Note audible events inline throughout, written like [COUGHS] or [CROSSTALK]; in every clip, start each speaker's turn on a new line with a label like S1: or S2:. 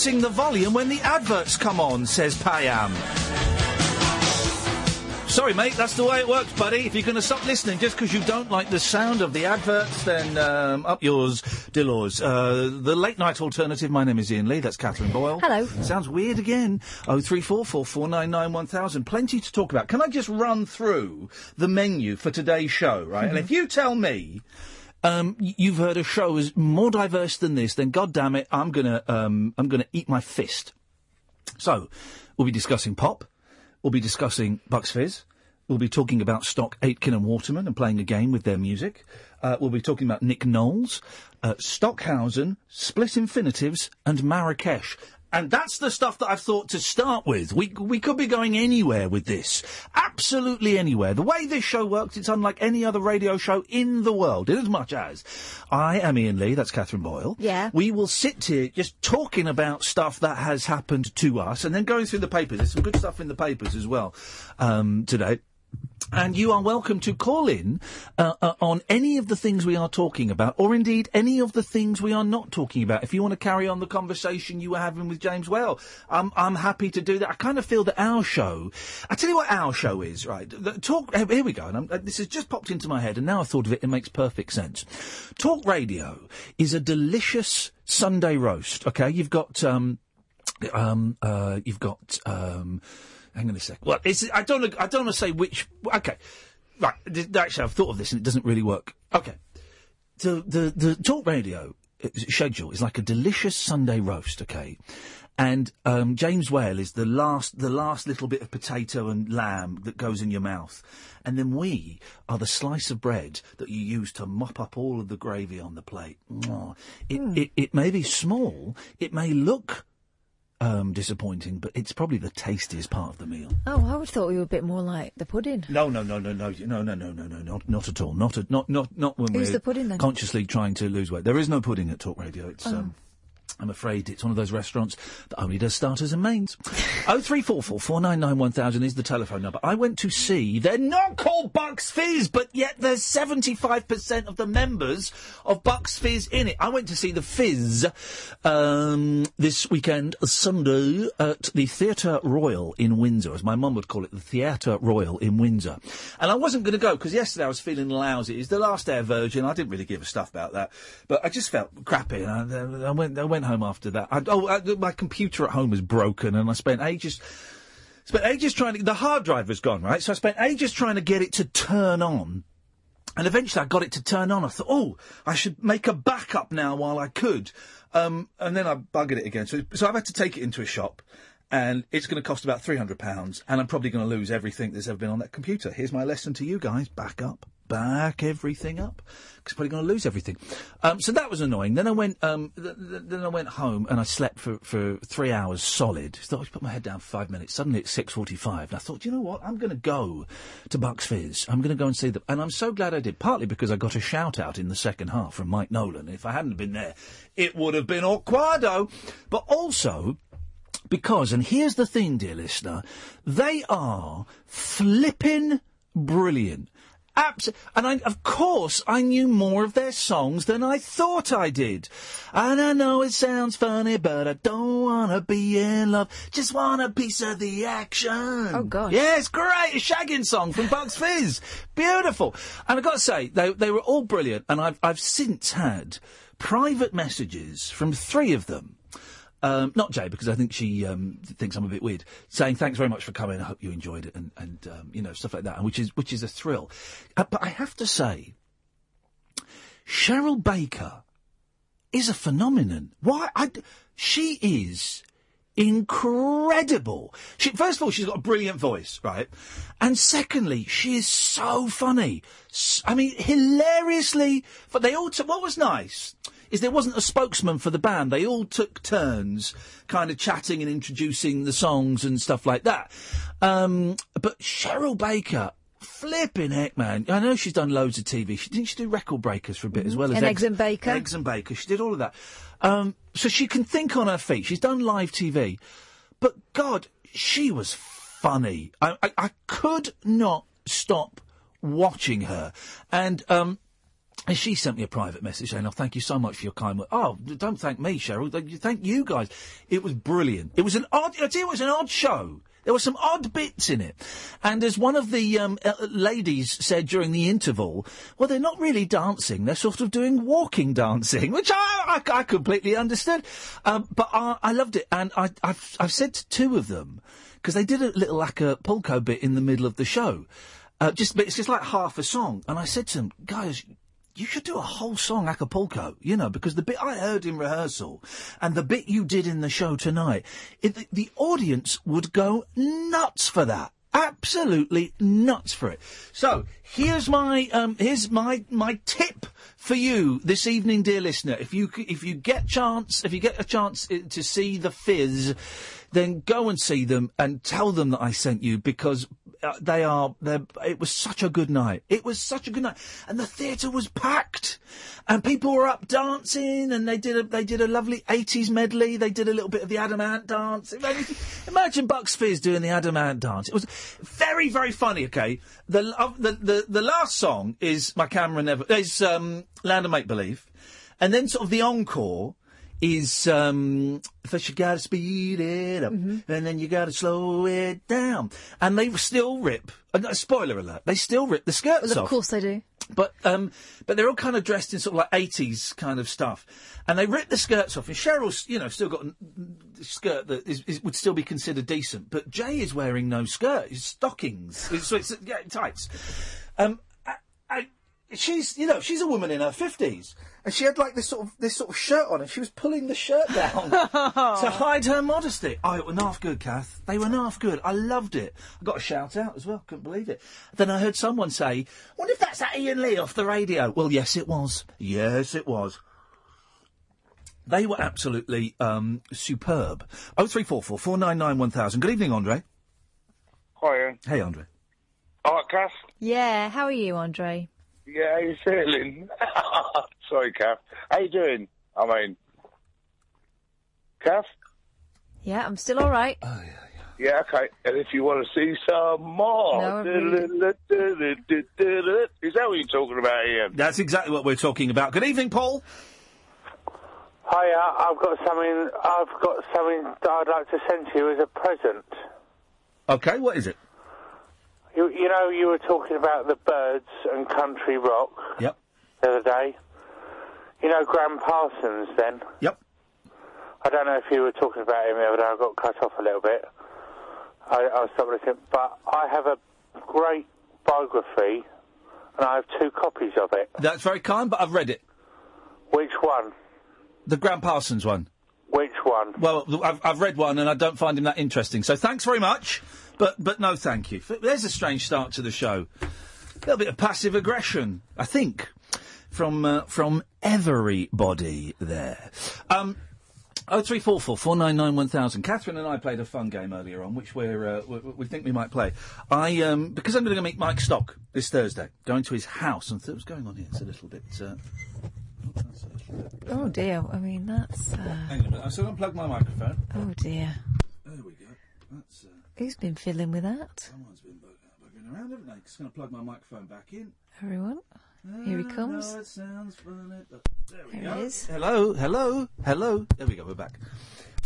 S1: Increasing the volume when the adverts come on, says Payam. Sorry, mate, that's the way it works, buddy. If you're going to stop listening just because you don't like the sound of the adverts, then um, up yours, Delors. Uh, the late night alternative. My name is Iain Lee. That's Katherine Boyle.
S2: Hello.
S1: Sounds weird again. Oh three four four four nine nine one thousand. Plenty to talk about. Can I just run through the menu for today's show, right? And if you tell me. Um, you've heard a show is more diverse than this, then God damn it, I'm gonna um, I'm gonna eat my fist. So, we'll be discussing pop. We'll be discussing Bucks Fizz. We'll be talking about Stock Aitken and Waterman and playing a game with their music. Uh, we'll be talking about Nick Knowles, uh, Stockhausen, Split Infinitives, and Marrakesh. And that's the stuff that I've thought to start with. We we could be going anywhere with this, absolutely anywhere. The way this show works, it's unlike any other radio show in the world. In as much as I am Iain Lee, that's Katherine Boyle.
S2: Yeah.
S1: We will sit here just talking about stuff that has happened to us, and then going through the papers. There's some good stuff in the papers as well um, today. And you are welcome to call in uh, uh, on any of the things we are talking about, or indeed any of the things we are not talking about. If you want to carry on the conversation you were having with James Whale, I'm, I'm happy to do that. I kind of feel that our show, I tell you what our show is, right? The talk. Here we go. And uh, this has just popped into my head, and now I've thought of it. It makes perfect sense. Talk radio is a delicious Sunday roast. Okay, you've got um, um, uh, you've got um, hang on a sec. Well, it's, I don't I don't want to say which. Okay, right. th- Actually, I've thought of this and it doesn't really work. Okay, the the the talk radio uh, schedule is like a delicious Sunday roast. Okay. And um, James Whale is the last, the last little bit of potato and lamb that goes in your mouth, and then we are the slice of bread that you use to mop up all of the gravy on the plate. Mwah. It, it, it may be small, it may look um, disappointing, but it's probably the tastiest part of the meal.
S2: Oh, I would have thought we were a bit more like the pudding.
S1: No, no, no, no, no, no, no, no, no, no, not not at all. Not at, not not not when
S2: Who's
S1: we're
S2: the pudding then?
S1: consciously trying to lose weight. There is no pudding at Talk Radio. It's um, I'm afraid it's one of those restaurants that only does starters and mains. Oh three four four four nine nine one thousand is the telephone number. I went to see. They're not called Bucks Fizz, but yet there's seventy five percent of the members of Bucks Fizz in it. I went to see the Fizz um, this weekend, Sunday, at the Theatre Royal in Windsor, as my mum would call it, the Theatre Royal in Windsor. And I wasn't going to go because yesterday I was feeling lousy. It's the last of Virgin. I didn't really give a stuff about that, but I just felt crappy. And I, I went. I went home after that. I, oh, I, my computer at home was broken, and I spent ages. Spent ages trying to. The hard drive was gone, right? So I spent ages trying to get it to turn on. And eventually I got it to turn on. I thought, oh, I should make a backup now while I could. Um, and then I buggered it again. So, so I've had to take it into a shop. And it's going to cost about £300. And I'm probably going to lose everything that's ever been on that computer. Here's my lesson to you guys. Back up. Back everything up. Because I'm probably going to lose everything. Um, so that was annoying. Then I went, um, th- th- then I went home and I slept for, for three hours solid. Thought I'd put my head down for five minutes. Suddenly it's 6.45. And I thought, you know what? I'm going to go to Bucks Fizz. I'm going to go and see them. And I'm so glad I did. Partly because I got a shout out in the second half from Mike Nolan. If I hadn't been there, it would have been awkwado. But also, because, and here's the thing, dear listener, they are flipping brilliant. Abs- and I, of course, I knew more of their songs than I thought I did. And I know it sounds funny, but I don't wanna be in love. Just want a piece of the action. Oh
S2: gosh.
S1: Yeah, it's great. A shagging song from Bucks Fizz. Beautiful. And I've got to say, they, they were all brilliant. And I've, I've since had private messages from three of them. Um, not Jay, because I think she um, thinks I'm a bit weird. Saying thanks very much for coming. I hope you enjoyed it, and, and um, you know stuff like that, and which is which is a thrill. Uh, but I have to say, Cheryl Baker is a phenomenon. Why? I, she is incredible. She, first of all, she's got a brilliant voice, right? And secondly, she is so funny. I mean, hilariously. But they all took. What was nice is there wasn't a spokesman for the band. They all took turns, kind of chatting and introducing the songs and stuff like that. Um, but Cheryl Baker. Flipping heck, man! I know she's done loads of TV. She didn't she do Record Breakers for a bit as well as
S2: And Eggs and Baker.
S1: Eggs and Baker. She did all of that. Um, so she can think on her feet. She's done live TV. But God, she was funny. I, I, I could not stop watching her. And, um, and she sent me a private message saying, "Oh, thank you so much for your kind words." Oh, don't thank me, Cheryl. Thank you guys. It was brilliant. It was an odd. I tell you, it was an odd show. There were some odd bits in it, and as one of the um, uh, ladies said during the interval, well, they're not really dancing; they're sort of doing walking dancing, [LAUGHS] which I, I, I completely understood. Um, but I, I loved it, and I, I've, I've said to two of them because they did a little like a polka bit in the middle of the show. Uh, just, it's just like half a song, and I said to them, guys, you should do a whole song Acapulco, you know, because the bit I heard in rehearsal and the bit you did in the show tonight, it, the, the audience would go nuts for that. Absolutely nuts for it. So here's my um, here's my my tip for you this evening, dear listener. If you if you get chance if you get a chance uh, to see the Fizz, then go and see them and tell them that I sent you because uh, they are. It was such a good night. It was such a good night, and the theatre was packed, and people were up dancing, and they did a they did a lovely eighties medley. They did a little bit of the Adam Ant dance. Imagine, imagine Bucks Fizz doing the Adam Ant dance. It was very very funny. Okay, the uh, the, the the last song is my camera never is um, Land of Make Believe, and then sort of the encore is um first you gotta speed it up and then you gotta slow it down and they still rip uh, no, spoiler alert they still rip the skirts
S2: Well,
S1: off
S2: of course they do.
S1: but um, but they're all kind of dressed in sort of like eighties kind of stuff, and they rip the skirts off. And Cheryl's, you know, still got a skirt that is, is, would still be considered decent, but Jay is wearing no skirt, it's stockings, it's, so it's yeah, tights. Um, she's, you know, she's a woman in her fifties, and she had like this sort of this sort of shirt on, and she was pulling the shirt down [LAUGHS] to hide her modesty. Oh, it were half good, Kath. They were half good. I loved it. I got a shout out as well. Couldn't believe it. Then I heard someone say, "Wonder if that's that Iain Lee off the radio." Well, yes, it was. Yes, it was. They were absolutely um, superb. Oh three four four four nine nine one thousand. Good evening, Andre.
S3: Hiya.
S1: Hey, Andre.
S3: All right, Kath.
S2: Yeah, how are you, Andre?
S3: Yeah, how you feeling? [LAUGHS] Sorry, Kath. How you doing? I mean, Kath?
S2: Yeah, I'm still all right.
S3: Oh, yeah, okay. And if you want to see some more...
S2: No,
S3: Is that what you're talking about, Iain?
S1: That's exactly what we're talking about. Good evening, Paul.
S4: Hiya, I've got something. I've got something that I'd like to send to you as a present.
S1: Okay, what is it?
S4: You, you know, you were talking about the Byrds and country rock
S1: Yep.
S4: the other day. You know, Gram Parsons. Then
S1: Yep.
S4: I don't know if you were talking about him the other day. I got cut off a little bit. I, I stopped listening, but I have a great biography, and I have two copies of it.
S1: That's very kind, but I've read it.
S4: Which one?
S1: The Gram Parsons one.
S4: Which one?
S1: Well, I've, I've read one and I don't find him that interesting. So thanks very much, but but no, thank you. There's a strange start to the show. A little bit of passive aggression, I think, from uh, from everybody there. Um, Oh three four four four nine nine one thousand. Katherine and I played a fun game earlier on, which we're uh, we, we think we might play. I um, because I'm going to meet Mike Stock this Thursday, going to his house, and th- what's going on here? It's a little bit. Uh, oh, that's a little bit-
S2: dear. I mean, that's. Uh,
S1: Hang on a minute. I'm still unplug my microphone.
S2: oh dear.
S1: There we go. That's. Uh,
S2: Who's been fiddling with that?
S1: Someone's been bugging around, haven't they? Just going to plug my microphone back in.
S2: Everyone. Here he comes.
S1: no, it sounds funny, there we
S2: There
S1: go.
S2: he is.
S1: Hello, hello, hello. There we go. We're back.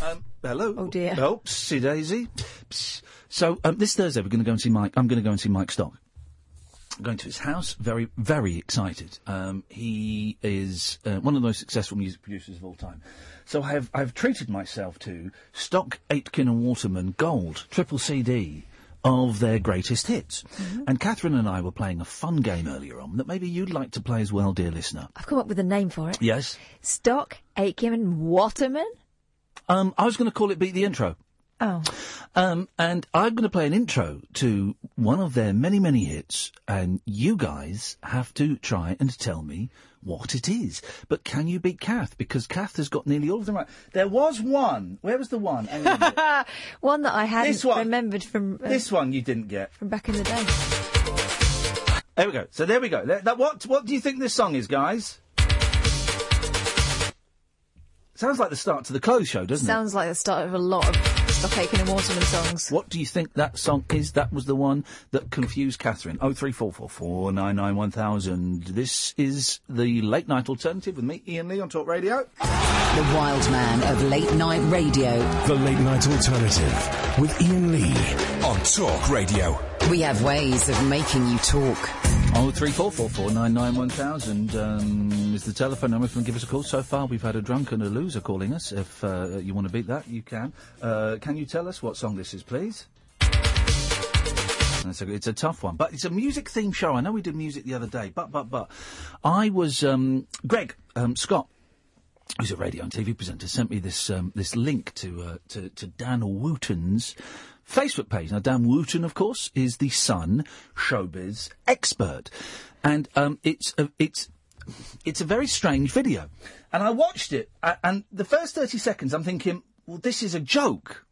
S1: Um, hello.
S2: Oh, dear.
S1: Oh, see Daisy. Psst. So um, this Thursday we're going to go and see Mike. I'm going to go and see Mike Stock. Going to his house, very, very excited. Um, he is uh, one of the most successful music producers of all time. So I have I've treated myself to Stock, Aitken and Waterman Gold triple CD of their greatest hits. And Katherine and I were playing a fun game earlier on that maybe you'd like to play as well, dear listener.
S2: I've come up with a name for it.
S1: Yes.
S2: Stock, Aitken and Waterman?
S1: Um, I was going to call it Beat the Intro.
S2: Oh.
S1: Um, and I'm going to play an intro to one of their many, many hits, and you guys have to try and tell me what it is. But can you beat Kath? Because Kath has got nearly all of them right. There was one. Where was the one? Hang on a minute. [LAUGHS]
S2: One that I hadn't
S1: This one.
S2: remembered from uh,
S1: this one you didn't get.
S2: from back in the day.
S1: There we go. So there we go. There- that- what, what do you think this song is, guys? Sounds like the start to the close show, doesn't it?
S2: Sounds like the start of a lot of Stock, Aitken and Waterman songs.
S1: What do you think that song is? That was the one that confused Katherine. Oh three four four four nine nine one thousand. This is the late night alternative with me, Iain Lee, on Talk Radio.
S5: The wild man of late night radio.
S6: The Late Night Alternative with Iain Lee on Talk Radio.
S5: We have ways of making you talk.
S1: Oh three four four four nine nine one thousand um, is the telephone number. If you want to give us a call. So far, we've had a drunk and a loser calling us. If uh, you want to beat that, you can. Uh, can you tell us what song this is, please? It's a, it's a tough one, but it's a music themed show. I know we did music the other day, but but but I was um, Greg um, Scott, who's a radio and TV presenter, sent me this um, this link to uh, to, to Dan Wootton's Facebook page. Now Dan Wootton, of course, is the Sun showbiz expert, and um, it's a, it's it's a very strange video, and I watched it, and the first thirty seconds, I'm thinking, well, this is a joke.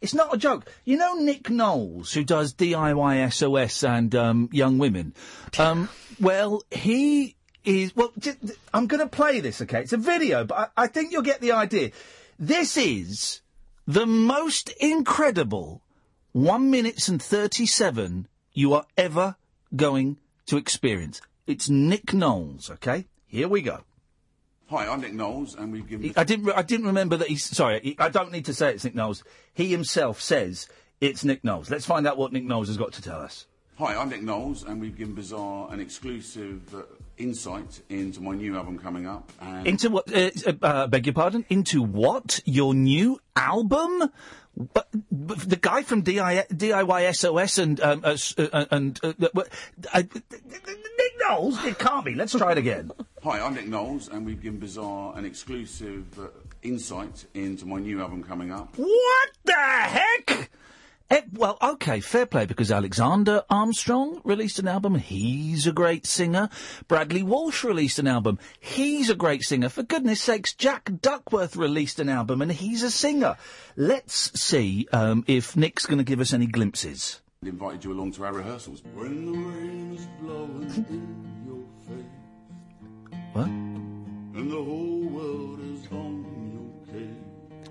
S1: It's not a joke. You know Nick Knowles, who does DIY SOS and um, Young Women. Um, well, he is. Well, I'm going to play this. Okay, it's a video, but I, I think you'll get the idea. This is the most incredible one minutes and thirty-seven you are ever going to experience. It's Nick Knowles. Okay, here we go.
S7: Hi, I'm Nick Knowles, and we've given.
S1: I didn't. re- I didn't remember that he's. Sorry, he- I don't need to say it's Nick Knowles. He himself says it's Nick Knowles. Let's find out what Nick Knowles has got to tell us.
S7: Hi, I'm Nick Knowles, and we've given Bizarre an exclusive uh, insight into my new album coming up. And
S1: Into what? Uh, uh, uh, beg your pardon. Into what? Your new album? But, but the guy from DI, DIY SOS and um, uh, uh, and uh, uh, uh, Nick Knowles. It can't be. Let's try it again.
S7: Hi, I'm Nick Knowles, and we've given Bizarre an exclusive uh, insight into my new album coming up.
S1: What the heck? Eh, well, okay, fair play, because Alexander Armstrong released an album. He's a great singer. Bradley Walsh released an album. He's a great singer. For goodness sakes, Jack Duckworth released an album, and he's a singer. Let's see um, if Nick's going to give us any glimpses.
S7: Invited you along to our rehearsals. When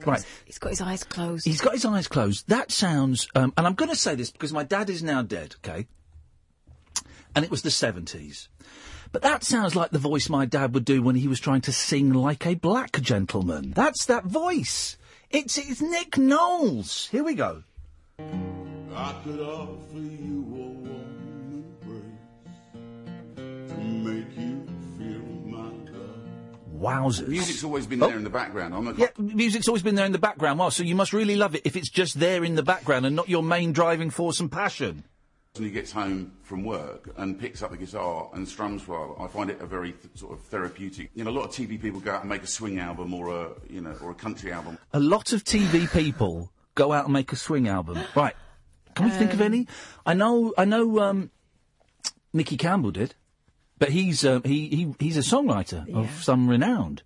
S1: Right.
S2: He's got his eyes closed.
S1: He's got his eyes closed. That sounds, um, and I'm going to say this because my dad is now dead, okay? And it was the 70s. But that sounds like the voice my dad would do when he was trying to sing like a black gentleman. That's that voice. It's, it's Nick Knowles. Here we go.
S7: I could
S1: Wowzers.
S7: Music's always been
S1: Oh.
S7: there in the background. I'm a,
S1: Yeah, music's always been there in the background. Well, so you must really love it if it's just there in the background and not your main driving force and passion.
S7: And he gets home from work and picks up the guitar and strums for a while. I find it a very th- sort of therapeutic. You know, a lot of TV people go out and make a swing album or a you know or a country album.
S1: A lot of TV people go out and make a swing album. Right. Can we think of any? I know, I know, um, Nicky Campbell did, but he's, uh, he, he, he's a songwriter of some renown.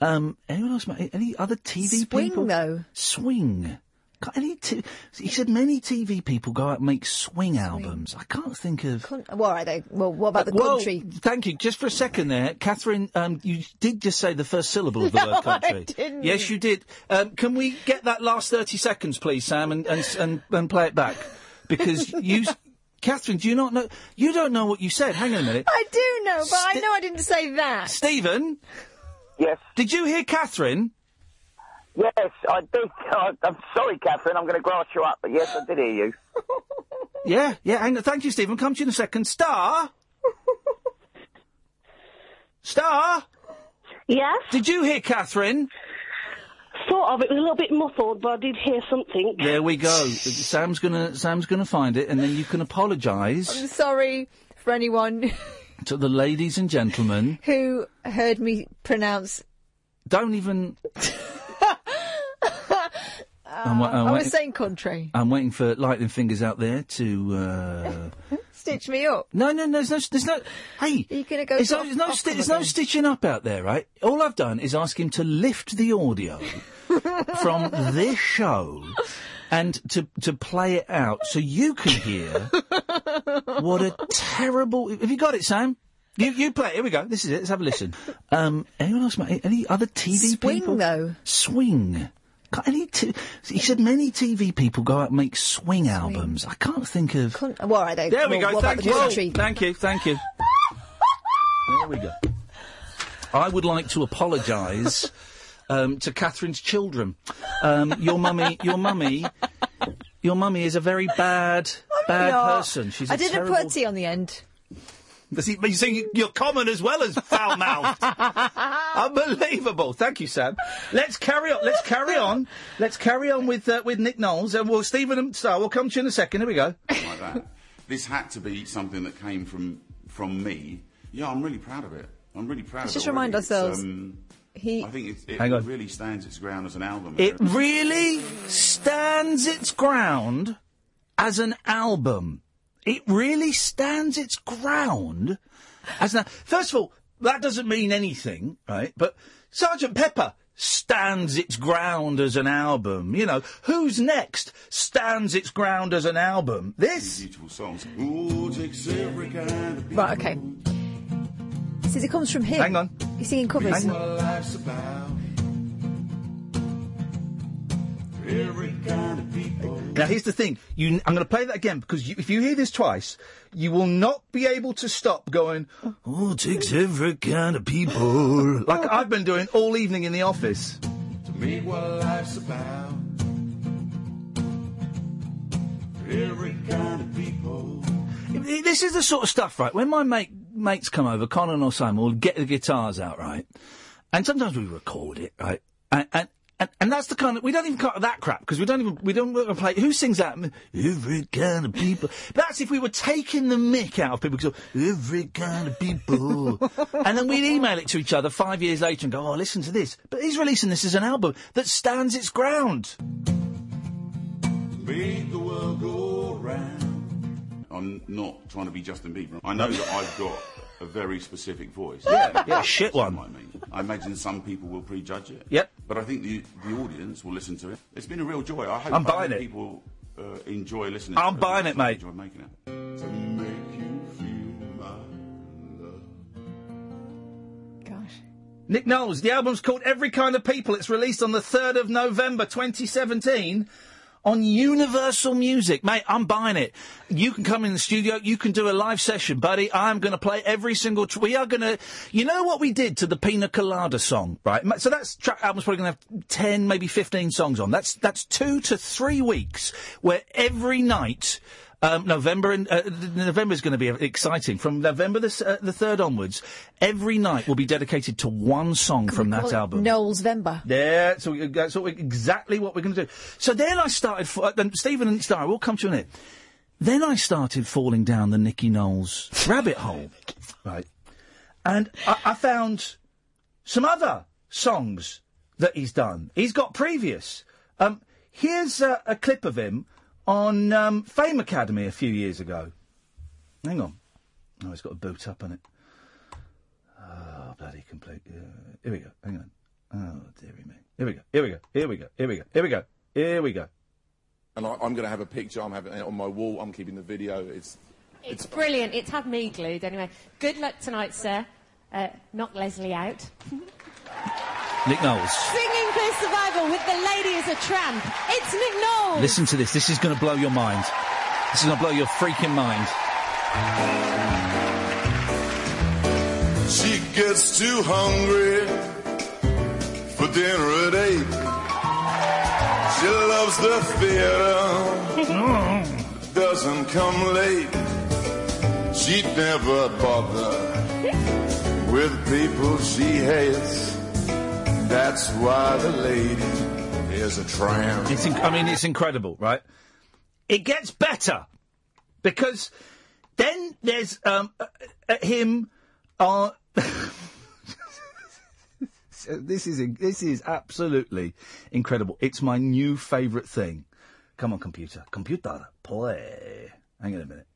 S1: Um, anyone else? Any other TV
S2: Swing,
S1: people?
S2: though.
S1: Swing. Can't Any t- he said many TV people go out and make swing, albums. I can't think of.
S2: Con- well, right, they, well, what about the
S1: Well,
S2: country?
S1: Thank you. Just for a second there, Katherine, um, you did just say the first syllable of the [LAUGHS]
S2: No,
S1: word country.
S2: I didn't.
S1: Yes, you did. Um, can we get that last 30 seconds, please, Sam, and, and, and, and play it back? Because you, Katherine, do you not know? You don't know what you said. Hang on a minute.
S2: I do know, but I know I didn't say that.
S1: Stephen,
S3: Yes,
S1: did you hear Katherine?
S3: yes, I did. I, [LAUGHS] oh, I'm sorry, Katherine. I'm going to grass you up, but yes, I did hear you. [LAUGHS]
S1: Yeah, yeah. Hang on. Thank you, Stephen. Come to you in a second. Star? [LAUGHS] Star?
S8: Yes,
S1: Did you hear Katherine?
S8: Sort of. It was a little bit muffled, but I did hear something.
S1: There we go. [LAUGHS] Sam's gonna Sam's gonna find it, and then you can apologise
S2: I'm sorry for anyone [LAUGHS]
S1: to the ladies and gentlemen. [LAUGHS]
S2: who heard me pronounce.
S1: Don't even. I'm, wa- I'm
S2: I
S1: waiting,
S2: was saying country.
S1: I'm waiting for lightning fingers out there to. Uh...
S2: Stitch me up.
S1: No, no, no. There's no. There's no. Hey,
S2: Are you going to go?
S1: no, there's no, sti- there's no stitching up out there, right? All I've done is ask him to lift the audio [LAUGHS] from this show and to to play it out so you can hear what a terrible. Have you got it, Sam? You you play. it. Here we go. This is it. Let's have a listen. Um, anyone else? Any other TV
S2: Swing,
S1: people?
S2: though.
S1: Swing. Can't Any t- he said many TV people go out and make swing, albums. I can't think of.
S2: Con- well, all right, they,
S1: There we
S2: well,
S1: go. Thank you.
S2: the?
S1: Thank you. Thank you. There we go. I would like to apologise um, to Katherine's children. Um, your mummy, your mummy, your mummy is a very bad, bad
S2: No,
S1: person. She's a
S2: I didn't
S1: terrible...
S2: put a T on the end.
S1: Does he, you see, you're common as well as foul mouthed. [LAUGHS] Unbelievable. Thank you, Sam. Let's carry on. Let's carry on. Let's carry on with uh, with Nick Knowles. And well, Stephen and Star, we'll come to you in a second. Here we go.
S7: like that. This had to be something that came from from me. Yeah, I'm really proud of it. I'm really proud
S2: Let's
S7: of it.
S2: just remind
S7: already.
S2: Ourselves.
S7: um,
S2: He
S7: I think it,
S1: Hang
S7: it
S1: on.
S7: really stands its ground as an album.
S1: It really stands its ground as an album. It really stands its ground as an. First of all, that doesn't mean anything, right? But Sergeant Pepper stands its ground as an album. You know, who's next stands its ground as an album? This.
S7: Beautiful songs. Ooh, takes every kind of
S2: Right, okay. Says it comes from him.
S1: Hang on.
S2: He's singing covers.
S1: Hang
S7: what
S1: Now, here's the thing. You, I'm going to play that again because you, if you hear this twice, you will not be able to stop going, oh, it takes every kind of people. [LAUGHS] like I've been doing all evening in the office.
S7: To me, what life's about. Every kind of people.
S1: This is the sort of stuff, right? When my mate, mates come over, Conan or Simon will get the guitars out, right? And sometimes we record it, right? And, and, and, and that's the kind of, we don't even cut that crap, because we don't even, we don't wanna play, who sings that? Every kind of people. That's if we were taking the mick out of people, because every kind of people. [LAUGHS] and then we'd email it to each other five years later and go, oh, listen to this. But he's releasing this as an album that stands its ground.
S7: Make the world go round. I'm not trying to be Justin Bieber. I know that I've got a very specific voice.
S1: Yeah, yeah, shit one.
S7: I mean, I imagine some people will prejudge it.
S1: Yep.
S7: But I think the the audience will listen to it. It's been a real joy. I hope
S1: I'm buying it.
S7: people uh, enjoy listening.
S1: I'm
S7: to
S1: buying it, mate.
S7: Enjoy making it. To make you feel my love.
S2: Gosh.
S1: Nick Knowles, the album's called Every Kind of People. It's released on the 3rd of November 2017 on Universal Music. Mate, I'm buying it. You can come in the studio, you can do a live session, buddy. I'm going to play every single. Tr- we are going to. You know what we did to the Pina Colada song, right? So that's track album's probably going to have 10, maybe 15 songs on. That's that's two to three weeks where every night. Um, November and uh, November is going to be exciting. From November the uh, the third onwards, every night will be dedicated to one song from that
S2: Call
S1: album.
S2: Noel's Vember.
S1: Yeah, so that's what we, exactly what we're going to do. So then I started, fa- then Stephen and Star, we'll come to an end. Then I started falling down the Nicky Knowles rabbit hole, [LAUGHS] right? And I, I found some other songs that he's done. He's got previous. Um, here's a, a clip of him on um, Fame Academy a few years ago. Hang on. Oh, it's got a boot up on it. Oh, bloody complete. Uh, here we go. Hang on. Oh, dearie me. Here we go. Here we go. Here we go. Here we go. Here we go. Here we go.
S9: And I, I'm going to have a picture. I'm having it on my wall. I'm keeping the video. It's
S10: It's brilliant. It's had me glued anyway. Good luck tonight, sir. Uh, knock Leslie out. [LAUGHS]
S1: Nick Knowles.
S10: Singing Clear Survival with the lady is a tramp. It's Nick Knowles.
S1: Listen to this. This is going to blow your mind. This is going to blow your freaking mind.
S11: She gets too hungry for dinner at eight. She loves the theater, doesn't come late. She'd never bother with people she hates. That's why the lady is a tramp.
S1: It's inc- I mean, it's incredible, right? It gets better because then there's um, uh, uh, [LAUGHS] him. So this is this is absolutely incredible. It's my new favourite thing. Come on, computer, computer, play. Hang on a minute.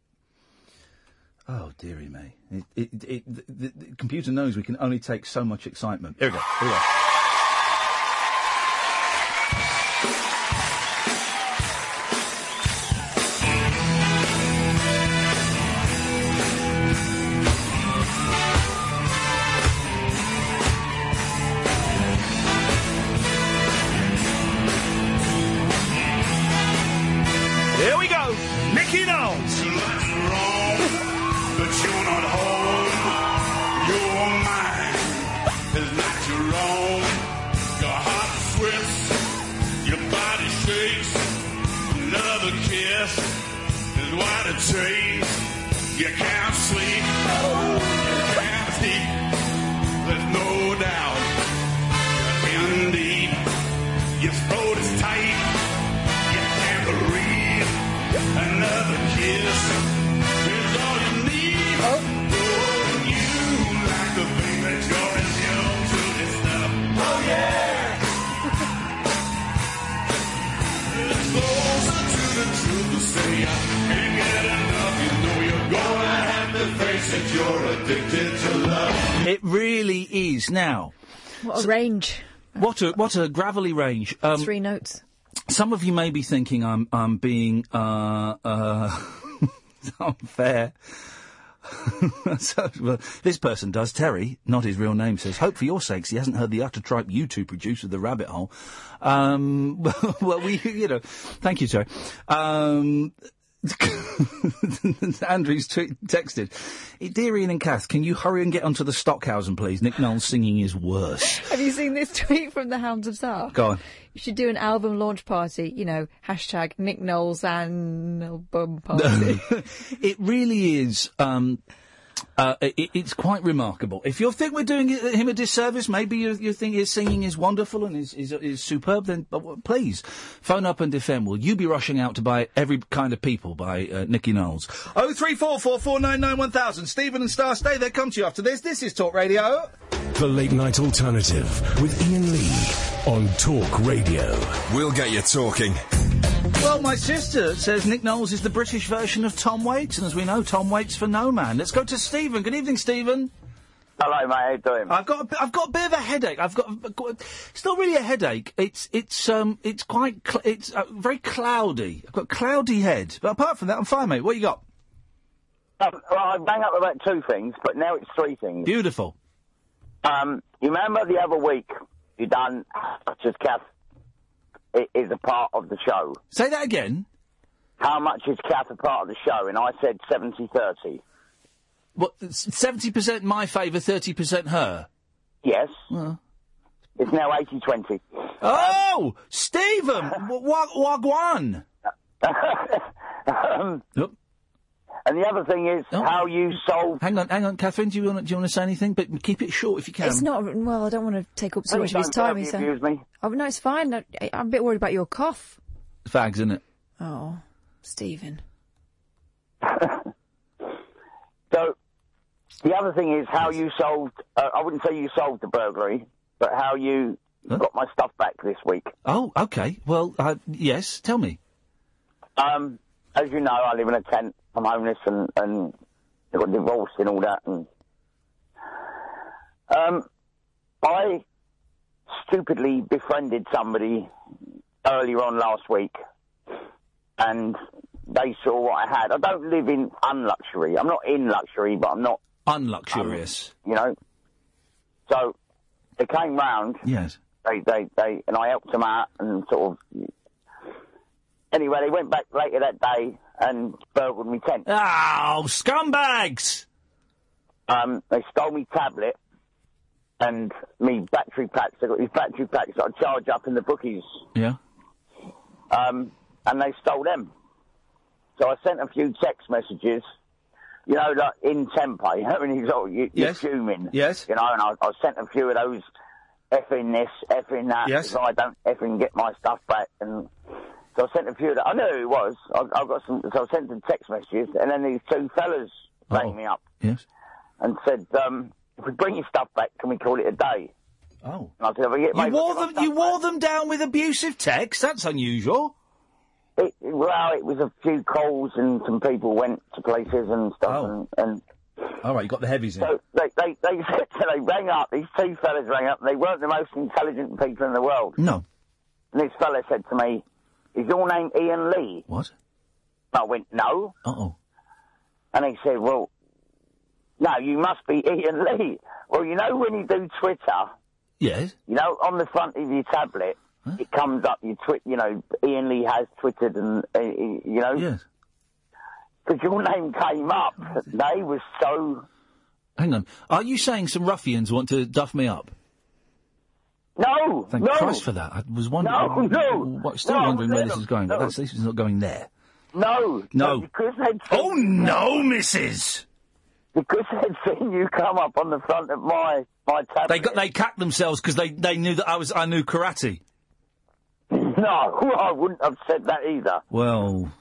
S1: Oh dearie me! It, it, it, the, the, the computer knows we can only take so much excitement. Here we go. Here we go.
S11: To can't get enough. You know you're gonna have to face it. You're addicted to love.
S1: It really is now.
S2: What a range.
S1: What a what a gravelly range. Um,
S2: Three notes.
S1: Some of you may be thinking I'm I'm being uh, uh, [LAUGHS] unfair. [LAUGHS] so, well, this person does. Terry, not his real name, says, "Hope for your sakes he hasn't heard the utter tripe you two produce with the rabbit hole." Um, [LAUGHS] well, we, you know, thank you, Terry. Um, [LAUGHS] Andrew's t- texted, "Dear Iain and Kath, can you hurry and get onto the Stockhausen, please? Nick Knowles singing is worse." [LAUGHS]
S2: Have you seen this [LAUGHS] tweet from the Hounds of Tsar?
S1: Go on.
S2: You should do an album launch party, you know, hashtag Nick Knowles and album party.
S1: it really is. Um, uh, it, it's quite remarkable. If you think we're doing him a disservice, maybe you, you think his singing is wonderful and is, is, is superb, then w- please phone up and defend. Will you be rushing out to buy Every Kind of People by uh, Nicky Knowles? Oh three four four four nine nine one thousand. Stephen and Star, stay there. Come to you after this. This is Talk Radio.
S6: The Late Night Alternative with Iain Lee on Talk Radio.
S12: We'll get you talking.
S1: Well, my sister says Nick Knowles is the British version of Tom Waits, and as we know, Tom Waits for no man. Let's go to Stephen. Good evening, Stephen.
S3: Hello, mate. How you doing?
S1: I've got a, bit- I've got a bit of a headache. I've got, I've got it's not really a headache. It's it's um it's quite cl- it's uh, very cloudy. I've got a cloudy head, but apart from that, I'm fine, mate. What you got?
S3: Um, well, I bang up about two things, but now it's three things.
S1: Beautiful.
S3: Um, you remember the other week you done [SIGHS] just Kath is a part of the show.
S1: Say that again.
S3: How much is Kath a part of the show? And I said 70-30.
S1: What seventy percent my favour, thirty percent her.
S3: Yes.
S1: Well.
S3: It's now 80-20.
S1: Oh, Stephen, [LAUGHS] wa- wagwan. [LAUGHS]
S3: um, And the other thing is how you solve.
S1: Hang on, hang on, Katherine. Do you want to, do you want to say anything? But keep it short if you can.
S2: It's not, well, I don't want to take up so much of his time.
S3: verbally
S2: He's,
S3: abuse me.
S2: Oh, no, it's fine. I, I'm a bit worried about your cough.
S1: fags, isn't it?
S2: Oh, Stephen. [LAUGHS]
S3: So the other thing is how you solved. Uh, I wouldn't say you solved the burglary, but how you got my stuff back this week.
S1: Oh, okay. Well, uh, yes. Tell me.
S3: Um, as you know, I live in a tent. I'm homeless and and I got divorced and all that. And um, I stupidly befriended somebody earlier on last week, and they saw what I had. I don't live in unluxury. I'm not in luxury, but I'm not
S1: unluxurious.
S3: you know. So they came round.
S1: Yes.
S3: They, they, they, and I helped them out and sort of. Anyway, they went back later that day and burgled me tent.
S1: Oh, scumbags!
S3: Um, they stole me tablet and me battery packs. They got these battery packs that I charge up in the bookies.
S1: Yeah.
S3: Um, and they stole them. So I sent a few text messages, you know, like in tempo. You know, when you sort of, you,
S1: Yes.
S3: you're fuming.
S1: Yes.
S3: You know, and I, I sent a few of those effing this, effing that.
S1: Yes.
S3: So I don't effing get my stuff back. And so I sent a few of that. I knew who it was. I, I got some, so I sent some text messages, and then these two fellas rang me up
S1: Yes.
S3: and said, um, if we bring your stuff back, can we call it a day?
S1: Oh.
S3: And I said, I get
S1: You wore them. You wore them down with abusive text. That's unusual.
S3: It, well, it was a few calls and some people went to places and stuff. And, and
S1: All right, you got the heavies in.
S3: so they, they, they, [LAUGHS] they rang up, these two fellas rang up, and they weren't the most intelligent people in the world.
S1: No.
S3: And this fella said to me, is your name Iain Lee?
S1: What?
S3: I went, no.
S1: Uh-oh.
S3: And he said, well, no, you must be [LAUGHS] Iain Lee. Well, you know when you do Twitter,
S1: Yes.
S3: you know, on the front of your tablet, it comes up, you tweet, you know, Iain Lee has tweeted and, uh, you know.
S1: Yes.
S3: Because your name came up. [LAUGHS] They were so...
S1: Hang on. Are you saying some ruffians want to duff me up?
S3: No,
S1: Thank
S3: no.
S1: Christ for that. I was wondering.
S3: No, no.
S1: What, still
S3: No,
S1: wondering where this is going.
S3: no.
S1: But that's, this is not going there.
S3: No.
S1: No.
S3: Because they'd
S1: Oh no, Mrs.
S3: Because they'd seen you come up on the front of my, my tablet.
S1: They got they cacked themselves because they, they knew that I was I knew karate.
S3: No, [LAUGHS] I wouldn't have said that either.
S1: Well,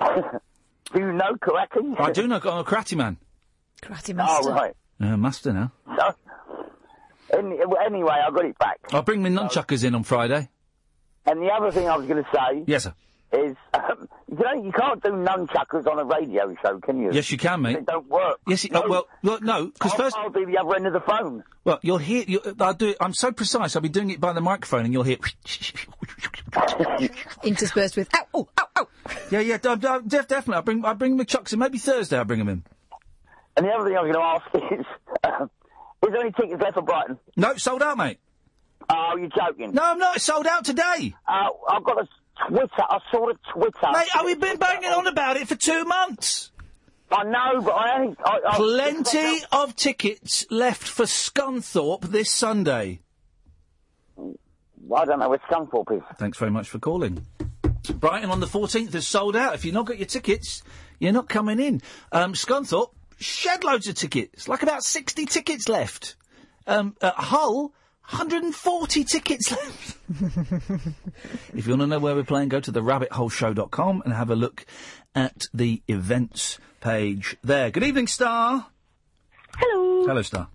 S1: [LAUGHS]
S3: Do you know karate?
S1: I do know I'm a karate man.
S2: Karate master.
S3: Oh, right.
S1: Uh, master now.
S3: So, any, anyway, I got it back.
S1: I'll bring my nunchuckers in on Friday.
S3: And the other thing I was going to say
S1: Yes, sir.
S3: is, um, [LAUGHS] You, know, you can't do nunchuckers on a radio show, can you?
S1: Yes, you can, mate.
S3: It don't work.
S1: Yes, it, uh, well, well, no, because first
S3: I'll do the other end of the phone.
S1: Well, you'll hear. You, I'll do it. I'm so precise. I'll be doing it by the microphone, and you'll hear. [LAUGHS]
S2: Interspersed with ow, oh, ow, ow.
S1: yeah, yeah, d- d- def- definitely. I'll bring. I'll bring the chucks in. Maybe Thursday. I'll bring them in.
S3: And the other thing I was going to ask [LAUGHS] is, is there any tickets left for Brighton?
S1: No, sold out, mate.
S3: Oh, you're joking?
S1: No, I'm not. It's sold out today.
S3: Uh, I've got a Twitter. I saw a Twitter.
S1: Mate, oh, we've been banging on about it for two months.
S3: I know, but I ain't. I, I,
S1: Plenty of tickets left for Scunthorpe this Sunday.
S3: I don't know where Scunthorpe is.
S1: Thanks very much for calling. Brighton on the 14th is sold out. If you've not got your tickets, you're not coming in. Um, Scunthorpe, shed loads of tickets. Like about 60 tickets left. Um, at Hull, 140 tickets [LAUGHS] left. if you want to know where we're playing, go to therabbitholeshow.com and have a look at the events page there. Good evening, Star.
S8: Hello.
S1: Hello, Star.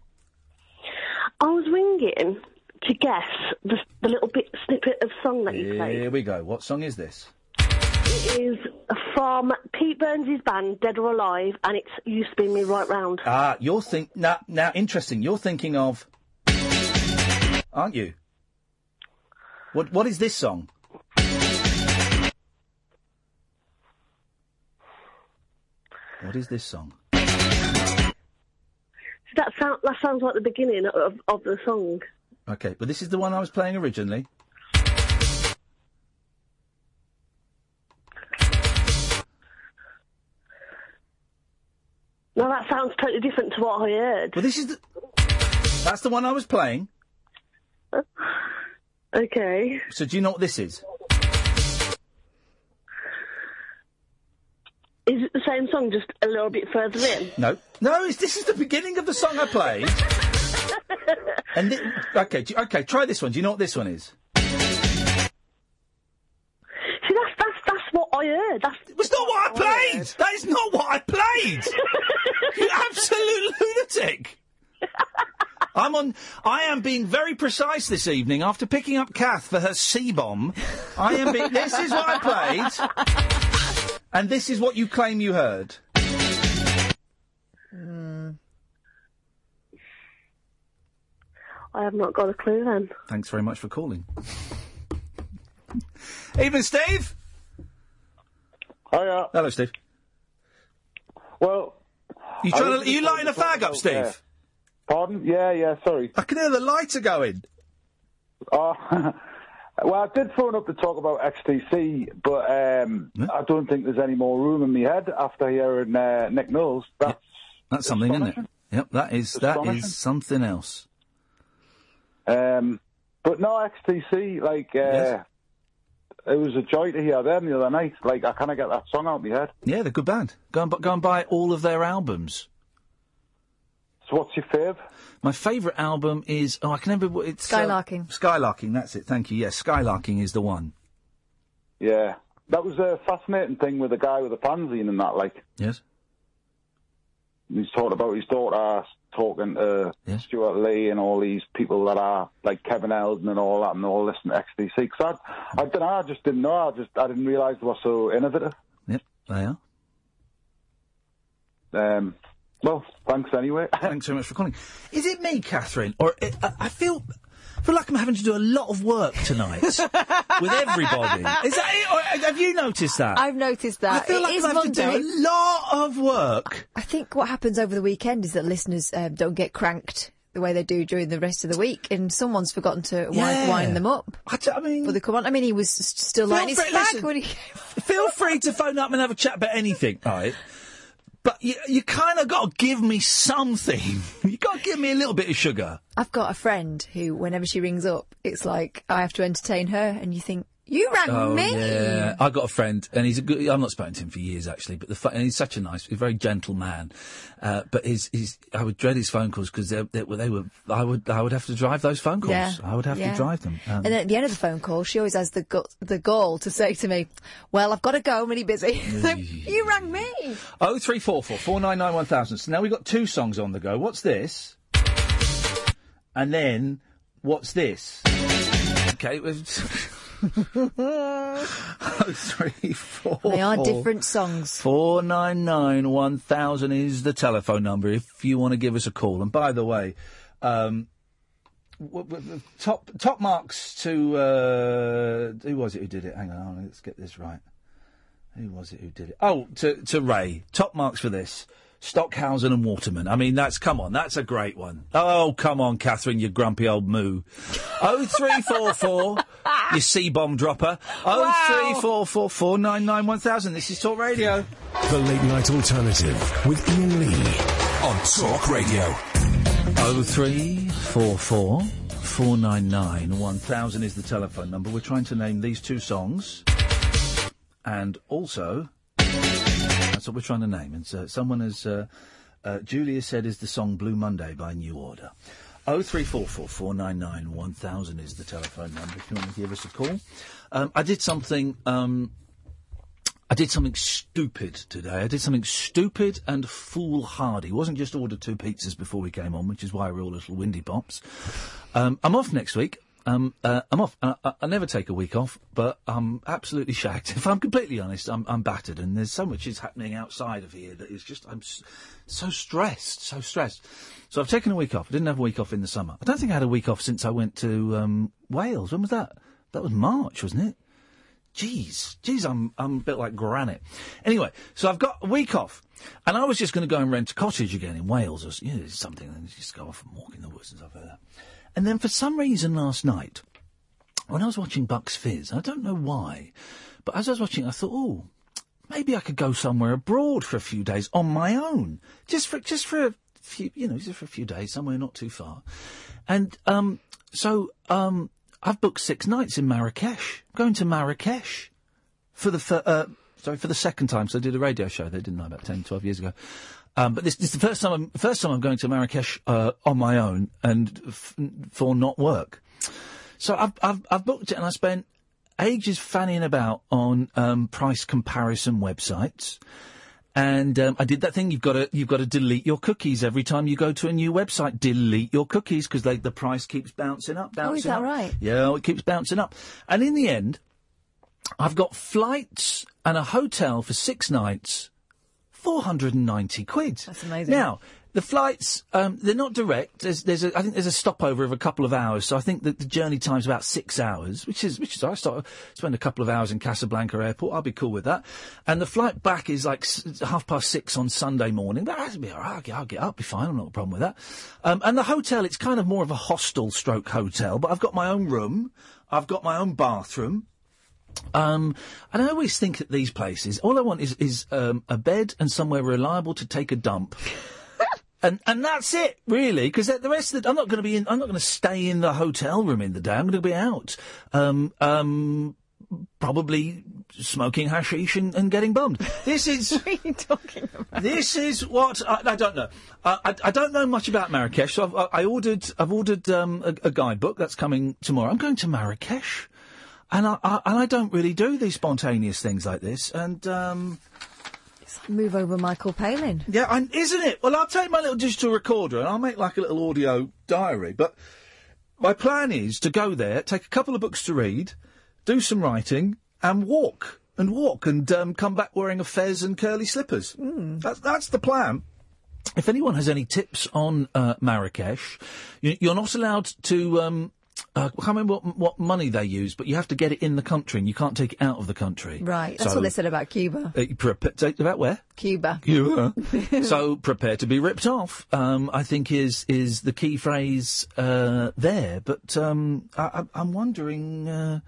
S8: I was ringing to guess the, the little bit snippet of song that you played.
S1: Here we go. What song is this?
S8: It is from Pete Burns' band, Dead or Alive, and it's You Spin Me Right Round.
S1: Ah, you're think now. Now, interesting. You're thinking of, aren't you? What What is this song? What is this song?
S8: That, sound, that sounds like the beginning of, of the song.
S1: Okay, but this is the one I was playing originally.
S8: That sounds totally different to what I heard.
S1: Well, this is the. That's the one I was playing. [SIGHS]
S8: Okay.
S1: So, do you know what this is?
S8: Is it the same song, just a little bit further in?
S1: No, no. It's, this is the beginning of the song I played. [LAUGHS] and thi- okay, do you- okay. Try this one. Do you know what this one is?
S8: See, that's that's that's what I heard. That's
S1: It's not what I played. That is not what I played. [LAUGHS] you absolute lunatic. I'm on. I am being very precise this evening. After picking up Kath for her C bomb, I am. Be- this is what I played, and this is what you claim you heard.
S8: I have not got a clue then.
S1: Thanks very much for calling. Evening, Steve.
S12: Hiya.
S1: Hello, Steve.
S12: Well,
S1: You trying to? You lighting a fag up,
S12: talk, yeah.
S1: Steve?
S12: Pardon? Yeah, yeah. Sorry.
S1: I can hear the lighter going.
S12: Oh, [LAUGHS] well, I did phone up to talk about XTC, but um, I don't think there's any more room in my head after hearing uh, Nick Knowles. That's
S1: That's something, isn't it? Yep, that is that is something else.
S12: Um, but no, XTC, like, uh,
S1: Yes.
S12: It was a joy to hear them the other night. Like, I kind of get that song out of my head.
S1: Yeah, they're a good band. Go and, bu- go and buy all of their albums.
S12: So, what's your fave?
S1: My favourite album is oh I can remember what it's uh,
S2: Skylarking.
S1: Skylarking, that's it. Thank you. Yes, Skylarking is the one.
S12: Yeah. That was a fascinating thing with the guy with the fanzine and that, like.
S1: Yes.
S12: He's talking about his daughter talking to Stewart Lee and all these people that are like Kevin Eldon and all that and all listen to XTC. Because I, I don't know, I just didn't know. I just I didn't realise they were so innovative.
S1: Yep, they are.
S12: Um, well, thanks anyway. [LAUGHS]
S1: Thanks so much for calling. Is it me, Katherine, or I I feel I feel like I'm having to do a lot of work tonight [LAUGHS] with everybody? Is that it? Or have you noticed that?
S2: I've noticed that.
S1: I feel
S2: It
S1: like
S2: is
S1: I'm having to
S2: Monday.
S1: do a lot of work.
S2: I think what happens over the weekend is that listeners um, don't get cranked the way they do during the rest of the week, and someone's forgotten to wind,
S1: Yeah.
S2: wind them up.
S1: I, d- I mean,
S2: before they come on. I mean, he was s- still
S1: Feel
S2: lighting his
S1: free-
S2: fag when he.
S1: Feel free to phone up and have a chat about anything, right? But you, you kind of got to give me something. [LAUGHS] you got to give me a little bit of sugar.
S2: I've got a friend who, whenever she rings up, it's like I have to entertain her, and you think you rang
S1: Oh
S2: me.
S1: yeah, I got a friend, and he's a good. I'm not spoken to him for years actually, but the fu- and he's such a nice, a very gentle man. Uh, but his, his, I would dread his phone calls because they, they, were- they were. I would, I would have to drive those phone calls.
S2: Yeah,
S1: I would have
S2: yeah.
S1: to drive them. Um,
S2: And then at the end of the phone call, she always has the gu- the goal to say to me, "Well, I've got to go. I'm really busy." [LAUGHS] So, you rang me.
S1: Oh three four four four nine nine one thousand. So now we've got two songs on the go. What's this? And then what's this? Okay. [LAUGHS] Oh three four.
S2: They are different songs.
S1: Four nine nine one thousand is the telephone number if you want to give us a call. And by the way, um, w- w- top top marks to uh, who was it who did it? Hang on, let's get this right. Who was it who did it? Oh, to to Ray. Top marks for this. Stockhausen and Waterman. I mean, that's come on, that's a great one. Oh, come on, Katherine, you grumpy old moo. Oh three four four, [LAUGHS] you C bomb dropper. Oh three four four four nine nine one thousand. This is Talk Radio.
S6: The Late Night Alternative with Iain Lee on Talk Radio.
S1: Oh three four four four nine nine one thousand is the telephone number. We're trying to name these two songs, and also that's what we're trying to name. And so someone has uh, uh, Julia said is the song "Blue Monday" by New Order. Oh three four four four nine nine one thousand is the telephone number if you want to give us a call. Um, I did something. Um, I did something stupid today. I did something stupid and foolhardy. Wasn't just order two pizzas before we came on, which is why we're all little windy pops. Um, I'm off next week. Um, uh, I'm off. Uh, I, I never take a week off, but I'm absolutely [LAUGHS] shagged. If I'm completely honest, I'm, I'm battered, and there's so much is happening outside of here that is just I'm so stressed, so stressed. So I've taken a week off. I didn't have a week off in the summer. I don't think I had a week off since I went to um, Wales. When was that? That was March, wasn't it? Jeez, jeez, I'm I'm a bit like granite. Anyway, so I've got a week off, and I was just going to go and rent a cottage again in Wales or you know, something, and just go off and walk in the woods and stuff like that. And then for some reason last night, when I was watching Bucks Fizz, I don't know why, but as I was watching, I thought, oh, maybe I could go somewhere abroad for a few days on my own, just for just for a few, you know, just for a few days, somewhere not too far. And um, so um, I've booked six nights in Marrakesh. I'm going to Marrakesh for the uh, sorry for the second time. So I did a radio show there, didn't I, about 10, 12 years ago. Um, but this, this is the first time I'm first time I'm going to Marrakesh uh, on my own and f- for not work. So I've, I've I've booked it and I spent ages fanning about on um, price comparison websites. And um, I did that thing. You've got to you've got to delete your cookies every time you go to a new website. Delete your cookies because the price keeps bouncing up, bouncing
S2: Oh, is that
S1: up.
S2: right?
S1: Yeah, it keeps bouncing up. And in the end, I've got flights and a hotel for six nights, 490 quid.
S2: That's amazing.
S1: Now, the flights, um, they're not direct. There's, there's a, I think there's a stopover of a couple of hours. So I think that the journey time's about six hours, which is, which is, I start, spend a couple of hours in Casablanca airport. I'll be cool with that. And the flight back is like s- half past six on Sunday morning. But that'll be all right. I'll get, I'll get up, be fine. I'm not a problem with that. Um, and the hotel, it's kind of more of a hostel stroke hotel, but I've got my own room. I've got my own bathroom. Um, and I always think at these places, all I want is, is um, a bed and somewhere reliable to take a dump. [LAUGHS] and and that's it, really, because the rest of the, I'm not going to be in. I'm not going to stay in the hotel room in the day. I'm going to be out, um, um, probably smoking hashish and, and getting bummed. This is. [LAUGHS]
S2: what are you talking about?
S1: This is what I, I don't know. Uh, I, I don't know much about Marrakesh. So I've, I I ordered. I've ordered um, a, a guidebook that's coming tomorrow. I'm going to Marrakesh, and I, I and I don't really do these spontaneous things like this. And um,
S2: Move over Michael Palin.
S1: yeah, and isn't it? Well, I'll take my little digital recorder and I'll make like a little audio diary. But my plan is to go there, take a couple of books to read, do some writing, and walk and walk and um, come back wearing a fez and curly slippers. That's that's the plan. If anyone has any tips on uh, Marrakesh, you, you're not allowed to. Um, uh, I can't remember what, what money they use, but you have to get it in the country, and you can't take it out of the country.
S2: Right, that's
S1: So,
S2: what they said about Cuba.
S1: uh, take- about where?
S2: Cuba.
S1: You [LAUGHS] so prepare to be ripped off. Um, I think is is the key phrase uh, there. But um, I, I- I'm wondering uh,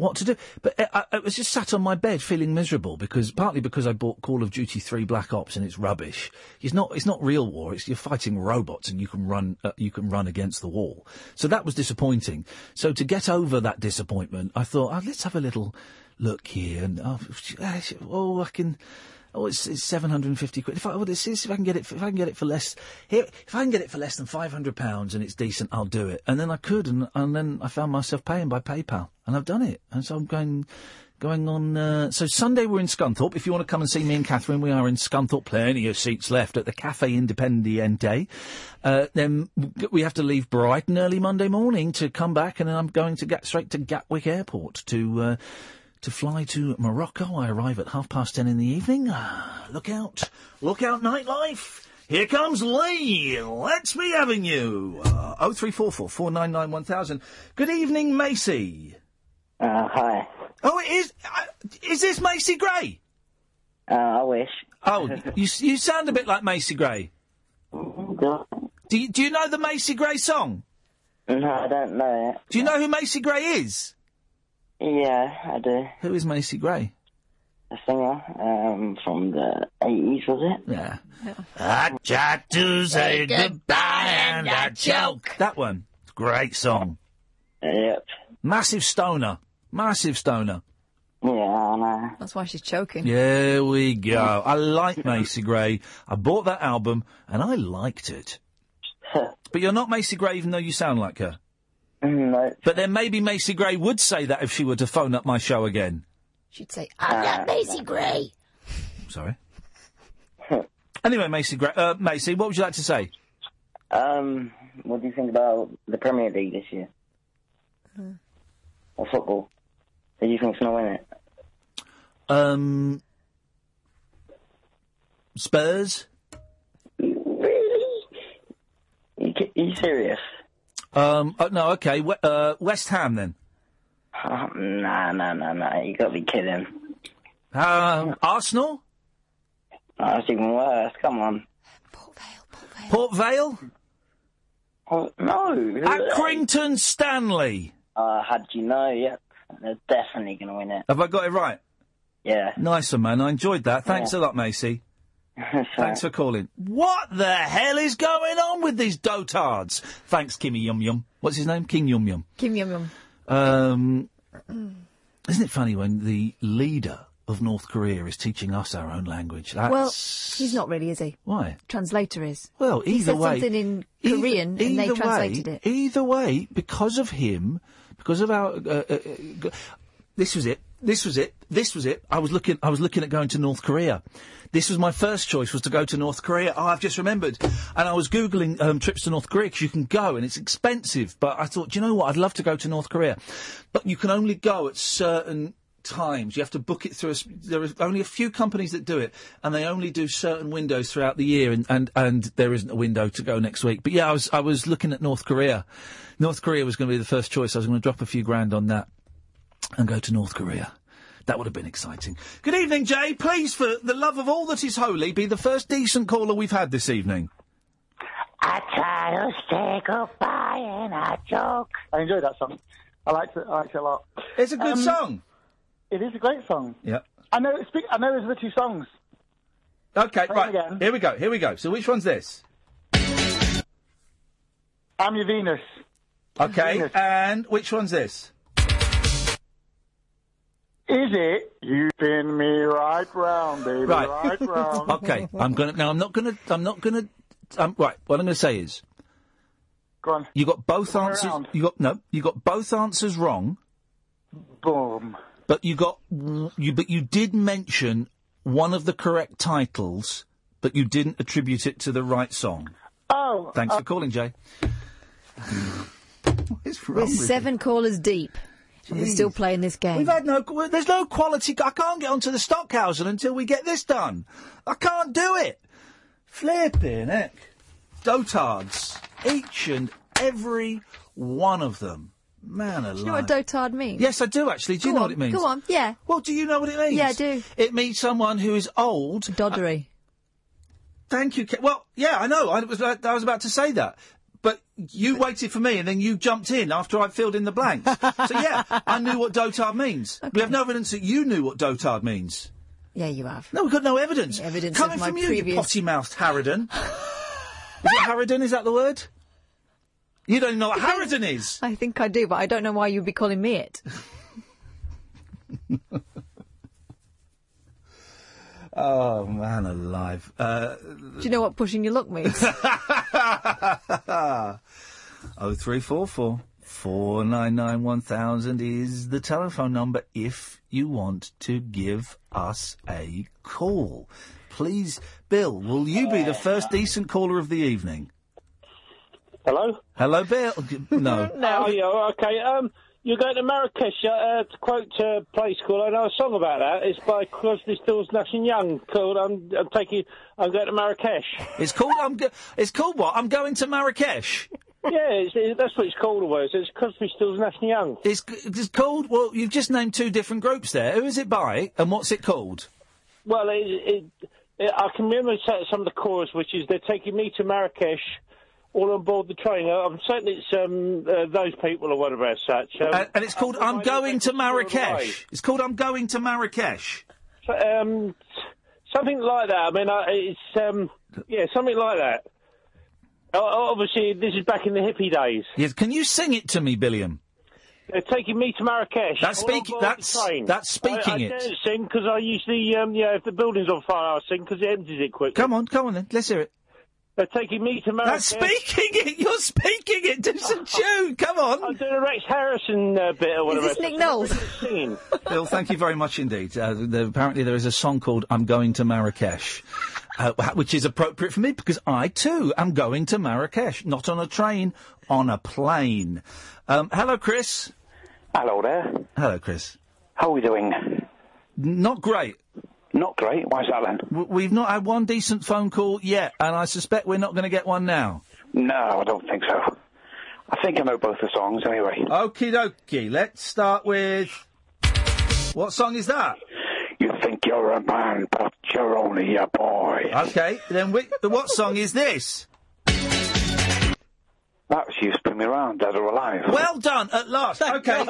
S1: what to do. But I, I was just sat on my bed feeling miserable because partly because I bought Call of Duty Three Black Ops and it's rubbish. It's not it's not real war. It's you're fighting robots and you can run uh, you can run against the wall. So that was disappointing. So to get over that disappointment, I thought oh, let's have a little look here and oh, oh I can. Oh, it's, it's seven hundred and fifty quid. If I, well, if I can get it, for, if I can get it for less, here, if I can get it for less than five hundred pounds and it's decent, I'll do it. And then I could, and, and then I found myself paying by PayPal, and I've done it. And so I'm going, going on. Uh, so Sunday we're in Scunthorpe. If you want to come and see me and Katherine, we are in Scunthorpe. Plenty of seats left at the Cafe Independiente. Uh, then we have to leave Brighton early Monday morning to come back, and then I'm going to get straight to Gatwick Airport to. Uh, to fly to Morocco. I arrive at half past ten in the evening. Ah, look out. Look out, nightlife. Here comes Lee. Let's be having you. Uh, 0344 499 1000. Good evening, Macy.
S13: Uh, hi.
S1: Oh, it is. Uh, is this Macy Gray?
S13: Uh, I wish.
S1: Oh, you, [LAUGHS] you sound a bit like Macy Gray. Do you, do you know the Macy Gray song?
S13: No, I don't know it.
S1: Do you know who Macy Gray is?
S13: Yeah, I do.
S1: Who is Macy Gray?
S13: A singer um, from the 80s, was it?
S1: Yeah. I tried to say goodbye and I choke. That one. Great song.
S13: Yep.
S1: Massive stoner. Massive stoner.
S13: Yeah, I know.
S2: That's why she's choking.
S1: There we go. I like Macy Gray. I bought that album and I liked it. [LAUGHS] but you're not Macy Gray even though you sound like her.
S13: No.
S1: But then maybe Macy Gray would say that if she were to phone up my show again.
S2: She'd say, I'm not Macy Gray. [LAUGHS]
S1: Sorry. [LAUGHS] anyway, Macy Gray, uh, Macy, what would you like to say?
S13: Um, what do you think about the Premier League this year?
S2: Hmm.
S13: Or football? Who do you think's going to win it?
S1: Um, Spurs.
S13: Really? You, ki- are you serious?
S1: Um, oh, no, okay. We- uh, West Ham then.
S13: Oh, nah, nah, nah, nah. You got to be kidding.
S1: Um, Arsenal.
S13: Oh, that's even worse. Come on.
S1: Port Vale. Port Vale?
S13: Oh, no.
S1: Accrington Stanley.
S13: Uh, how did you know? Yep. They're definitely going to win it.
S1: Have I got it right?
S13: Yeah.
S1: Nice one, man. I enjoyed that. Thanks
S13: Yeah.
S1: a lot, Macy. [LAUGHS] Thanks for calling. What the hell is going on with these dotards? Thanks, Kimmy Yum Yum. What's his name? King Yum Yum.
S2: Kim Yum Yum.
S1: Um, isn't it funny when the leader of North Korea is teaching us our own language? That's...
S2: Well, he's not really, is he?
S1: Why?
S2: Translator is.
S1: Well, either he
S2: said
S1: way,
S2: something in
S1: either-
S2: Korean and they translated
S1: way,
S2: it.
S1: Either way, because of him, because of our, uh, uh, uh, this was it. This was it. This was it. I was looking. I was looking at going to North Korea. This was my first choice. Was to go to North Korea. Oh, I've just remembered. And I was googling um, trips to North Korea because you can go and it's expensive. But I thought, you know what? I'd love to go to North Korea, but you can only go at certain times. You have to book it through. A, there are only a few companies that do it, and they only do certain windows throughout the year. And, and, and there isn't a window to go next week. But yeah, I was I was looking at North Korea. North Korea was going to be the first choice. I was going to drop a few grand on that and go to North Korea. That would have been exciting. Good evening, Jay. Please, for the love of all that is holy, be the first decent caller we've had this evening.
S14: I try to say goodbye and I joke. I enjoyed that song. I liked it. I liked it a lot.
S1: It's a good
S14: Um,
S1: song.
S14: It is a great song.
S1: Yep.
S14: I know. Speak, I know. It's the two songs.
S1: Okay,
S14: Play
S1: right.
S14: again.
S1: Here we go. Here we go. So which one's this?
S14: I'm your Venus.
S1: Okay,
S14: Venus.
S1: and which one's this?
S14: Is it? You spin me right round, baby,
S1: Right.
S14: right round. [LAUGHS]
S1: okay, I'm gonna. Now I'm not gonna. I'm not gonna. Um, right. What I'm gonna say is,
S14: Go on.
S1: you got both
S14: Turn
S1: answers.
S14: around.
S1: You got no. You got both answers wrong.
S14: Boom.
S1: But you got you. But you did mention one of the correct titles, but you didn't attribute it to the right song.
S14: Oh.
S1: Thanks
S14: uh,
S1: for calling, Jay. [SIGHS] What's wrong
S2: We're
S1: with
S2: seven callers deep. We're still playing this game.
S1: We've had no. There's no quality. I can't get onto the Stockhausen until we get this done. I can't do it. Flipping heck. Dotards. Each and every one of them. Man alive.
S2: Do you know what dotard means?
S1: Yes, I do actually. Do you know
S2: on,
S1: what it means?
S2: Go on, yeah.
S1: Well, do you know what it means?
S2: Yeah, I do.
S1: It means someone who is old.
S2: Doddery.
S1: Uh, thank you. Ke- Well, yeah, I know. I was I was about to say that. But you waited for me and then you jumped in after I filled in the blanks. so yeah, I knew what dotard means. We have no evidence that you knew what dotard means.
S2: Yeah, you have.
S1: No, we've got no evidence.
S2: Evidence
S1: Coming from you,
S2: previous...
S1: you potty-mouthed harridan. is it harridan? Is that the word? You don't even know what harridan is.
S2: I think I do, but I don't know why you'd be calling me it. [LAUGHS]
S1: Oh man, alive. Uh,
S2: Do you know what pushing your luck means? [LAUGHS] [LAUGHS]
S1: Oh three four four four nine nine one thousand is the telephone number if you want to give us a call. Please, Bill, will you be the first decent caller of the evening?
S15: Hello?
S1: Hello, Bill. [LAUGHS] No.
S15: Oh, yeah, okay. Um, you're going to Marrakesh, uh, uh, to quote uh, Play School, I know a song about that. It's by Crosby, Stills, Nash and Young called I'm, I'm taking, I'm going to Marrakesh.
S1: It's called. I'm. Go- it's called what? I'm going to Marrakesh. [LAUGHS]
S15: yeah, it's, it, that's what it's called, It always. It's Crosby, Stills, Nash and Young.
S1: It's, it's called. Well, you've just named two different groups there. Who is it by, and what's it called?
S15: Well, it, it, it, I can remember some of the chorus, which is they're taking me to Marrakesh, all on board the train. Uh, I'm certain it's um, uh, those people or whatever as such. Um,
S1: and, and it's called I'm going to Marrakesh. It's called I'm going to Marrakesh.
S15: So, um, something like that. I mean, I, it's um, yeah, something like that. O- Obviously, this is back in the hippie days.
S1: Yes. Can you sing it to me, Billiam?
S15: They're taking me to Marrakesh.
S1: That's speaking- that's- that's speaking
S15: I, I
S1: it.
S15: don't sing because I usually, um, yeah, if the building's on fire, I sing because it empties it quick.
S1: Come on, come on then. Let's hear it.
S15: They're taking me to Marrakesh.
S1: That's speaking it. You're speaking it to some tune. Come on.
S15: I'm doing a Rex Harrison uh, bit or whatever.
S2: this Nick Knowles?
S15: Singing. [LAUGHS]
S1: Bill, thank you very much indeed. Uh, there, apparently, there is a song called "I'm Going to Marrakesh," uh, which is appropriate for me because I too am going to Marrakesh, not on a train, on a plane. Um, hello, Chris.
S16: Hello there.
S1: Hello, Chris.
S16: How are we doing?
S1: Not great.
S16: Not great. Why's that then?
S1: W- We've not had one decent phone call yet, and I suspect we're not going to get one now.
S16: No, I don't think so. I think I know both the songs anyway.
S1: Okie dokie. Let's start with. What song is that?
S16: You think you're a man, but you're only a boy.
S1: Okay, then whi- what song is this?
S16: That was you spin me around, dead or alive.
S1: Well done, at last. okay,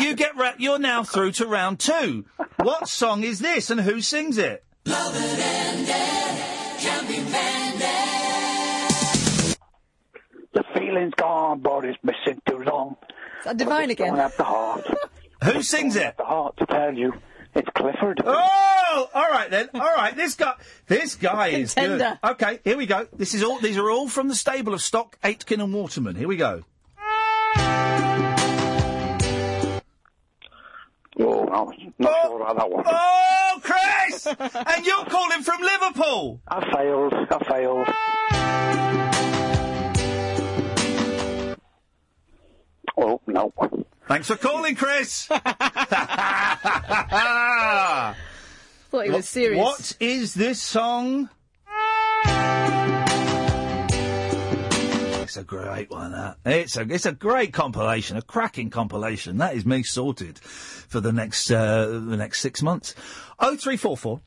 S1: you get ra- you're now through to round two. what [LAUGHS] song is this, and who sings it?
S16: The feeling's gone, but it's missing too long.
S2: Is that Divine again?
S16: have the heart.
S1: Who sings it?
S16: The heart to tell you. It's Clifford.
S1: Oh, all right then. All right, this guy, this guy is good.
S16: Contender.
S1: Okay, here we go. This is all. These are all from the stable of Stock, Aitken, and Waterman. Here we go.
S16: Oh, I'm not oh, sure about that one.
S1: Oh, Chris! [LAUGHS] and you're calling from Liverpool.
S16: I failed. I failed. Oh, no.
S1: Thanks for calling, Chris. [LAUGHS]
S2: Thought he was serious.
S1: What is this song? It's a great one. That it's a it's a great compilation, a cracking compilation. That is me sorted for the next uh, the next six months. Oh three four four.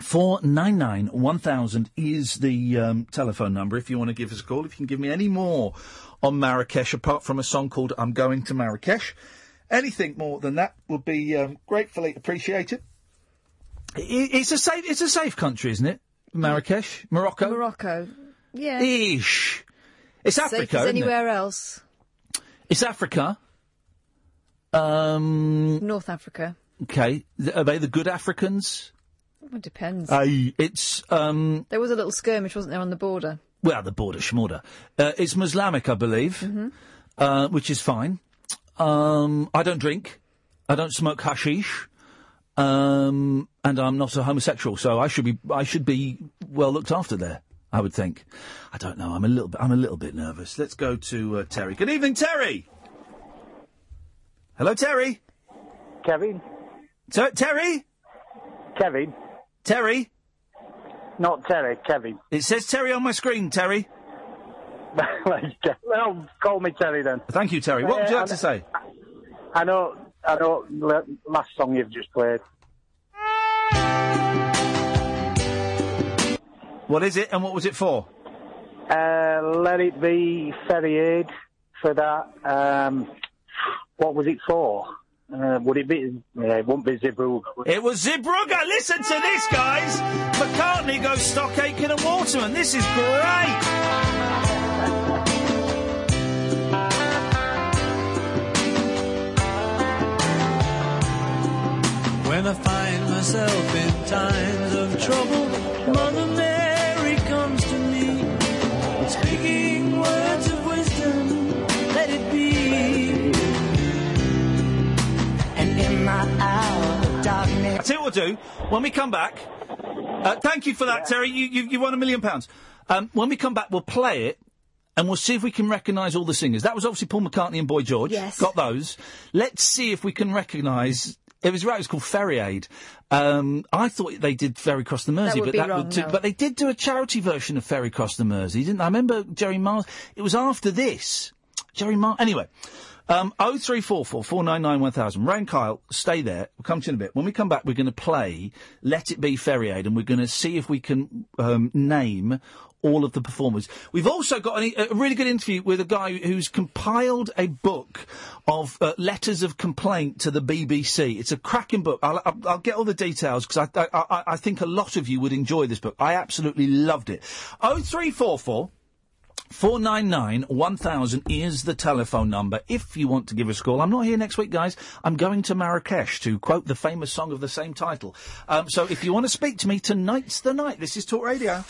S1: 499 1000 is the um, telephone number if you want to give us a call. If you can give me any more on Marrakesh, apart from a song called I'm Going to Marrakesh, anything more than that would be um, gratefully appreciated. It's a safe, it's a safe country, isn't it? Marrakesh, Morocco.
S2: Morocco. Yeah.
S1: Ish. It's
S2: Safe
S1: Africa,
S2: as
S1: isn't it?
S2: anywhere else.
S1: It's Africa. Um.
S2: North Africa.
S1: Okay. Are they the good Africans?
S2: Well, depends.
S1: Aye. It's um.
S2: There was a little skirmish, wasn't there, on the border?
S1: Well, the border schmorder. Uh, it's Muslimic, I believe,
S2: Mhm.
S1: uh, which is fine. Um, I don't drink. I don't smoke hashish. Um, and I'm not a homosexual, so I should be I should be well looked after there. I would think. I don't know. I'm a little bit I'm a little bit nervous. Let's go to uh, Terry. Good evening, Terry. Hello, Terry.
S17: Kevin.
S1: So, Terry.
S17: Kevin.
S1: Terry.
S17: Not Terry, Kevin.
S1: It says Terry on my screen. Terry. [LAUGHS]
S17: well, call me Terry then.
S1: Thank you, Terry. What would you like to say?
S17: I know, I know. Last song you've just played.
S1: What is it, and what was it for?
S17: Uh, let it be Ferry Aid for that. Um, what was it for? Uh, would it be? Yeah, it wouldn't be Zibrug.
S1: It was Zeebrugge. Listen to this, guys. McCartney goes Stock Aitken and Waterman. This is great.
S18: When I find myself in times of trouble, Mother Mary darkness.
S1: I tell you what we'll do. When we come back, uh, thank you for that, Terry. You, you, you won a million pounds. Um, when we come back, we'll play it, and we'll see if we can recognise all the singers. That was obviously Paul McCartney and Boy George.
S2: Yes.
S1: Got those. Let's see if we can recognise. It was right. It was called Ferry Aid. Um, I thought they did Ferry Cross the Mersey,
S2: would
S1: but that
S2: wrong,
S1: would too,
S2: no.
S1: but they did do a charity version of Ferry Cross the Mersey, didn't they? I remember Jerry Miles. It was after this. Jerry Miles. Anyway. Um, 0344 499 1000. Ray and Kyle, stay there. We'll come to you in a bit. When we come back, we're going to play Let It Be Ferry Aid and we're going to see if we can um, name all of the performers. We've also got a really good interview with a guy who's compiled a book of uh, letters of complaint to the BBC. It's a cracking book. I'll, I'll, I'll get all the details because I, I, I, I think a lot of you would enjoy this book. I absolutely loved it. 0344 499 1000 is the telephone number if you want to give us a call. I'm not here next week, guys. I'm going to Marrakesh to quote the famous song of the same title. Um, so if you want to speak to me, tonight's the night. This is Talk Radio.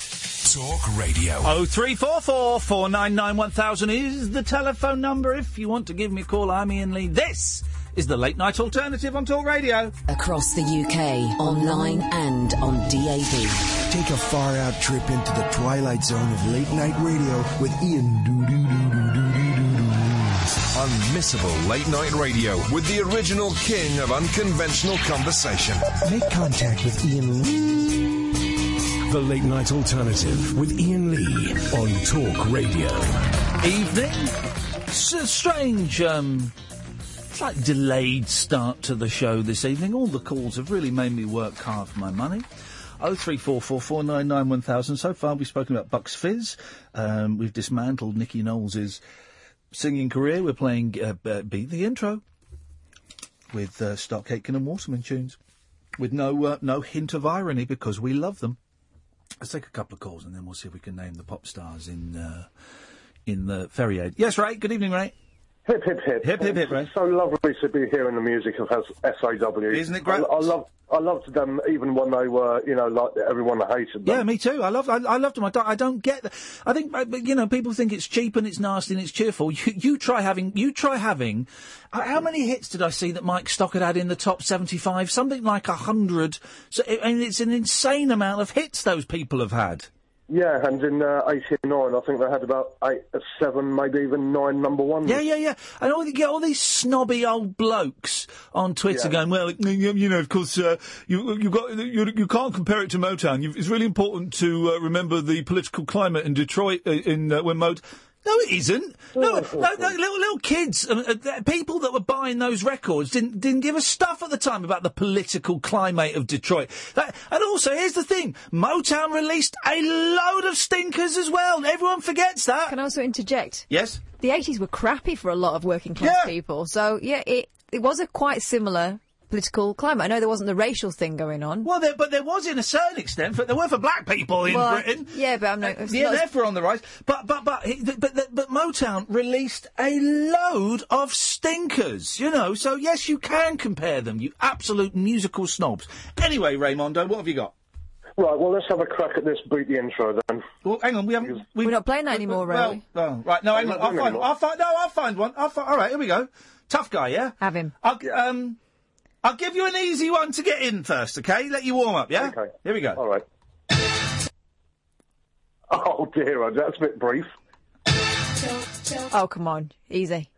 S6: Talk Radio.
S1: 0344 499 1000 is the telephone number if you want to give me a call. I'm Iain Lee. This is the late night alternative on Talk Radio.
S5: Across the UK, online and on DAB.
S6: Take a far out trip into the twilight zone of late night radio with Iain
S19: Unmissable late night radio with the original king of unconventional conversation.
S6: Make contact with Iain Lee. The late night alternative with Iain Lee on Talk Radio.
S1: Evening. It's a strange um, slight delayed start to the show this evening. All the calls have really made me work hard for my money. Oh three four four four nine nine one thousand. So far, we've spoken about Bucks Fizz. Um, we've dismantled Nicky Knowles' singing career. We're playing uh, Beat the Intro with uh, Stock Aitken and Waterman tunes, with no uh, no hint of irony because we love them. Let's take a couple of calls and then we'll see if we can name the pop stars in uh, in the Ferry Aid. Yes, Ray. Good evening, Ray.
S20: Hip hip hip.
S1: Hip hip hip.
S20: It's so lovely to be hearing the music of SAW.
S1: Isn't it great?
S20: I, I love I loved them even when they were, you know, like everyone hated them.
S1: Yeah, me too. I love, I, I loved them. I don't, I don't get. The, I think, uh, you know, people think it's cheap and it's nasty and it's cheerful. You, you try having, you try having. Uh, how many hits did I see that Mike Stockard had in the top seventy-five? Something like a hundred. So, I mean, it's an insane amount of hits those people have had.
S20: Yeah, and in uh, 89, I think they had about eight, seven, maybe even nine number ones.
S1: Yeah, yeah, yeah. And all you get all these snobby old blokes on Twitter
S20: Yeah.
S1: going, well, you you know, of course, uh, you you got you, you can't compare it to Motown. you it's really important to uh, remember the political climate in Detroit uh, in uh, when Motown. No, it isn't. No, no, no little, little kids, uh, uh, people that were buying those records didn't didn't give a stuff at the time about the political climate of Detroit. That, and also, here's the thing: Motown released a load of stinkers as well. Everyone forgets that.
S2: Can I also interject?
S1: Yes.
S2: The 80s were crappy for a lot of working class people. So, yeah, it, it was a quite similar political climate. I know there wasn't the racial thing going on.
S1: Well, there, but there was in a certain extent. For, there were for black people in
S2: Well,
S1: Britain.
S2: Yeah, but I'm not. it's
S1: The
S2: not as-
S1: on the rise, but but but but but, but Motown released a load of stinkers, you know. So yes, you can compare them. You absolute musical snobs. Anyway, Raymondo, what have you got?
S20: Right, well, let's have a crack at this beat the intro then.
S1: Well, hang on, we haven't. We,
S2: We're not playing that anymore,
S1: well,
S2: Ray.
S1: oh, right, no, hang on. I'll find. I'll find. No, I'll find one. I'll find. All right, here we go. Tough guy, yeah.
S2: Have him.
S1: I'll um. I'll give you an easy one to get in first, okay? Let you warm up, yeah?
S20: Okay.
S1: Here we go.
S20: All right. Oh dear, that's a bit brief.
S2: Oh, come on. Easy.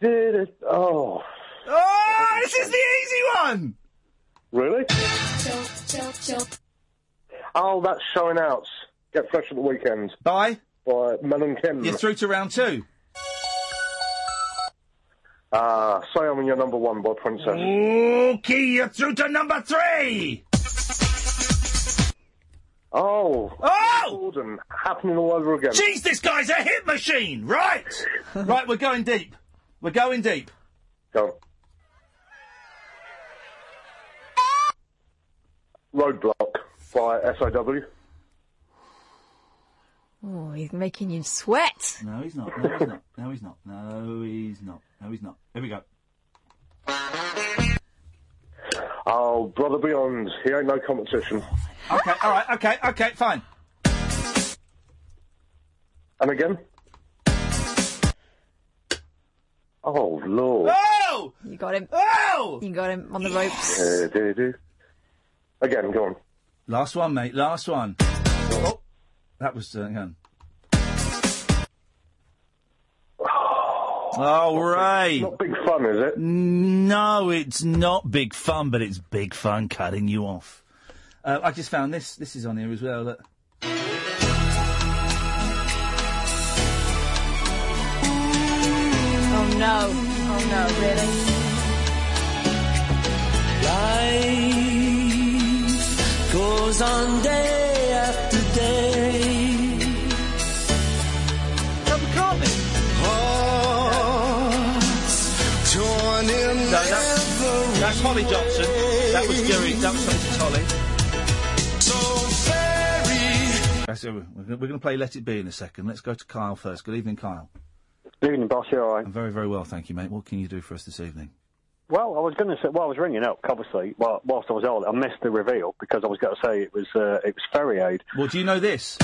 S20: Did it? Oh,
S1: Oh, this is the easy one.
S20: really? Oh, that's showing out. Get fresh at the weekend.
S1: Bye.
S20: By Mel and Kim.
S1: You're through to round two.
S20: Ah, say I'm your number one by Princess.
S1: Okay, you're through to number three.
S20: Oh.
S1: Oh!
S20: Gordon, happening all over again.
S1: Jeez, this guy's a hit machine. Right. [LAUGHS] right, we're going deep. We're going deep.
S20: Go. Roadblock by SAW.
S2: Oh, he's making you sweat.
S1: No, he's not. No, he's not. No, he's not. No, he's not. No, he's not. Here we go.
S20: Oh, Brother Beyond. He ain't no competition.
S1: Okay, all right, okay, okay, fine.
S20: And again? Oh, Lord.
S1: Oh!
S2: You got him.
S1: Oh!
S2: You got him on the ropes.
S20: Uh, do, do. Again, go on.
S1: Last one, mate. Last one. Oh, that was uh, hang on. Oh, Ray.
S20: Not big fun, is it?
S1: No, it's not big fun, but it's big fun cutting you off. Uh, I just found this. This is on here as well. Look.
S2: Oh no. Oh no, really?
S18: Life goes on day
S1: Holly Johnson. That was during. That was Mrs. Holly.
S18: so very.
S1: That's it. We're, we're going to play Let It Be in a second. Let's go to Kyle first. Good evening, Kyle.
S21: Good evening, boss. You all right?
S1: I'm very, very well, thank you, mate. What can you do for us this evening?
S21: Well, I was going to say, well, I was ringing up, obviously, well, whilst I was out, I missed the reveal because I was going to say it was uh, it was Ferry Aid.
S1: Well, do you know this?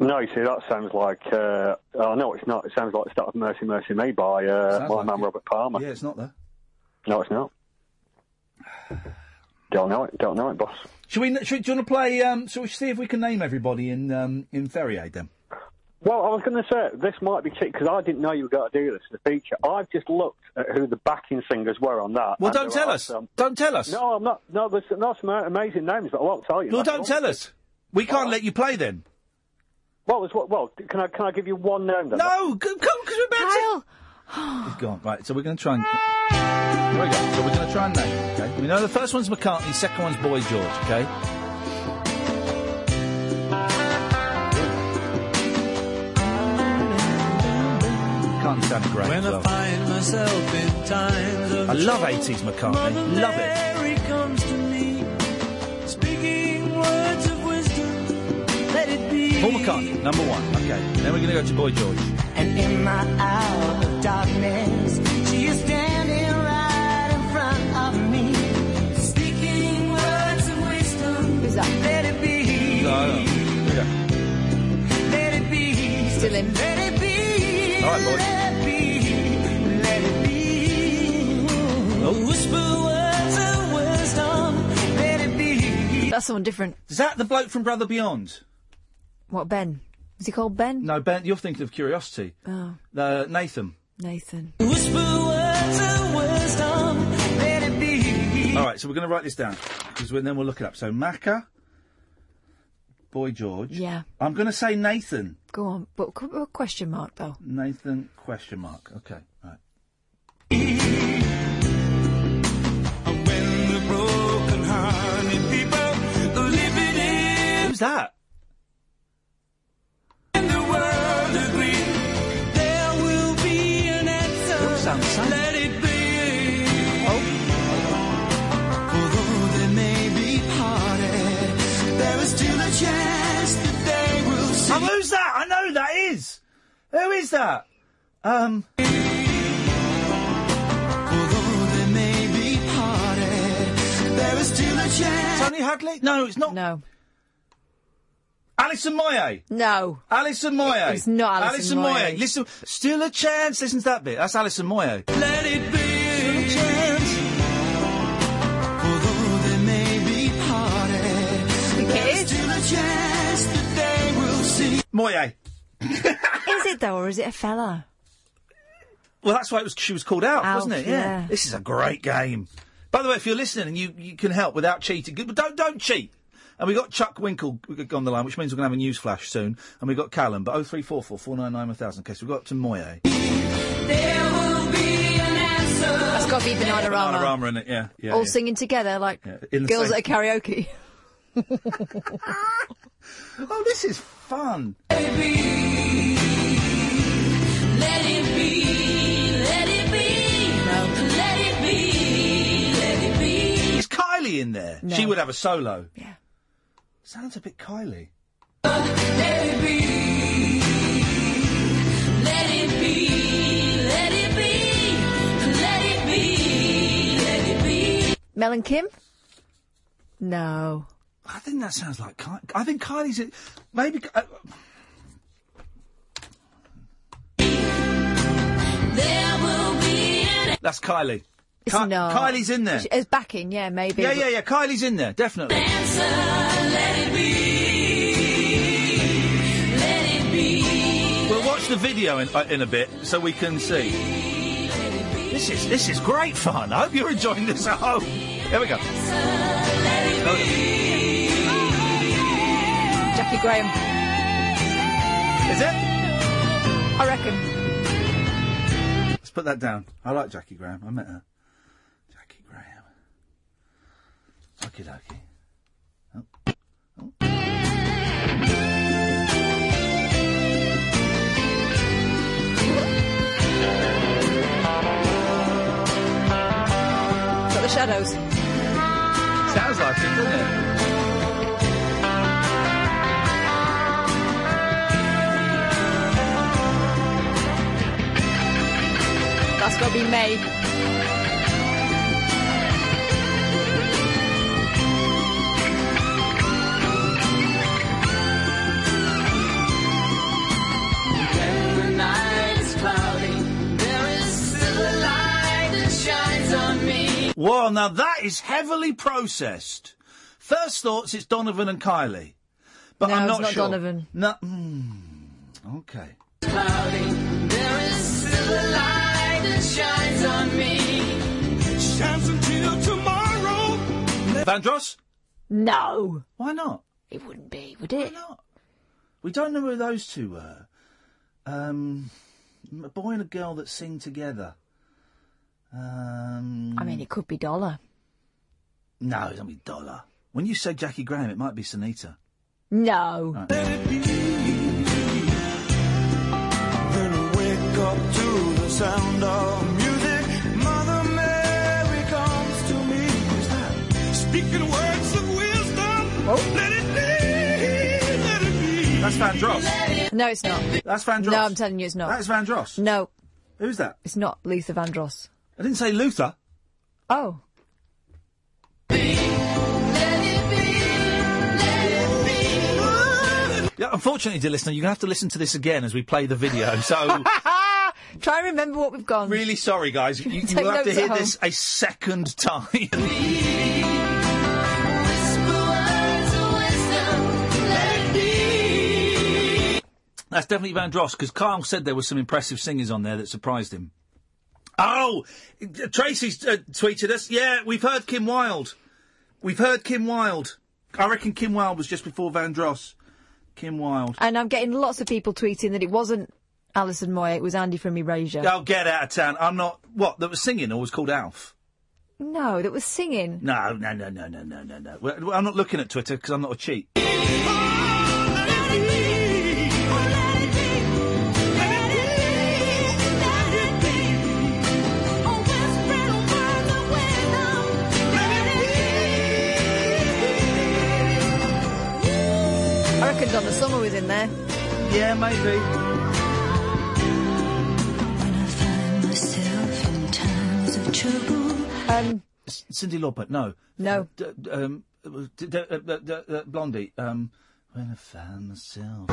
S21: No, you see, that sounds like, uh, oh, no, it's not. It sounds like the start of Mercy, Mercy Me by uh, my
S1: like
S21: man
S1: it.
S21: Robert Palmer.
S1: Yeah, it's not there.
S21: No, it's not. Don't know it, don't know it, boss.
S1: Should we? Should, do you want to play? Um, shall we see if we can name everybody in um, in Ferry Aid then?
S21: Well, I was going to say, this might be cheap because I didn't know you were going to do this, the feature. I've just looked at who the backing singers were on that.
S1: Well, don't tell
S21: are
S1: us.
S21: some-
S1: Don't tell us.
S21: No, I'm not. No, there's, there's some amazing names, but I won't tell you.
S1: Well, don't tell us. We can't let you play then.
S21: Well. Well, can I can I give you one name then?
S1: No, come because we're about
S2: Kyle. [GASPS]
S1: He's gone. Right, so we're going to try and. There we go. So we're going to try and name. Okay. We know the first one's McCartney, second one's Boy George. Okay. McCartney sounded great
S18: When
S1: as
S18: I find myself in times of
S1: I love 80s McCartney. Love it.
S18: It be.
S1: Paul McCartney, number one. Okay. Then we're going to go to Boy George.
S18: And in my hour of darkness, she is standing right in front of me, speaking words of wisdom.
S2: Who's that?
S18: Let it be.
S1: No, no. Here we go.
S18: Let it be.
S2: Still in.
S18: Let it be.
S1: All right, boys.
S18: Let it be. Let it be.
S1: Oh.
S18: Whisper words of wisdom. Let it be.
S2: That's someone different.
S1: Is that the bloke from Brother Beyond?
S2: What, Ben? Is he called Ben?
S1: No, Ben. You're thinking of Curiosity.
S2: Oh,
S1: Uh, Nathan.
S2: Nathan.
S18: Whisper words of wisdom. Let it be.
S1: All right, so we're going to write this down because then we'll look it up. So Macca, Boy George.
S2: Yeah.
S1: I'm going to say Nathan.
S2: Go on. But qu- a question mark, though.
S1: Nathan question mark. Okay. Right.
S18: When the broken people living in
S1: Who's that?
S18: See.
S1: Oh, who's that? I know who that is. Who is that? Um.
S18: Although they may be parted, there is still a chance.
S1: Tony Hadley? No, it's not.
S2: No.
S1: Alison Moyet.
S2: No.
S1: Alison Moyet.
S2: It's not Alison
S1: Moyet.
S2: Moyet.
S1: Listen, still a chance. Listen to that bit. That's Alison Moyet.
S18: Let it be. Although they may be parted,
S2: Think
S18: there
S2: it
S18: is
S2: is?
S18: still a chance that they will see.
S1: Moyet. [LAUGHS]
S2: Is it, though, or is it a fella?
S1: Well, that's why it was. She was called out,
S2: Alf,
S1: wasn't it?
S2: yeah.
S1: This is a great game. By the way, if you're listening and you, you can help without cheating, good, but don't don't cheat. And we've got Chuck Winkle on the line, which means we're going to have a news flash soon. And we've got Callum, but oh three four four four nine nine one thousand. Okay, so we got to Moyet.
S18: There will be an answer.
S2: That's got to be Bananarama. Rama
S1: in it, yeah, yeah.
S2: All
S1: yeah.
S2: singing together like
S1: Yeah, in the
S2: girls
S1: same-
S2: at a karaoke. [LAUGHS]
S1: Oh, this is fun.
S18: Let it be. Let it be. Let it be. Let it be. Let it be.
S1: Is Kylie in there?
S2: No.
S1: She would have a solo.
S2: Yeah.
S1: Sounds a bit Kylie.
S18: Let it be. Let it be. Let it be. Let it be. Let it be.
S2: Mel and Kim? No.
S1: I think that sounds like Kylie. I think Kylie's. A, maybe. Uh,
S18: There will be an
S1: that's Kylie.
S2: It's
S1: Ki-
S2: not.
S1: Kylie's in there.
S2: As backing, yeah, maybe.
S1: Yeah, yeah, yeah. Kylie's in there, definitely.
S18: answer. Let it be. Let it be.
S1: We'll watch the video in, uh, in a bit so we can see. This is this is great fun. I hope you're enjoying this at home. Here we go.
S2: Jaki Graham.
S1: Is it?
S2: I reckon.
S1: Let's put that down. I like Jaki Graham. I met her. Jaki Graham. Okie dokie.
S2: Got the shadows.
S1: Sounds like it, doesn't it?
S2: That's got to be May.
S18: Me.
S1: Well, now that is heavily processed. First thoughts, it's Donovan and Kylie, but
S2: No,
S1: I'm
S2: it's
S1: not,
S2: not
S1: sure.
S2: Donovan.
S1: No. mm, okay.
S18: Cloudy, there is still a light that shines on me. Shines until tomorrow.
S1: Vandross?
S2: No.
S1: Why not?
S2: It wouldn't be, would it?
S1: Why not? We don't know who those two were. Um, a boy and a girl that sing together. Um,
S2: I mean, it could be Dollar.
S1: no, it's not be Dollar. When you say Jaki Graham, it might be Sinitta.
S2: No.
S18: Then wake up to the sound of music. Mother Mary comes to me. Speaking words of wisdom. Let it be, let it be.
S1: That's Vandross.
S2: No, it's not.
S1: That's Vandross.
S2: No, I'm telling you, it's not.
S1: That's Vandross.
S2: No.
S1: Who's that?
S2: It's not Luther Vandross.
S1: I didn't say Luther.
S2: Oh.
S1: Yeah, unfortunately, dear listener, you're going to have to listen to this again as we play the video. So, [LAUGHS]
S2: Try and remember what we've gone.
S1: really sorry, guys. You, [LAUGHS] you will have to hear this a second time. [LAUGHS] That's definitely Vandross because Carl said there were some impressive singers on there that surprised him. Oh, Tracy's uh, tweeted us. Yeah, we've heard Kim Wilde. We've heard Kim Wilde. I reckon Kim Wilde was just before Van Vandross. Kim Wilde.
S2: And I'm getting lots of people tweeting that it wasn't Alison Moyet, it was Andy from Erasure.
S1: Oh, get out of town. I'm not. What? That was singing or was called Alf?
S2: No, that was singing.
S1: No, no, no, no, no, no, no, no. I'm not looking at Twitter because I'm not a cheat. [LAUGHS]
S2: reckon Donna Summer was in there.
S1: Yeah, maybe.
S2: Um,
S1: Cyndi Lauper, no.
S2: No.
S1: D- d- um, d- d- uh, d- d- uh, Blondie. Um, when I found myself.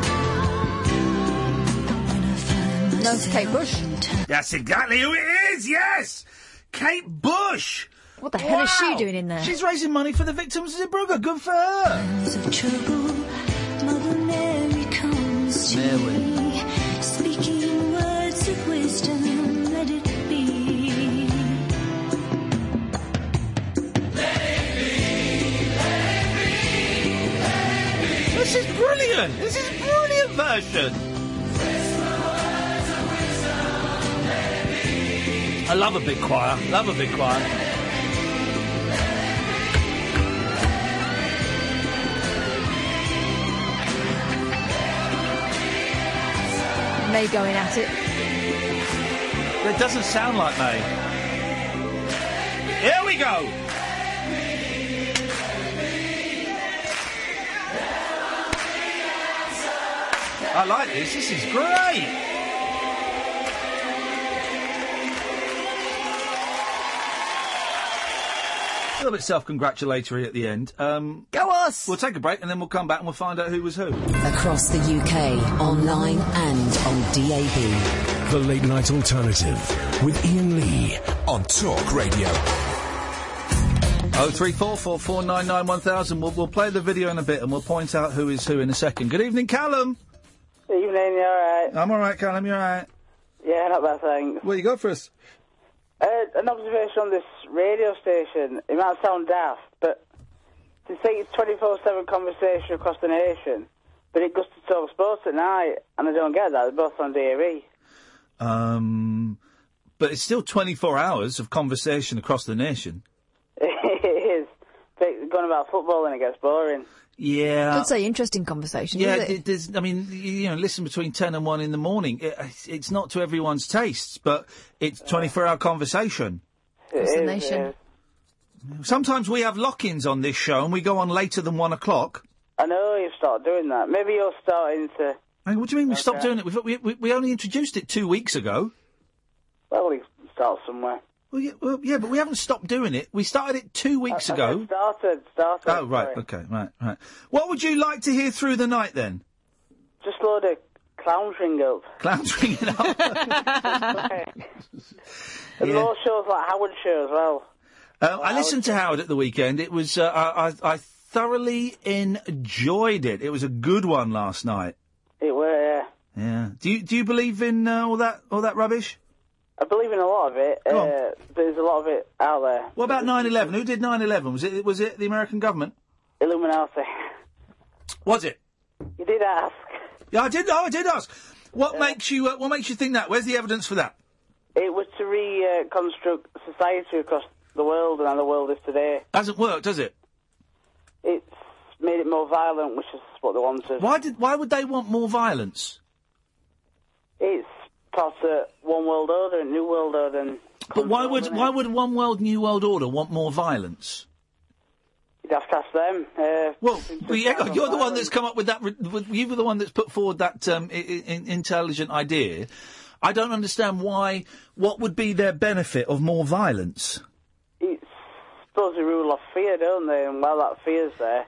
S2: No, it's Kate Bush.
S1: That's exactly who it is. Yes, Kate Bush.
S2: What the hell is she doing in there?
S1: She's raising money for the victims of Zeebrugge. Good for her. Mary.
S18: Speaking words of wisdom, let it be.
S1: This is brilliant. This is brilliant version. I love a big choir. Love a big choir.
S2: May going at it.
S1: It doesn't sound like May. Here we go. I like this. This is great. Little bit self-congratulatory at the end. Um,
S2: Go us!
S1: We'll take a break and then we'll come back and we'll find out who was who.
S5: Across the UK, online and on DAB.
S6: The Late Night Alternative with Iain Lee on Talk Radio.
S1: Oh three four four four nine nine one thousand. We'll we'll play the video in a bit and we'll point out who is who in a second. Good evening, Callum.
S22: Evening, you alright?
S1: I'm all right, Callum. You all right?
S22: Yeah, not bad, thanks.
S1: What you got for us?
S22: Uh, an observation on this radio station. It might sound daft, but to say it's 24-7 conversation across the nation, but it goes to talk sports at night, and I don't get that. They're both on E. DAE.
S1: Um, but it's still 24 hours of conversation across the nation. [LAUGHS]
S22: it is. But going about football and it gets boring.
S1: Yeah.
S2: Don't say interesting conversation.
S1: Yeah,
S2: is it?
S1: it- there's, I mean, you you know, listen between 10 and 1 in the morning. It, it's- it's not to everyone's tastes, but it's 24 hour conversation.
S2: Across the nation.
S1: Sometimes we have lock ins on this show and we go on later than 1 o'clock.
S22: I know you've started doing that. Maybe you're starting to.
S1: Hey, what do you mean we stopped
S22: Okay.
S1: doing it? We've, we, we, we only introduced it two weeks ago.
S22: Well, we start somewhere.
S1: Well yeah, well, yeah, but we haven't stopped doing it. We started it two weeks
S22: I- I
S1: ago.
S22: Started, started.
S1: Oh, right,
S22: sorry.
S1: okay, right, right. What would you like to hear through the night then?
S22: Just a load of clowns ring up.
S1: Clowns ringing [LAUGHS] up. [LAUGHS]
S22: And
S1: Yeah.
S22: more shows like Howard Show as well.
S1: Uh, I listened to Howard at the weekend. It was uh, I, I, I thoroughly enjoyed it. It was a good one last night.
S22: It were, yeah.
S1: Yeah. Do you do you believe in uh, all that all that rubbish?
S22: I believe in a lot of it. Uh, there's a lot of it out there.
S1: What about 9/11? Who did 9/11? Was it was it the American government?
S22: Illuminati.
S1: Was it?
S22: You did ask.
S1: Yeah, I did. Oh, I did ask. What makes you uh, What makes you think that? Where's the evidence for that?
S22: It was to reconstruct society across the world and how the world is today.
S1: Hasn't worked, has it?
S22: It's made it more violent, which is what they wanted.
S1: Why did Why would they want more violence?
S22: It's part of one world order, new world order, and
S1: But why would Why would one world new world order want more violence?
S22: you'd have to ask them. Uh,
S1: Well, well, yeah, you're the one that's come up with that. You were the one that's put forward that um, I- I- intelligent idea. I don't understand why. What would be their benefit of more violence?
S22: it's supposed to rule off fear, don't they? And while that fear's there,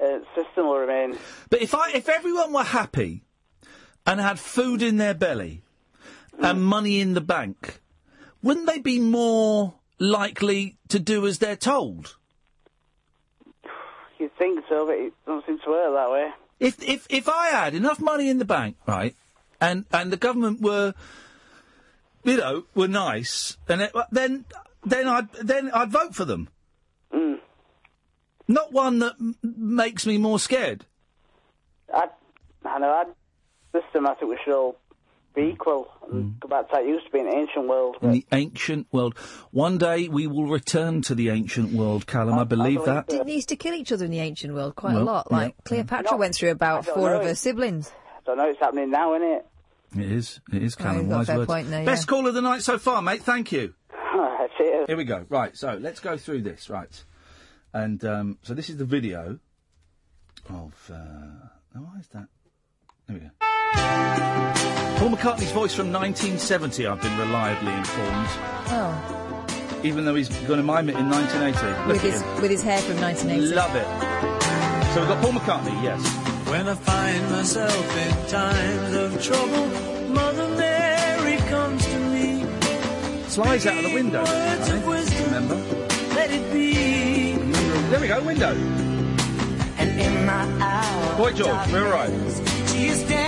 S22: uh, system will remain.
S1: But if I, if everyone were happy and had food in their belly and money in the bank, wouldn't they be more likely to do as they're told?
S22: You'd think so, but it doesn't seem to work that way.
S1: If if if I had enough money in the bank, right, and and the government were, you know, were nice, and it, then then I'd then I'd vote for them. Hmm. Not one that m- makes me more scared.
S22: I, I know, I, system, I think we should all be equal and go back to how it used to be in the ancient world.
S1: In the ancient world, one day we will return to the ancient world, Callum. I believe that.
S2: Didn't they used to kill each other in the ancient world quite a
S1: Well,
S2: lot?
S1: yeah,
S2: Like Cleopatra went through about four
S22: know.
S2: of her siblings.
S22: I don't know, it's happening now, isn't it?
S1: It is. It is,
S2: Oh,
S1: Callum.
S2: you've got a
S1: Wise words.
S2: point there,
S1: Best call of the night so far, mate. Thank you. [LAUGHS]
S22: Cheers.
S1: Here we go. Right, so let's go through this. Right, and um, so this is the video of. Uh, oh, why is that? There we go. Paul McCartney's voice from 1970. I've been reliably informed,
S2: Oh,
S1: even though he's going to mime it in 1980. Look
S2: with
S1: at
S2: his
S1: him.
S2: with his hair from 1980.
S1: Love it. So we've got Paul McCartney. Yes.
S18: When I find myself in times of trouble, Mother Mary comes to me.
S1: Slides out of the window. doesn't it, I think? Remember?
S18: Let it be.
S1: There we go. Window.
S18: And in my hour,
S1: Boy George, we're all right.
S18: she is standing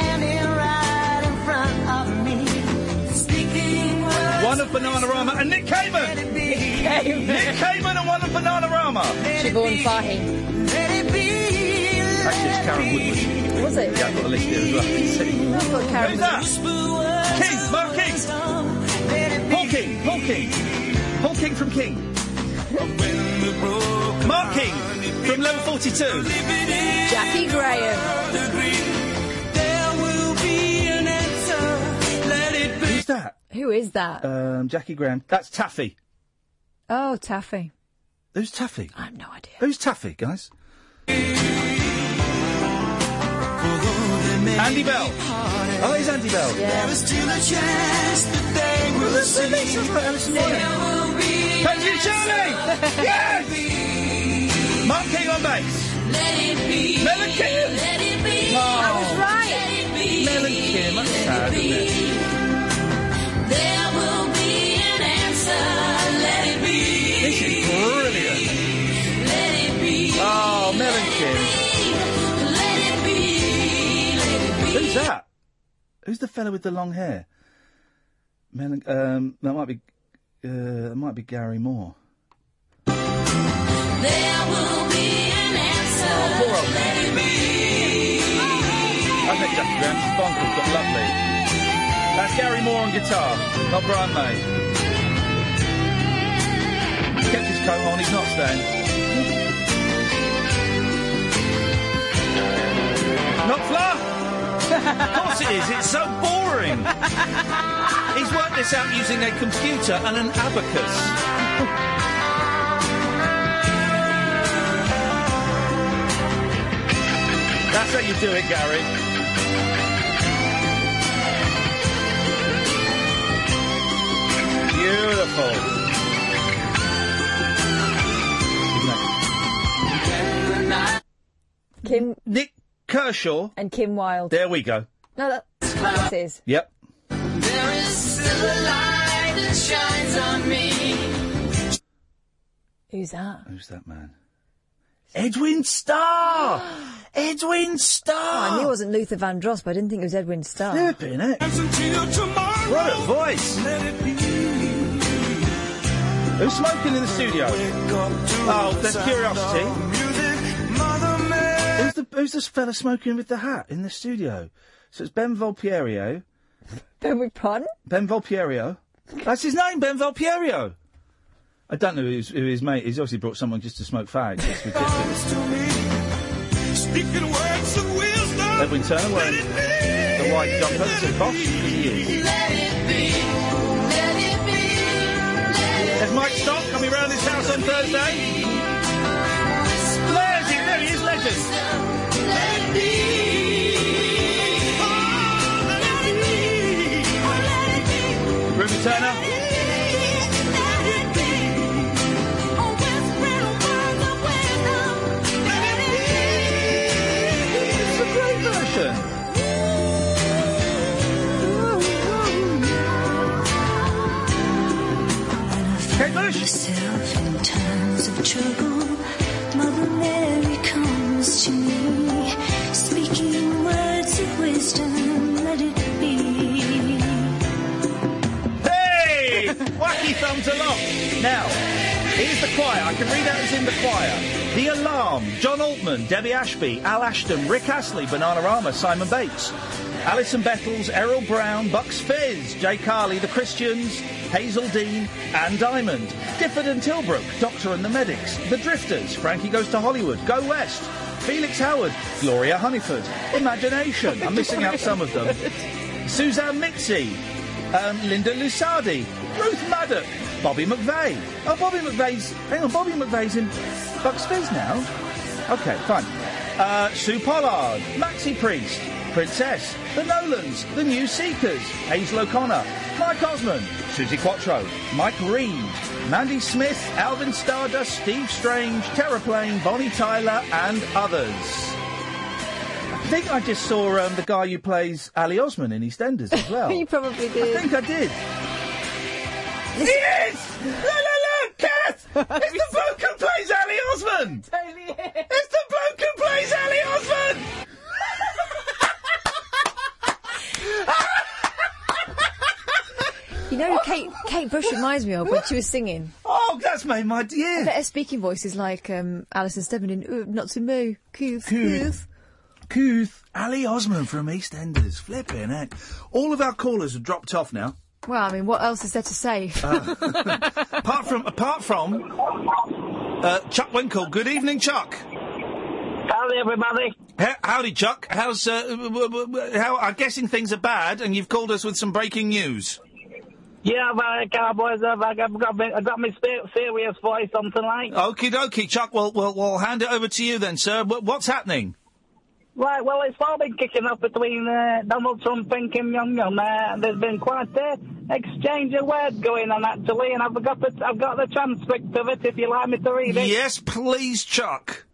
S1: One of Bananarama and Nick Kamen. Nick Kamen. Nick Kamen and one of Bananarama.
S2: Siobhan Fahey.
S18: Let.
S1: Actually, it's Keren Woodward.
S2: Was it?
S1: Yeah, I've got the list here as well. See.
S2: I thought Karen
S1: Who's that? King, Mark King. Paul King, Paul King. Paul King from King. Mark King from level 42.
S2: Jaki Graham.
S18: There will be an answer. Let it be.
S1: Who's that?
S2: Who is that?
S1: Um, Jaki Graham. That's Taffy.
S2: Oh, Taffy.
S1: Who's Taffy?
S2: I have no idea.
S1: Who's Taffy, guys? Andy Bell. Oh, it's Andy Bell.
S18: There is still a chance that they will see. There will be
S1: Country Charlie! [LAUGHS] yes! Mark King on bass.
S18: Let it be.
S1: Mel and Kim.
S18: Let it be.
S1: Oh.
S18: I was right. Let it be.
S1: Mel and Kim. That's sad, isn't it? Who's that? Who's the fella with the long hair? Mel- um, that might be. Uh, that might be Gary Moore.
S18: There will be an answer.
S1: Oh, poor old man. I think Jaki Graham. She's bonkers, but lovely. That's Gary Moore on guitar, not Brian May. He's kept his coat on. He's not staying. Not Fla. of course it is. It's so boring. He's worked this out using a computer and an abacus. That's how you do it, Gary. Beautiful.
S2: Kim
S1: Nik Kershaw
S2: and Kim Wilde.
S1: There we go.
S2: No, that's what.
S1: Yep.
S18: There is still a light that shines on me.
S2: Who's that?
S1: Who's that man? Edwin Starr! [GASPS] Edwin Starr!
S2: Oh, I knew it wasn't Luther Vandross, but I didn't think it was Edwin Starr.
S1: Flipping it. What a voice! Who's smoking in the studio? Oh, there's curiosity. Who's the who's this fella smoking with the hat in the studio? So it's Ben Volpierio. [LAUGHS]
S2: Ben with pardon?
S1: Ben Volpierio. That's his name, Ben Volpierio. I don't know who his, who his mate is. He's obviously brought someone just to smoke fags. It's ridiculous.
S18: Speaking words of wisdom.
S1: Edwin Turner wearing the white jumper says Bosch, because he is. There's Mike Stock coming round his house on Thursday. There's he, there he is, legend.
S18: Let it Myself in times of trouble, Mother Mary comes to me, speaking words of wisdom. Let it be.
S1: Hey! [LAUGHS] Wacky thumbs aloft. Now, here's the choir. I can read out who's in the choir. The Alarm, John Altman, Debbie Ashby, Al Ashton, Rick Astley, Bananarama, Simon Bates, Alison Bettles, Errol Brown, Bucks Fizz, Jay Carley, The Christians, Hazell Dean, Anne Diamond, Difford and Tilbrook, Doctor and the Medics, The Drifters, Frankie Goes to Hollywood, Go West, Felix Howard, Gloria Hunniford, Imagination, I'm missing out some of them, Suzanne Mizzi, um, Linda Lusardi, Ruth Maddock, Bobby McVeigh. Oh, Bobby McVeigh's. Hang on, Bobby McVeigh's in Bucks Fizz now. Okay, fine. Uh, Sue Pollard, Maxi Priest, Princess, The Nolans, The New Seekers, Hazel O'Connor, Mike Osmond, Suzi Quatro, Mike Read, Mandy Smith, Alvin Stardust, Steve Strange, Terraplane, Bonnie Tyler, and others. I think I just saw um, the guy who plays Ali Osman in EastEnders as [LAUGHS] well.
S2: you probably did.
S1: I think I did. He is! La la la! Kath! [LAUGHS] It's the bloke who plays Ali Osman! It's the bloke who plays Ali Osman!
S2: You know who Kate Kate Bush reminds me of when she was singing.
S1: Oh, that's made my dear.
S2: Her speaking voice is like um, Alison Stebbin in "Ooh, Not to Me. Keith, Keith.
S1: Couth, Ali Osman from EastEnders. Flipping heck. All of our callers have dropped off now.
S2: Well, I mean, what else is there to say? [LAUGHS]
S1: apart from, apart from, uh, Chuck Winkle. Good evening, Chuck.
S16: Howdy, everybody.
S1: H- howdy, Chuck. How's, uh, w- w- w- how, I'm guessing things are bad and you've called us with some breaking news.
S16: Yeah, well, Cowboys, I've, I've got me, I've got me serious voice on tonight.
S1: Okie dokie, Chuck. Well, we'll, we'll hand it over to you then, sir. Wh- What's happening?
S16: Right, well, it's all been kicking off between uh, Donald Trump and Kim Jong Un. Uh, there's been quite a exchange of words going on actually, and I've got the I've got the transcript of it. If you like me to read it.
S1: Yes, please, Chuck.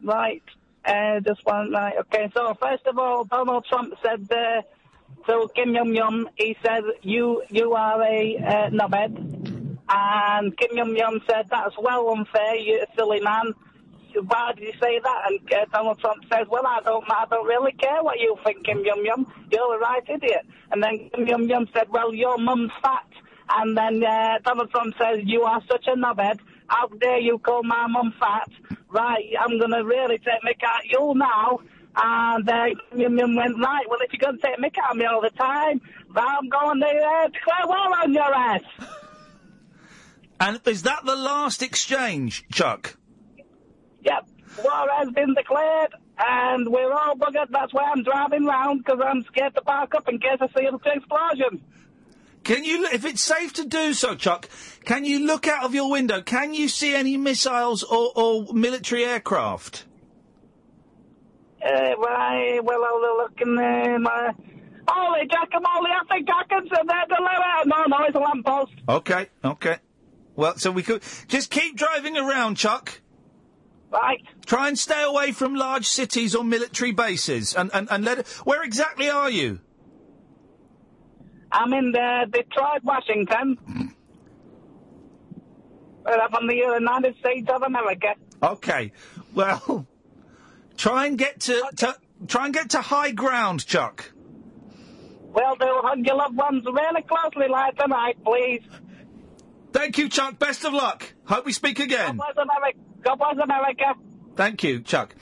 S16: Right. Uh, just one. Right. Okay. So first of all, Donald Trump said uh, to Kim Jong Un, he said, "You you are a uh, knobhead," and Kim Jong Un said, "That's well unfair, you silly man." Why did you say that? And uh, Donald Trump says, well, I don't, I don't really care what you think, Kim Yum Yum. You're a right idiot. And then Kim Yum Yum said, well, your mum's fat. And then uh, Donald Trump says, you are such a knobhead. How dare you call my mum fat? Right, I'm going to really take mick out you now. And uh, Kim Yum Yum went, right, well, if you're going to take mick of me all the time, I'm going to uh, declare on your ass.
S1: And is that the last exchange, Chuck?
S16: Yep, war has been declared, and we're all buggered. That's why I'm driving round, because I'm scared to park up in case I see an explosion.
S1: Can you, if it's safe to do so, Chuck, can you look out of your window? Can you see any missiles or, or military aircraft?
S16: Uh, right, well, I'll look in uh, my... Holy guacamole, I think I can sit there deliver. No, no, it's a lamppost.
S1: Okay, okay. Well, so we could just keep driving around, Chuck.
S16: Right.
S1: Try and stay away from large cities or military bases, and and, and let. Where exactly are you?
S16: I'm in uh, Detroit, Washington. Right up on the United States of America.
S1: Okay. Well, try and get to, to try and get to high ground, Chuck.
S16: Well, do hug your loved ones really closely like tonight, please.
S1: Thank you, Chuck. Best of luck. Hope we speak again.
S16: God bless America. God bless America.
S1: Thank you, Chuck.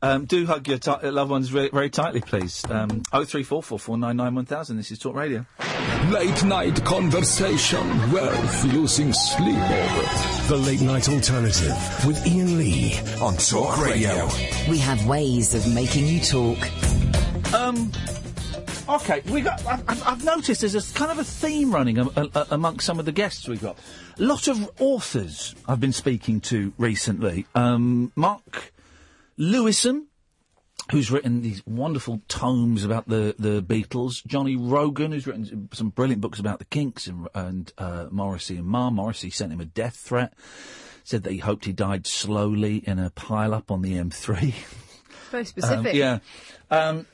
S1: Um, do hug your ti loved ones very, very tightly, please. Um, 03444991000. This is Talk Radio.
S6: Late night conversation worth losing sleep over. The late night alternative with Iain Lee on Talk Radio.
S5: We have ways of making you talk.
S1: Um. Okay, we got. I've, I've- noticed there's a kind of a theme running a, a, amongst some of the guests we've got. A lot of authors I've been speaking to recently. Um, Mark Lewisohn, who's written these wonderful tomes about the, the Beatles. Johnny Rogan, who's written some brilliant books about the Kinks and, and uh, Morrissey and Marr. Morrissey sent him a death threat. Said that he hoped he died slowly in a pile up on the M3.
S2: Very [LAUGHS] specific.
S1: Um, yeah. Um,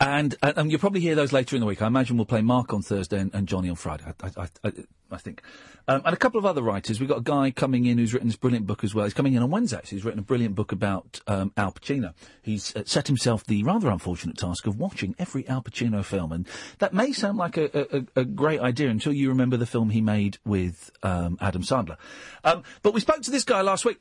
S1: and, and, and you'll probably hear those later in the week. I imagine we'll play Mark on Thursday and, and Johnny on Friday, I, I, I, I, I think. Um, and a couple of other writers. We've got a guy coming in who's written this brilliant book as well. He's coming in on Wednesday. So he's written a brilliant book about um, Al Pacino. He's uh, set himself the rather unfortunate task of watching every Al Pacino film. And that may sound like a, a, a great idea until you remember the film he made with um, Adam Sandler. Um, but we spoke to this guy last week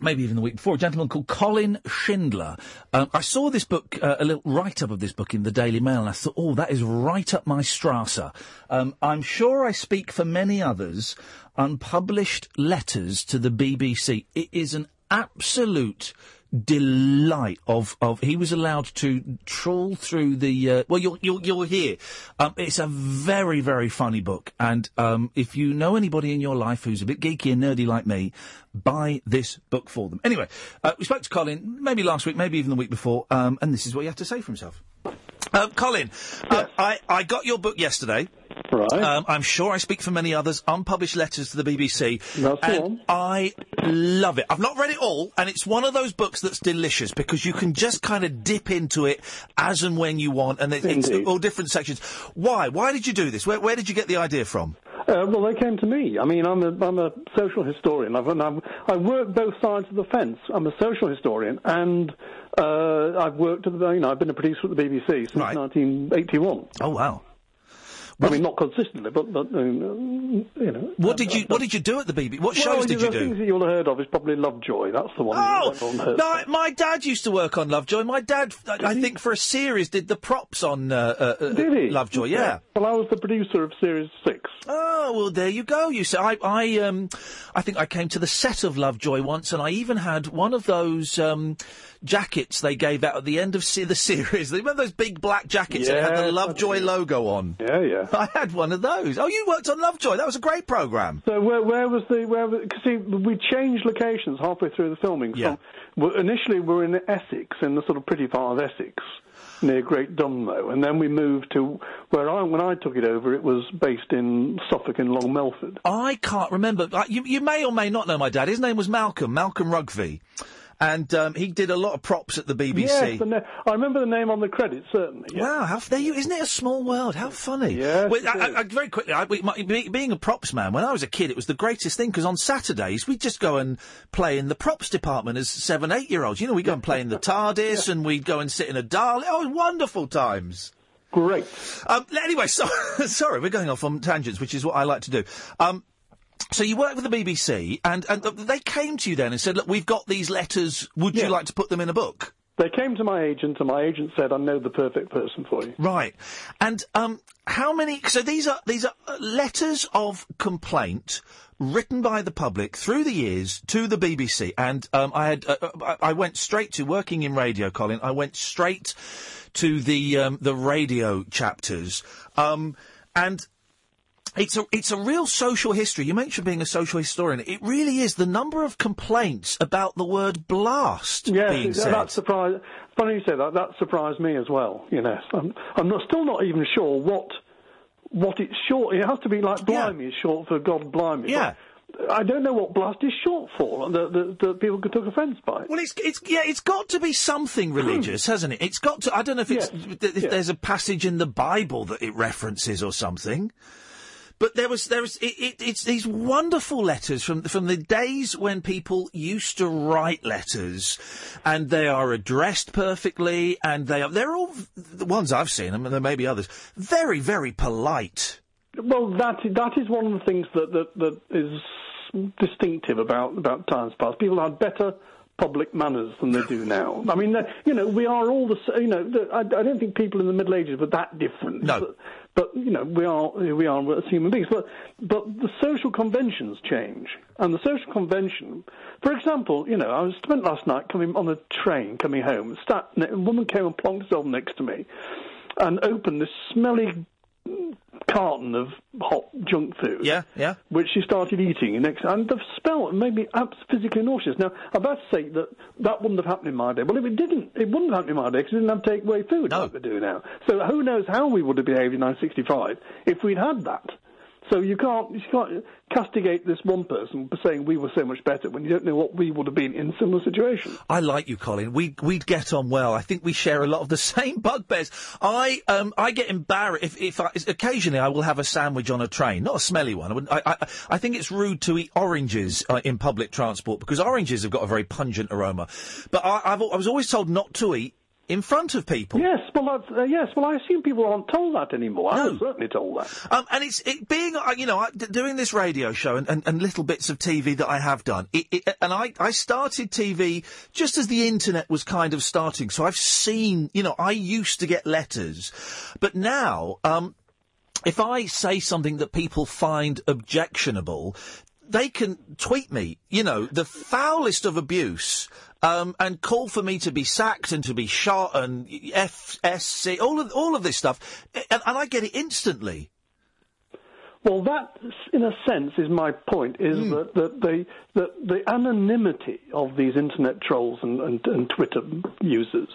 S1: maybe even the week before, a gentleman called Colin Shindler. Um, I saw this book, uh, a little write up of this book in the Daily Mail, and I thought, oh, that is right up my strasser. Um, I'm sure I speak for many others. Unpublished letters to the BBC. It is an absolute delight of of he was allowed to trawl through the uh, well you'll you'll you'll hear um, it's a very very funny book. And um, if you know anybody in your life who's a bit geeky and nerdy like me buy this book for them. Anyway uh, we spoke to Colin maybe last week maybe even the week before um, and this is what he had to say for himself uh, Colin uh, I I got your book yesterday
S21: Right.
S1: um, I'm sure I speak for many others. Unpublished letters to the BBC.
S21: That's
S1: and. I love it. I've not read it all, and it's one of those books that's delicious because you can just kind of dip into it as and when you want, and it, it's all different sections. Why? Why did you do this? Where, where did you get the idea from?
S21: Uh, well, they came to me. I mean, I'm a, I'm a social historian. I've, and I've, I work both sides of the fence. I'm a social historian, and uh, I've worked at the, you know, I've been a producer at the BBC since 1981.
S1: Oh wow!
S21: I mean, not consistently, but, but um, you know.
S1: What did you What did you do at the BBC? What
S21: well,
S1: shows did
S21: the
S1: you do?
S21: things that you'll have heard of is probably Lovejoy. That's the one.
S1: Oh, no, my dad used to work on Lovejoy. My dad, I, I think, for a series, did the props on uh, uh, uh,
S21: Did he?
S1: Lovejoy. Yeah.
S21: Well, I was the producer of Series Six.
S1: Oh well, there you go. You see, I, I, um, I think I came to the set of Lovejoy once, and I even had one of those um, jackets they gave out at the end of se- the [LAUGHS] series. Remember those big black jackets yeah, that had the Lovejoy logo on?
S21: Yeah, yeah. [LAUGHS]
S1: I had one of those. Oh, you worked on Lovejoy. That was a great program.
S21: So where where was the where? Cause see, we changed locations halfway through the filming.
S1: Yeah.
S21: From, initially, we were in Essex, in the sort of pretty part of Essex, near Great Dunmow, and then we moved to where I when I took it over, it was based in Suffolk in Long Melford.
S1: I can't remember. You, you may or may not know my dad. His name was Malcolm, Malcolm Rugby. And um, he did a lot of props at the BBC.
S21: Yes, the na- I remember the name on the credits, certainly. yeah.
S1: Wow, how there you isn't it a small world? How funny!
S21: Yes,
S1: Well, very quickly, I, we, my, be, being a props man, when I was a kid, it was the greatest thing because on Saturdays we'd just go and play in the props department as seven, eight year olds. You know, we'd go and play in the [LAUGHS] TARDIS, and we'd go and sit in a Dalek. Oh, wonderful times.
S21: Great.
S1: Um, anyway, so, [LAUGHS] sorry, we're going off on tangents, which is what I like to do. Um, so you worked with the BBC, and, and they came to you then and said, "Look, we've got these letters. Would you like to put them in a book?"
S21: They came to my agent, and my agent said, "I know the perfect person for you."
S1: Right. And um, how many? So these are these are uh, letters of complaint written by the public through the years to the BBC. And um, I had uh, uh, I went straight to working in radio, Colin. I went straight to the um, the radio chapters. Um, and it's a it's a real social history. You mentioned being a social historian. It really is the number of complaints about the word blast
S21: Yes,
S1: being said.
S21: that surprised. Funny you say that. That surprised me as well. You know, I'm, I'm not, still not even sure what what it's short. It has to be like blimey is short for God blimey.
S1: Yeah.
S21: I don't know what blast is short for. That, that, that people could took offence by.
S1: Well, it's it's yeah, it's got to be something religious, hmm. hasn't it? It's got to. I don't know if it's if there's a passage in the Bible that it references or something. But there was there was it, it, it's these wonderful letters from from the days when people used to write letters, and they are addressed perfectly, and they are they're all the ones I've seen, and there may be others, very very polite.
S21: Well, that that is one of the things that that, that is distinctive about about times past. People had better public manners than they do [LAUGHS] now. I mean, you know, we are all the you know. I, I don't think people in the Middle Ages were that different.
S1: No.
S21: But, you know, we are we are as human beings. But but the social conventions change, and the social convention, for example, you know, I was spent last night coming on a train coming home. A woman came and plonked herself next to me, and opened this smelly carton of hot junk food.
S1: Yeah, yeah.
S21: Which she started eating next, and the smell made me abs- physically nauseous. Now, I've got to say that that wouldn't have happened in my day. Well, if it didn't, it wouldn't have happened in my day because we didn't have takeaway food no. like we do now. So who knows how we would have behaved in 1965 if we'd had that. So you can't you can't castigate this one person for saying we were so much better when you don't know what we would have been in similar situations.
S1: I like you, Colin. We we'd get on well. I think we share a lot of the [LAUGHS] same bugbears. I um I get embarrassed if if I, occasionally I will have a sandwich on a train, not a smelly one. I I I, I think it's rude to eat oranges uh, in public transport because oranges have got a very pungent aroma. But I, I've, I was always told not to eat in front of people.
S21: Yes, well, that's, uh, yes, well, I assume people aren't told that anymore. I was certainly told that.
S1: Um, and it's it being, uh, you know, I- d- doing this radio show and, and, and little bits of TV that I have done. It, it, and I, I started TV just as the internet was kind of starting. So I've seen, you know, I used to get letters, but now, um, if I say something that people find objectionable, they can tweet me, you know, the foulest of abuse, um, and call for me to be sacked and to be shot and FSC, all of all of this stuff, and, and I get it instantly.
S21: Well, that, in a sense, is my point: is
S1: Hmm.
S21: that, that the that the anonymity of these internet trolls and, and, and Twitter users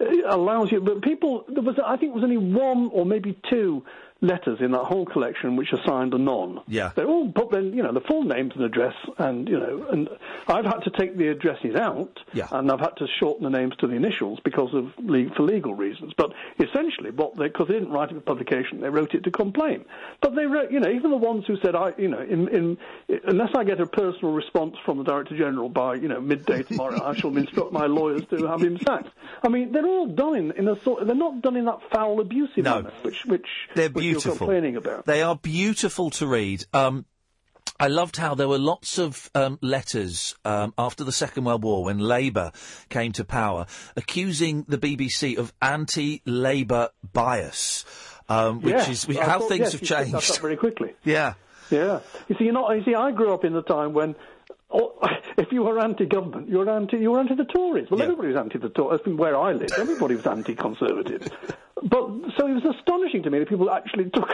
S21: uh, allows you. But people, there was, I think, there was only one or maybe two letters in that whole collection which are signed anon.
S1: Yeah.
S21: They're all put then, you know, the full names and address, and you know, and I've had to take the addresses out,
S1: Yeah.
S21: and I've had to shorten the names to the initials because of le- for legal reasons. But essentially, what they because they didn't write it for publication, they wrote it to complain. But they wrote, you know, even the ones who said, I, you know, in, in unless I get a personal response from the director general by you know midday tomorrow, I shall instruct my lawyers to have him sacked. I mean, they're all done in, in a sort. They're not done in that foul, abusive
S1: No.
S21: manner, which which
S1: They're
S21: which
S1: beautiful.
S21: complaining about.
S1: They are beautiful to read. Um, I loved how there were lots of um, letters um, after the Second World War when Labour came to power, accusing the BBC of anti-Labour bias, um, which
S21: Yeah,
S1: is
S21: I
S1: how
S21: thought-
S1: things
S21: yes,
S1: have
S21: you
S1: changed.
S21: very quickly. [LAUGHS]
S1: Yeah.
S21: Yeah. You see, you're not. You see, I grew up in the time when. Oh, [LAUGHS] If you were anti-government, you were anti. You were anti the Tories. Well, everybody was anti the Tories. From where I lived, everybody was anti-conservative. [LAUGHS] But so it was astonishing to me that people actually took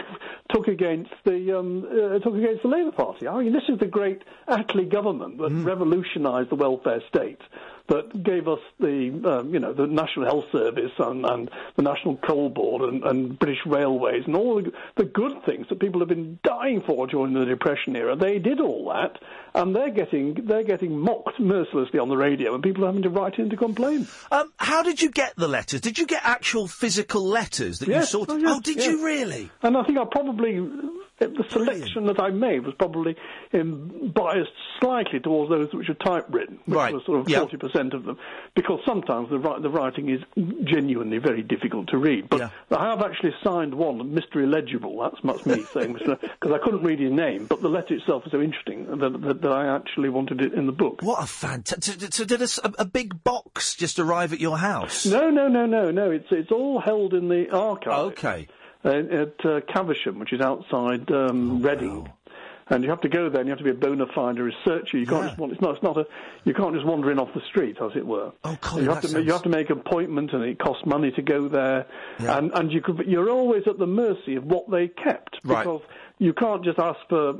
S21: took against the um, uh, took against the Labour Party. I mean, this is the great Attlee government that revolutionised the welfare state. that gave us the, um, you know, the National Health Service and, and the National Coal Board and, and British Railways and all the, the good things that people have been dying for during the Depression era. They did all that, and they're getting they're getting mocked mercilessly on the radio, and people are having to write in to complain.
S1: Um, how did you get the letters? Did you get actual physical letters that you
S21: Yes,
S1: sorted?
S21: oh, yes,
S1: oh, did
S21: yes.
S1: you really?
S21: And I think I probably the selection that I made was probably um, biased slightly towards those which are typewritten, which
S1: Right,
S21: was sort of
S1: yeah.
S21: forty percent of them, because sometimes the, the writing is genuinely very difficult to read. But I have actually signed one, Mr. Illegible. That's much me saying Mr. because [LAUGHS] I couldn't read his name, but the letter itself was so interesting that, that, that I actually wanted it in the book.
S1: What a fantastic! So did a, a- big box just arrive at your house?
S21: No, no, no, no, no. It's it's all held in the archive.
S1: Okay.
S21: Uh, at uh, Caversham, which is outside um, Reading. And you have to go there, and you have to be a bona fide researcher. You can't just want, it's not, it's not a, you can't just wander in off the street, as it were.
S1: Oh, Colin,
S21: you have to, ma- you have to make an appointment, and it costs money to go there. And and you could, you're always at the mercy of what they kept
S1: Right.
S21: because you can't just ask for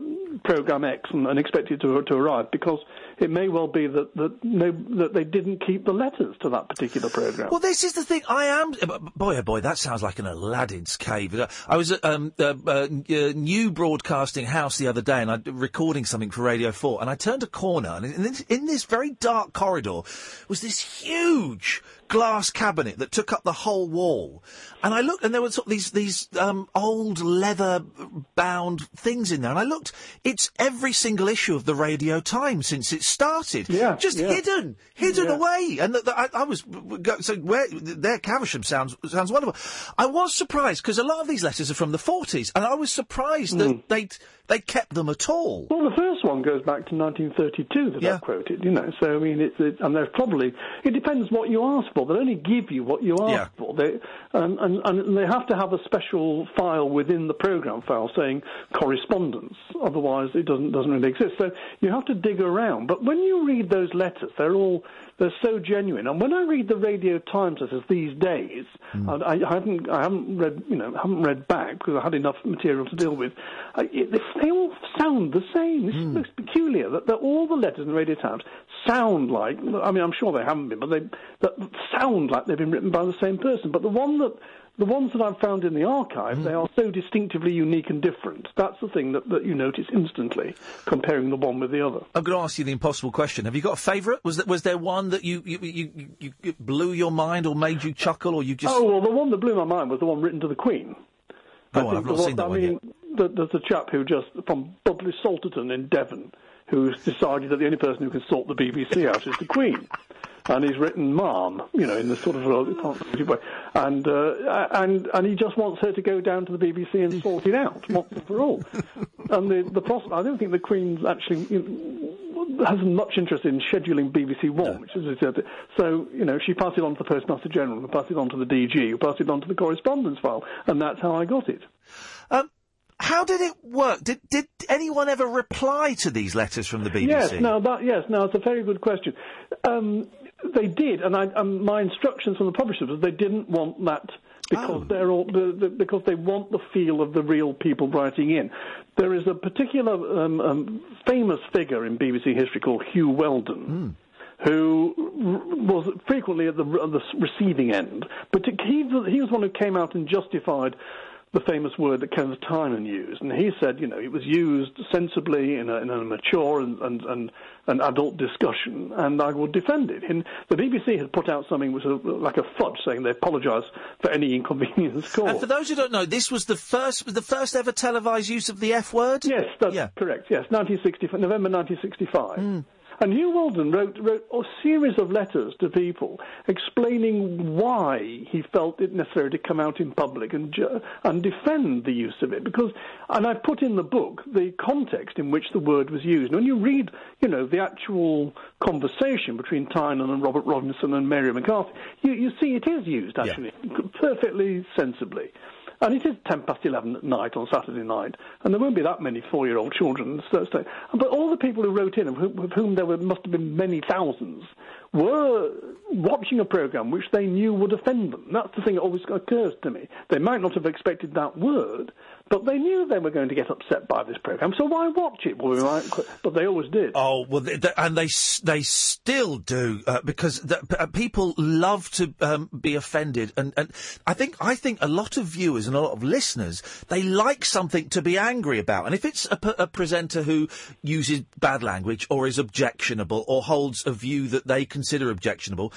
S21: program X and, and expect it to to arrive because it may well be that that no that they didn't keep the letters to that particular program.
S1: Well, this is the thing. I am boy, oh boy, that sounds like an Aladdin's cave. Uh, I was at um, uh, uh, uh, New Broadcasting House the other day, and I recording something for Radio Four, and I turned a corner, and in this, in this very dark corridor was this huge glass cabinet that took up the whole wall. And I looked, and there were sort of these these um, old leather bound things in there. And I looked, it's every single issue of the Radio Times since it started. Yeah, just
S21: yeah.
S1: hidden, hidden
S21: Yeah.
S1: away. And the, the, I, I was so where there, Caversham sounds sounds wonderful. I was surprised because a lot of these letters are from the forties, and I was surprised
S21: Hmm.
S1: that they they kept them at all.
S21: Well, the first one goes back to 1932 that I quoted, you know. So I mean, it's, it's and there's probably it depends what you ask for. They'll only give you what you ask
S1: Yeah.
S21: for. They and, and and they have to have a special file within the program file saying correspondence. Otherwise, it doesn't doesn't really exist. So you have to dig around. But when you read those letters, they're all they're so genuine. And when I read the Radio Times letters these days, hmm. and I, I haven't I haven't read you know haven't read back because I had enough material to deal with. I, it, they, all sound the same. This is hmm. most peculiar that, all the letters in the Radio Times sound like. I mean, I'm sure they haven't been, but they that sound like they've been written by the same person. But the one that the ones that I've found in the archive, mm. they are so distinctively unique and different. That's the thing that, that you notice instantly, comparing the one with the other.
S1: I'm going to ask you the impossible question. Have you got a favourite? Was there, was there one that you you, you, you you blew your mind or made you chuckle or you just?
S21: Oh well, the one that blew my mind was the one written to the Queen.
S1: Oh,
S21: I think
S1: I've not
S21: the
S1: seen that
S21: I
S1: one
S21: mean, th- there's a chap who just from Budleigh Salterton in Devon, who's decided that the only person who can sort the BBC out is the Queen. And he's written "Ma'am," you know, in the sort of uh, way, and uh, and and he just wants her to go down to the BBC and sort it out once and for all. And the the pros- I don't think the Queen actually you know, has much interest in scheduling BBC One, which is so you know she passed it on to the Postmaster General, who passed it on to the DG, who passed it on to the correspondence file, and that's how I got it.
S1: Um, how did it work? Did did anyone ever reply to these letters from the BBC?
S21: Yes, now that yes, now it's a very good question. Um, they did, and I, um, my instructions from the publishers was they didn't want that because they're all the, the, because they want the feel of the real people writing in. There is a particular um, um, famous figure in BBC history called Huw Wheldon. Who was frequently at the, at the receiving end, but he, he was one who came out and justified the famous word that Kenneth Tynan used, and he said, you know, it was used sensibly in a, in a mature and, and, and, and adult discussion, and I would defend it. And the BBC had put out something which was like a fudge, saying they apologise for any inconvenience caused.
S1: And for those who don't know, this was the first the first ever televised use of the F word.
S21: Yes, that's correct. Yes, 1965, November 1965. Hmm. And Huw Wheldon wrote, wrote a series of letters to people explaining why he felt it necessary to come out in public and, ju- and defend the use of it. Because, and I put in the book the context in which the word was used. And when you read, you know, the actual conversation between Tynan and Robert Robinson and Mary McCarthy, you, you see it is used actually perfectly sensibly. And it is ten past eleven at night on Saturday night, and there won't be that many four-year-old children. So, so, but all the people who wrote in, of whom, of whom there were, must have been many thousands, were watching a program which they knew would offend them. That's the thing that always occurs to me. They might not have expected that word, but they knew they were going to get upset by this program, so why watch it? Well, we might, but they always did.
S1: Oh well, they, they- and they they still do uh, because the, uh, people love to um, be offended, and, and I think I think a lot of viewers and a lot of listeners they like something to be angry about, and if it's a, a presenter who uses bad language or is objectionable or holds a view that they consider objectionable.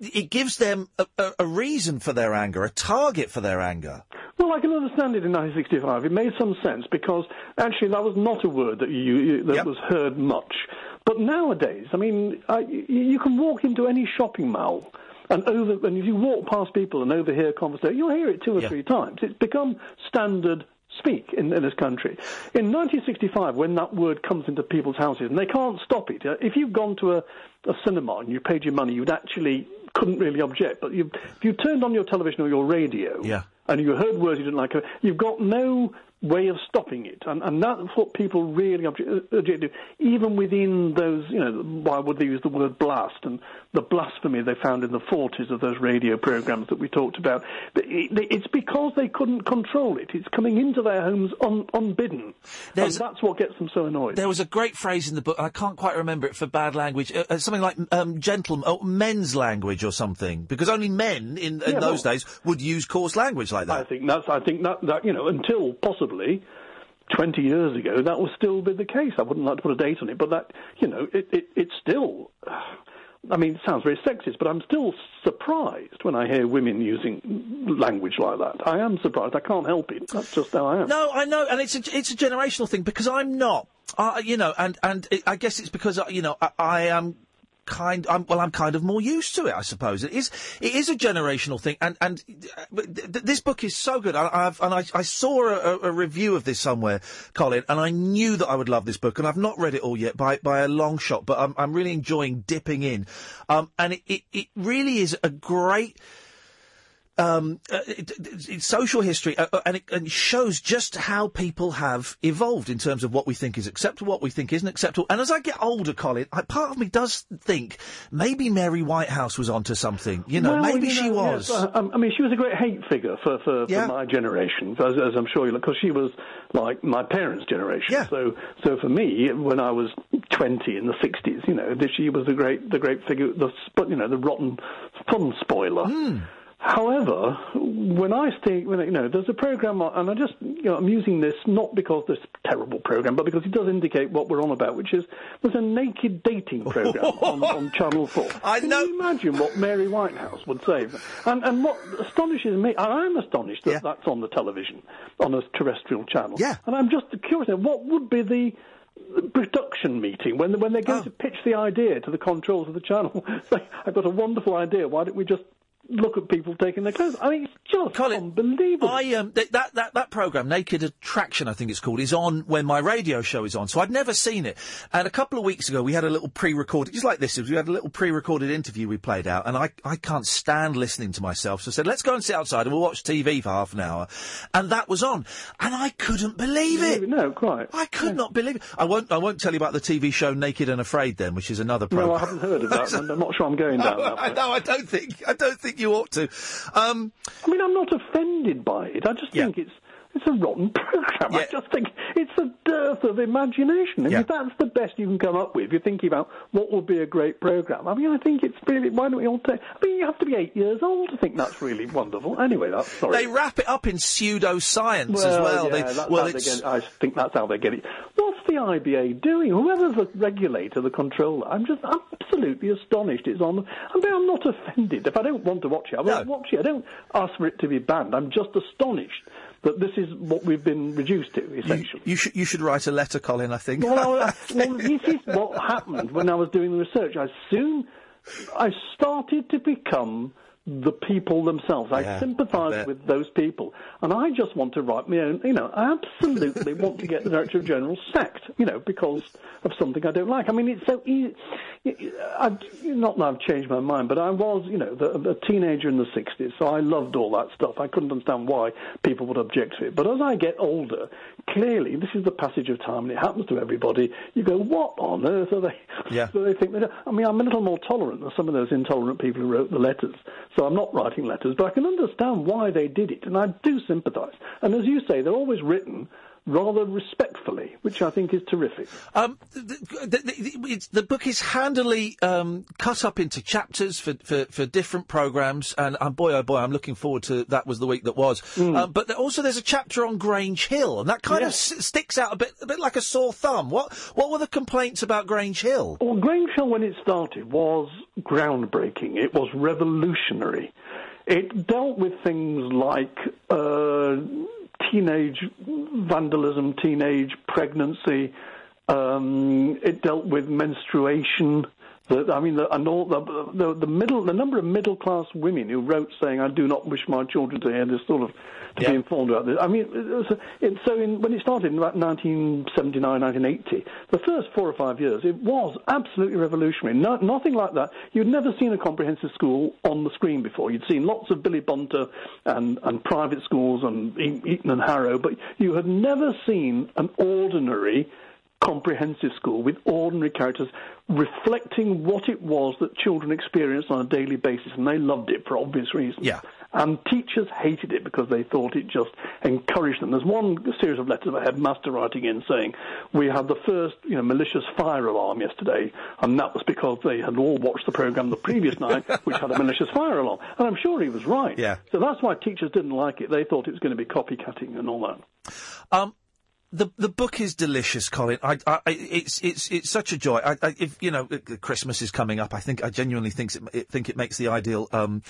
S1: It gives them a, a, a reason for their anger, a target for their anger.
S21: Well, I can understand it in 1965. It made some sense because actually that was not a word that you, that was heard much. But nowadays, I mean, I, you, you can walk into any shopping mall and over, and if you walk past people and overhear conversation, you'll hear it two or three times. It's become standard speak in, in this country. In 1965, when that word comes into people's houses, and they can't stop it, uh, if you've gone to a, a cinema and you paid your money, you'd actually couldn't really object. But you, if you turned on your television or your radio,
S1: Yeah.
S21: And you heard words you didn't like, you've got no way of stopping it, and, and that's what people really object, object to. Even within those, you know, why would they use the word blast and the blasphemy they found in the 40s of those radio programs that we talked about? But it, it's because they couldn't control it. It's coming into their homes un, unbidden, and that's what gets them so annoyed.
S1: There was a great phrase in the book, and I can't quite remember it for bad language, uh, uh, something like um, oh, men's language or something, because only men in, in
S21: Yeah,
S1: those
S21: well-
S1: days would use coarse language like that.
S21: I think that's. I think that that you know until possibly. 20 years ago, that would still be the case. I wouldn't like to put a date on it, but that, you know, it, it, it's still, I mean, it sounds very sexist, but I'm still surprised when I hear women using language like that. I am surprised. I can't help it. That's just how I am.
S1: No, I know, and it's a it's a generational thing because I'm not, uh, you know, and and it, I guess it's because you know I, I am kind. I'm, well, I'm kind of more used to it, I suppose. It is it is a generational thing, and and th- th- this book is so good. I, I've and I, I saw a, a, a review of this somewhere, Colin, and I knew that I would love this book, and I've not read it all yet by by a long shot, but I'm I'm really enjoying dipping in, um, and it, it it really is a great um, uh, it, it, it's social history, uh, uh, and, it, and shows just how people have evolved in terms of what we think is acceptable, what we think isn't acceptable. And as I get older, Colin, I, part of me does think maybe Mary Whitehouse was onto something. You know,
S21: Well,
S1: maybe
S21: you
S1: she was.
S21: yes, uh, um, I mean, she was a great hate figure for, for, for my generation, as, as I'm sure you know, because she was like my parents' generation. So, so for me, when I was 20 in the 60s, you know, this- she was the great, the great figure, the you know, the rotten fun spoiler.
S1: Hmm.
S21: However, when I stay, when, I- you know, there's a program, and I just, you know, I'm using this not because this terrible program, but because it does indicate what we're on about, which is there's a naked dating program [LAUGHS] on, on Channel Four. I Can you imagine what Mary Whitehouse would say? And and what astonishes me, and I'm astonished that that's on the television, on a terrestrial channel. Yeah. And I'm just curious, what would be the production meeting when when they're going oh. to pitch the idea to the controls of the channel? [LAUGHS] Say, I've got a wonderful idea. Why don't we just look at people taking their clothes? I mean, it's just unbelievable.
S1: I um th- that that that program Naked Attraction I think it's called is on when my radio show is on so I'd never seen it and a couple of weeks ago we had a little pre-recorded just like this we had a little pre-recorded interview we played out and I I can't stand listening to myself so I said let's go and sit outside and we'll watch TV for half an hour and that was on and I couldn't believe it
S21: no quite
S1: I could not believe it I won't I won't tell you about the TV show Naked and Afraid then which is another program
S21: No, I haven't heard of that. [LAUGHS] I'm not sure I'm going down [LAUGHS] that.
S1: I, no, I don't think I don't think you ought to. Um,
S21: I mean, I'm not offended by it. I just think it's it's a rotten program. I just think it's a dearth of imagination. And if that's the best you can come up with, you're thinking about what would be a great program. I mean, I think it's really. Why don't we all take? I mean, you have to be eight years old to think that's really wonderful. Anyway, that's sorry.
S1: They wrap it up in pseudoscience as well.
S21: Yeah,
S1: They-
S21: that's
S1: well,
S21: how they get, I think that's how they get it. What's the IBA doing? Whoever's the regulator, the controller, I'm just absolutely astonished. It's on. I mean, I'm not offended. If I don't want to watch it, I won't watch it. I don't ask for it to be banned. I'm just astonished that this is what we've been reduced to, essentially.
S1: you should you should write a letter, Colin. I think.
S21: Well, [LAUGHS] I- well, this is what happened when I was doing the research. I soon, I started to become the people themselves. I sympathise with those people, and I just want to write my own. You know, I absolutely want to get the Director General sacked. You know, because of something I don't like. I mean, it's so easy. I've, not that I've changed my mind, but I was, you know, the, a teenager in the '60s, so I loved all that stuff. I couldn't understand why people would object to it. But as I get older, clearly this is the passage of time, and it happens to everybody. You go, what on earth are they?
S1: Yeah. [LAUGHS]
S21: So they think that. I mean, I'm a little more tolerant than some of those intolerant people who wrote the letters. So I'm not writing letters, but I can understand why they did it, and I do sympathise. And as you say, they're always written rather respectfully, which I think is terrific.
S1: Um, the, the, the, it's, the book is handily um, cut up into chapters for, for, for different programs, and um, boy, oh boy, I'm looking forward to that. Was the week that was, uh, but there- also there's a chapter on Grange Hill, and that kind of s- sticks out a bit, a bit like a sore thumb. What what were the complaints about Grange Hill?
S21: Well, Grange Hill, when it started, was groundbreaking. It was revolutionary. It dealt with things like uh, teenage vandalism, teenage pregnancy. Um, it dealt with menstruation. The, I mean, the, and all the, the the middle, the number of middle class women who wrote saying, "I do not wish my children to hear this sort of to be informed about this." I mean, it was, it, so in, when it started in about 1979, 1980, the first four or five years, it was absolutely revolutionary. No, nothing like that. You'd never seen a comprehensive school on the screen before. You'd seen lots of Billy Bunter and, and private schools and Eton and Harrow, but you had never seen an ordinary comprehensive school with ordinary characters reflecting what it was that children experienced on a daily basis, and they loved it for obvious reasons.
S1: Yeah.
S21: And teachers hated it because they thought it just encouraged them. There's one series of letters of a headmaster writing in saying, we had the first you know, malicious fire alarm yesterday, and that was because they had all watched the programme the previous [LAUGHS] night, which had a malicious fire alarm. And I'm sure he was right.
S1: Yeah.
S21: So that's why teachers didn't like it. They thought it was going to be copycatting and all that.
S1: Um, the the book is delicious, Colin. I, I it's it's it's such a joy. I, I, if you know uh, Christmas is coming up, I think I genuinely think it, it think it makes the ideal um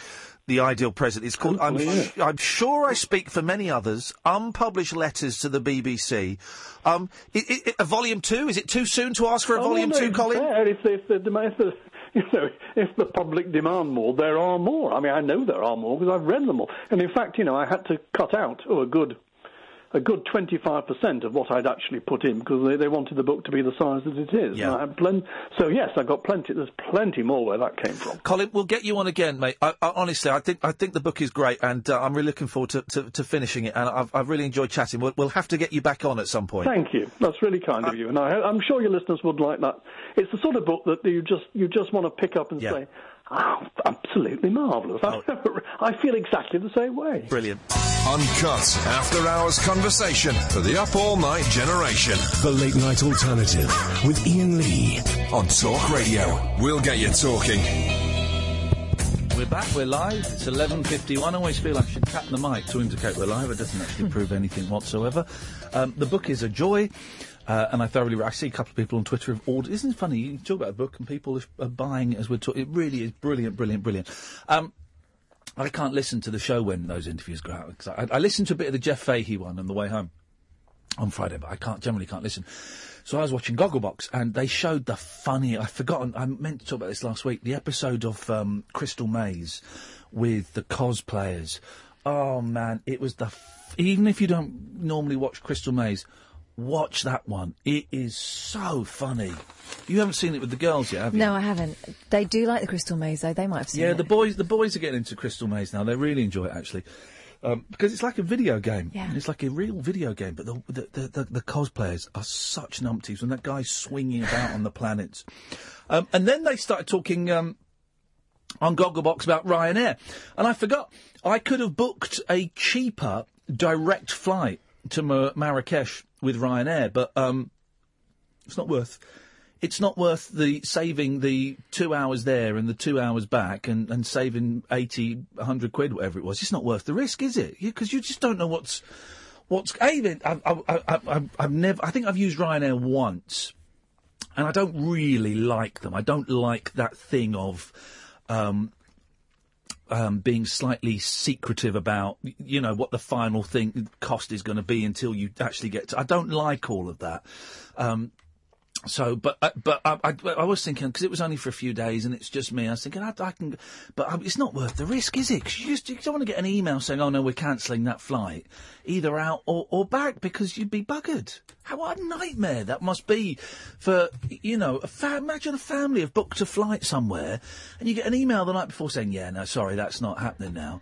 S1: the ideal present. It's called. I'm sh- I'm sure I speak for many others. Unpublished letters to the BBC. Um, i i a volume two. Is it too soon to ask for a
S21: Oh,
S1: volume
S21: no,
S1: two, Colin?
S21: If, if, the, demand- if, the, you know, if the public demand more, there are more. I mean, I know there are more because I've read them all. And in fact, you know, I had to cut out oh, a good a good 25% of what I'd actually put in because they, they wanted the book to be the size that it is.
S1: Yeah.
S21: Plen- so, yes, I got plenty. There's plenty more where that came from.
S1: Colin, we'll get you on again, mate. I, I, honestly, I think I think the book is great, and uh, I'm really looking forward to, to, to finishing it. And I've, I've really enjoyed chatting. We'll, we'll have to get you back on at some point.
S21: Thank you. That's really kind of you, and I, I'm sure your listeners would like that. It's the sort of book that you just you just want to pick up and say, "Oh, absolutely marvellous. I, [LAUGHS] I feel exactly the same way.
S1: Brilliant.
S19: Uncut after hours conversation for the up all night generation.
S6: The Late Night Alternative with Iain Lee
S19: on Talk Radio. We'll get you talking.
S1: We're back. We're live. It's 11:51. I always feel I should tap the mic to indicate we're live. It doesn't actually prove anything whatsoever. Um, the book is a joy. Uh, and I thoroughly, I see a couple of people on Twitter have ordered. Isn't it funny? You talk about a book and people are buying as we're talking. It really is brilliant, brilliant, brilliant. Um, I can't listen to the show when those interviews go out because I, I listened to a bit of the Jeff Fahey one on the way home on Friday, but I can't generally can't listen. So I was watching Gogglebox, and they showed the funny. I've forgotten. I meant to talk about this last week. The episode of um, Crystal Maze with the cosplayers. Oh man, it was the. F- even if you don't normally watch Crystal Maze, watch that one. It is so funny. You haven't seen it with the girls yet, have you?
S2: No, I haven't. They do like the Crystal Maze, though. They might have seen
S1: Yeah,
S2: it.
S1: the boys the boys are getting into Crystal Maze now. They really enjoy it actually. Um, because it's like a video game.
S2: Yeah.
S1: It's like a real video game, but the the, the, the, the cosplayers are such numpties when that guy's swinging about on the planets. Um, and then they started talking um, on Gogglebox about Ryanair. And I forgot, I could have booked a cheaper direct flight to Mar- Marrakech with Ryanair, but um, it's not worth it's not worth the saving the two hours there and the two hours back and, and saving 80, 100 quid, whatever it was. It's not worth the risk, is it? Because you just don't know what's what's. I've, I've, I've never. I think I've used Ryanair once, and I don't really like them. I don't like that thing of. Um, um, being slightly secretive about, you know, what the final thing cost is going to be until you actually get to. I don't like all of that. Um, So, but uh, but I, I, I was thinking because it was only for a few days and it's just me. I was thinking I, I can, but um, it's not worth the risk, is it? 'Cause you just you don't want to get an email saying, "Oh no, we're cancelling that flight, either out or, or back," because you'd be buggered. How what a nightmare that must be for you know. A fa- imagine a family have booked a flight somewhere, and you get an email the night before saying, "Yeah, no, sorry, that's not happening now,"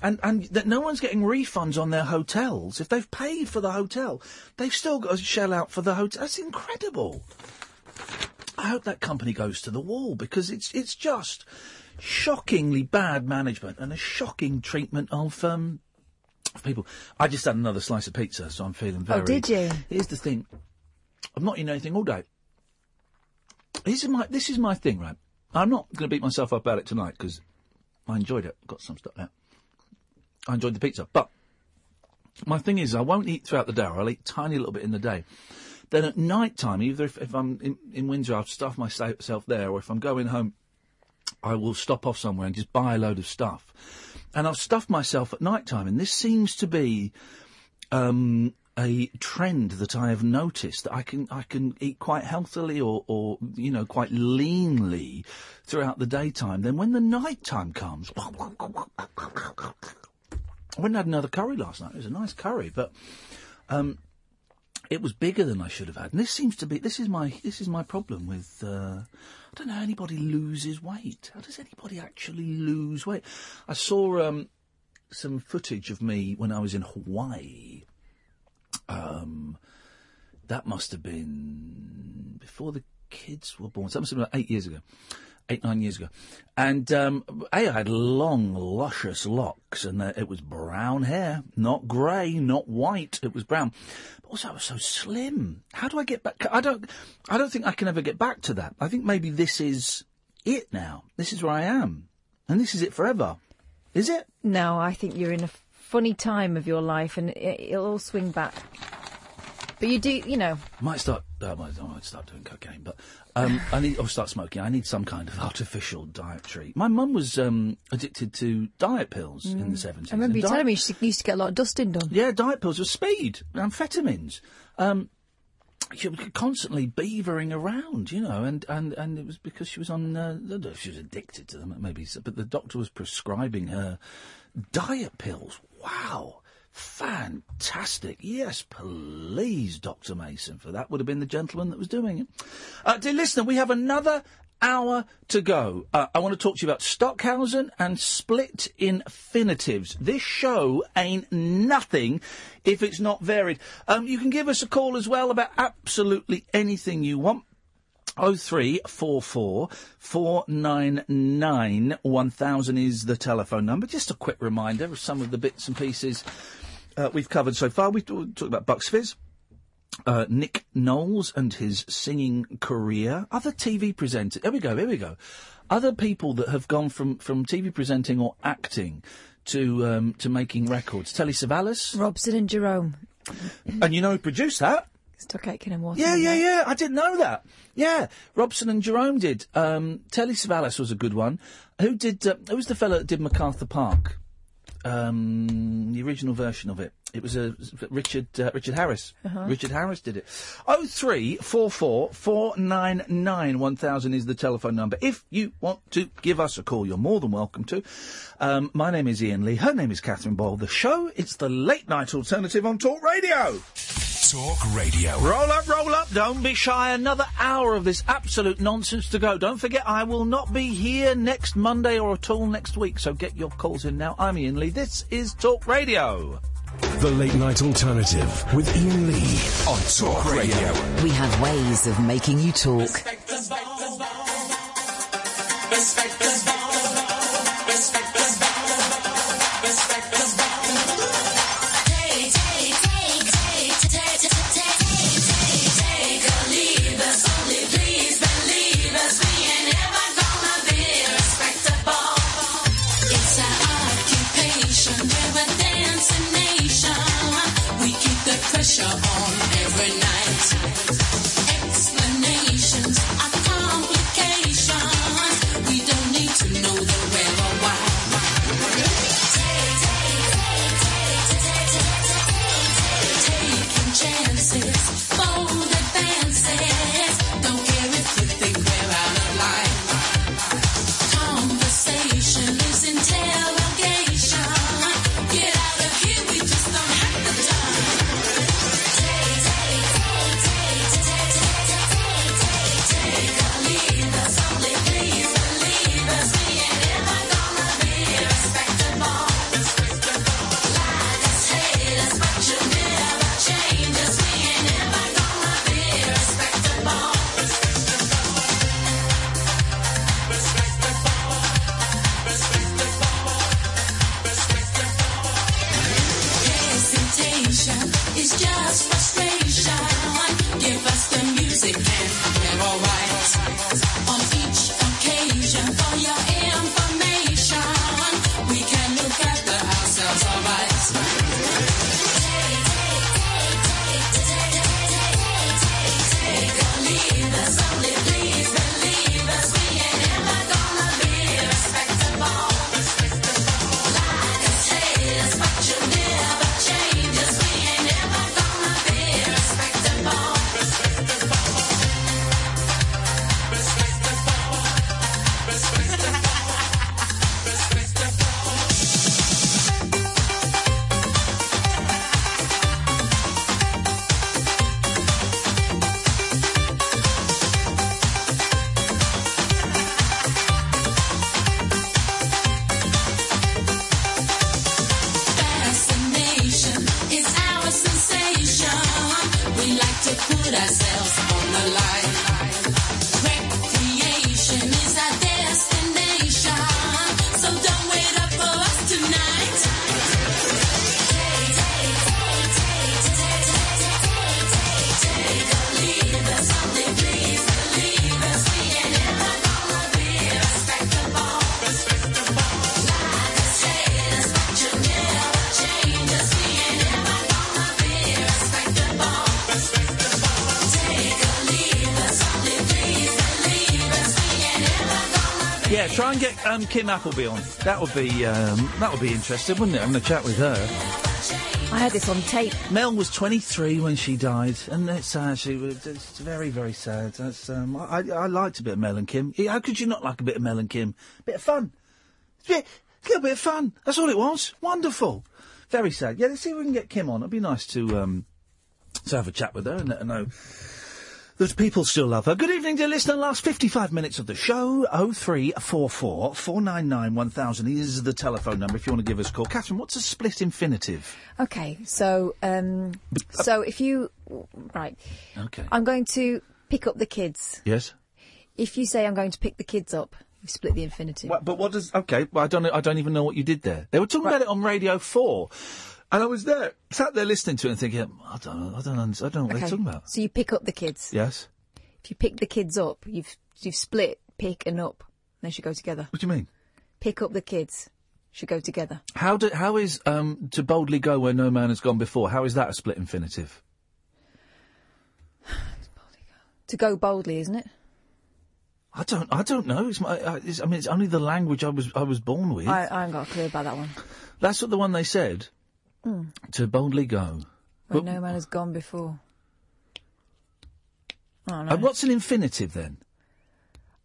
S1: and and that no one's getting refunds on their hotels if they've paid for the hotel. They've still got to shell out for the hotel. That's incredible. I hope that company goes to the wall because it's it's just shockingly bad management and a shocking treatment of um people. I just had another slice of pizza, so I'm feeling oh, very.
S2: Oh, did you?
S1: Here's the thing: I've not eaten anything all day. This is my this is my thing, right? I'm not going to beat myself up about it tonight because I enjoyed it. Got some stuff there. I enjoyed the pizza, but my thing is I won't eat throughout the day. I'll eat tiny little bit in the day. Then at night time, either if, if I'm in, in Windsor, I'll stuff myself there, or if I'm going home, I will stop off somewhere and just buy a load of stuff. And I've stuffed myself at night time. And this seems to be um, a trend that I have noticed that I can I can eat quite healthily or, or you know quite leanly throughout the daytime. Then when the night time comes, I went and had another curry last night. It was a nice curry, but um, it was bigger than I should have had. And this seems to be this is my this is my problem with uh, I don't know how anybody loses weight. How does anybody actually lose weight? I saw um, some footage of me when I was in Hawaii. Um, that must have been before the kids were born. So that must have been about eight years ago, eight nine years ago. And um, a, I had long, luscious locks, and uh, it was brown hair, not grey, not white. It was brown. But also, I was so slim. How do I get back? I don't. I don't think I can ever get back to that. I think maybe this is it now. This is where I am, and this is it forever. Is it?
S2: No, I think you're in a funny time of your life, and it, it'll all swing back. But you do, you know.
S1: Might start. Uh, I might, I might start doing cocaine, but um, [LAUGHS] I need or start smoking. I need some kind of [LAUGHS] artificial dietary. My mum was um, addicted to diet pills in the seventies.
S2: Mm. I remember you telling me she used to get a lot of dusting done.
S1: Yeah, diet pills with speed, amphetamines. Um, she was constantly beavering around, you know, and, and, and it was because she was on. Uh, I don't know if she was addicted to them, maybe, but the doctor was prescribing her diet pills. Wow. Fantastic. Yes, please, Dr. Mason, for that would have been the gentleman that was doing it. Uh, dear listener, we have another hour to go. Uh, I want to talk to you about Stockhausen and split infinitives. This show ain't nothing if it's not varied. Um, you can give us a call as well about absolutely anything you want. 0344 499 1000 is the telephone number. Just a quick reminder of some of the bits and pieces uh, we've covered so far. We've talked about Bucks Fizz. Uh, Nick Knowles and his singing career. Other TV presenters. Here we go. Here we go. Other people that have gone from, from TV presenting or acting to um, to making records. Telly Savalas.
S2: Robson and Jerome.
S1: And you know who produced that?
S2: Stock Aitken and Water.
S1: Yeah, yeah, yeah. I didn't know that. Yeah, Robson and Jerome did. Um, Telly Savalas was a good one. Who did? Uh, who was the fellow that did MacArthur Park? Um, the original version of it. It was a Richard uh, Richard Harris.
S2: Uh-huh.
S1: Richard Harris did it. Oh three four four four nine nine one thousand is the telephone number. If you want to give us a call, you're more than welcome to. Um, my name is Iain Lee. Her name is Katherine Boyle. The show it's the late night alternative on Talk Radio.
S19: Talk Radio.
S1: Roll up, roll up. Don't be shy. Another hour of this absolute nonsense to go. Don't forget, I will not be here next Monday or at all next week. So get your calls in now. I'm Iain Lee. This is Talk Radio.
S6: The Late Night Alternative with Iain Lee on Talk Radio.
S5: We have ways of making you talk.
S18: Pressure on
S1: um, Kim Appleby on. That would be um, that would be interesting, wouldn't it? Having a chat with her.
S2: I had this on tape.
S1: Mel was 23 when she died, and it's actually it's very very sad. That's um, I, I liked a bit of Mel and Kim. How could you not like a bit of Mel and Kim? bit of fun. It's a, bit, a little bit of fun. That's all it was. Wonderful. Very sad. Yeah, let's see if we can get Kim on. It'd be nice to um, to have a chat with her and let her know that people still love her. Good evening, dear listener. Last 55 minutes of the show. 0344 499 1000 is the telephone number if you want to give us a call. Katherine, what's a split infinitive?
S2: Okay, so um, so if you right,
S1: Okay.
S2: I'm going to pick up the kids.
S1: Yes?
S2: If you say I'm going to pick the kids up, you've split the infinitive.
S1: What, but what does? Okay, well, I don't. I don't even know what you did there. They were talking about it on Radio Four, and I was there, sat there listening to it and thinking, I don't know, I don't, I don't know what they're talking about.
S2: So you pick up the kids.
S1: Yes.
S2: If you pick the kids up, you've you've split pick and up. They should go together.
S1: What do you mean?
S2: Pick up the kids. Should go together.
S1: How do? How is um to boldly go where no man has gone before? How is that a split infinitive?
S2: To go boldly, isn't it?
S1: I don't. I don't know. It's my. I- It's, I mean, it's only the language I was. I was born with.
S2: I, I haven't got a clue about that one.
S1: That's what the one they said.
S2: Mm.
S1: To boldly go.
S2: Where
S1: But-
S2: no man has gone before. I don't.
S1: Uh, what's an infinitive then?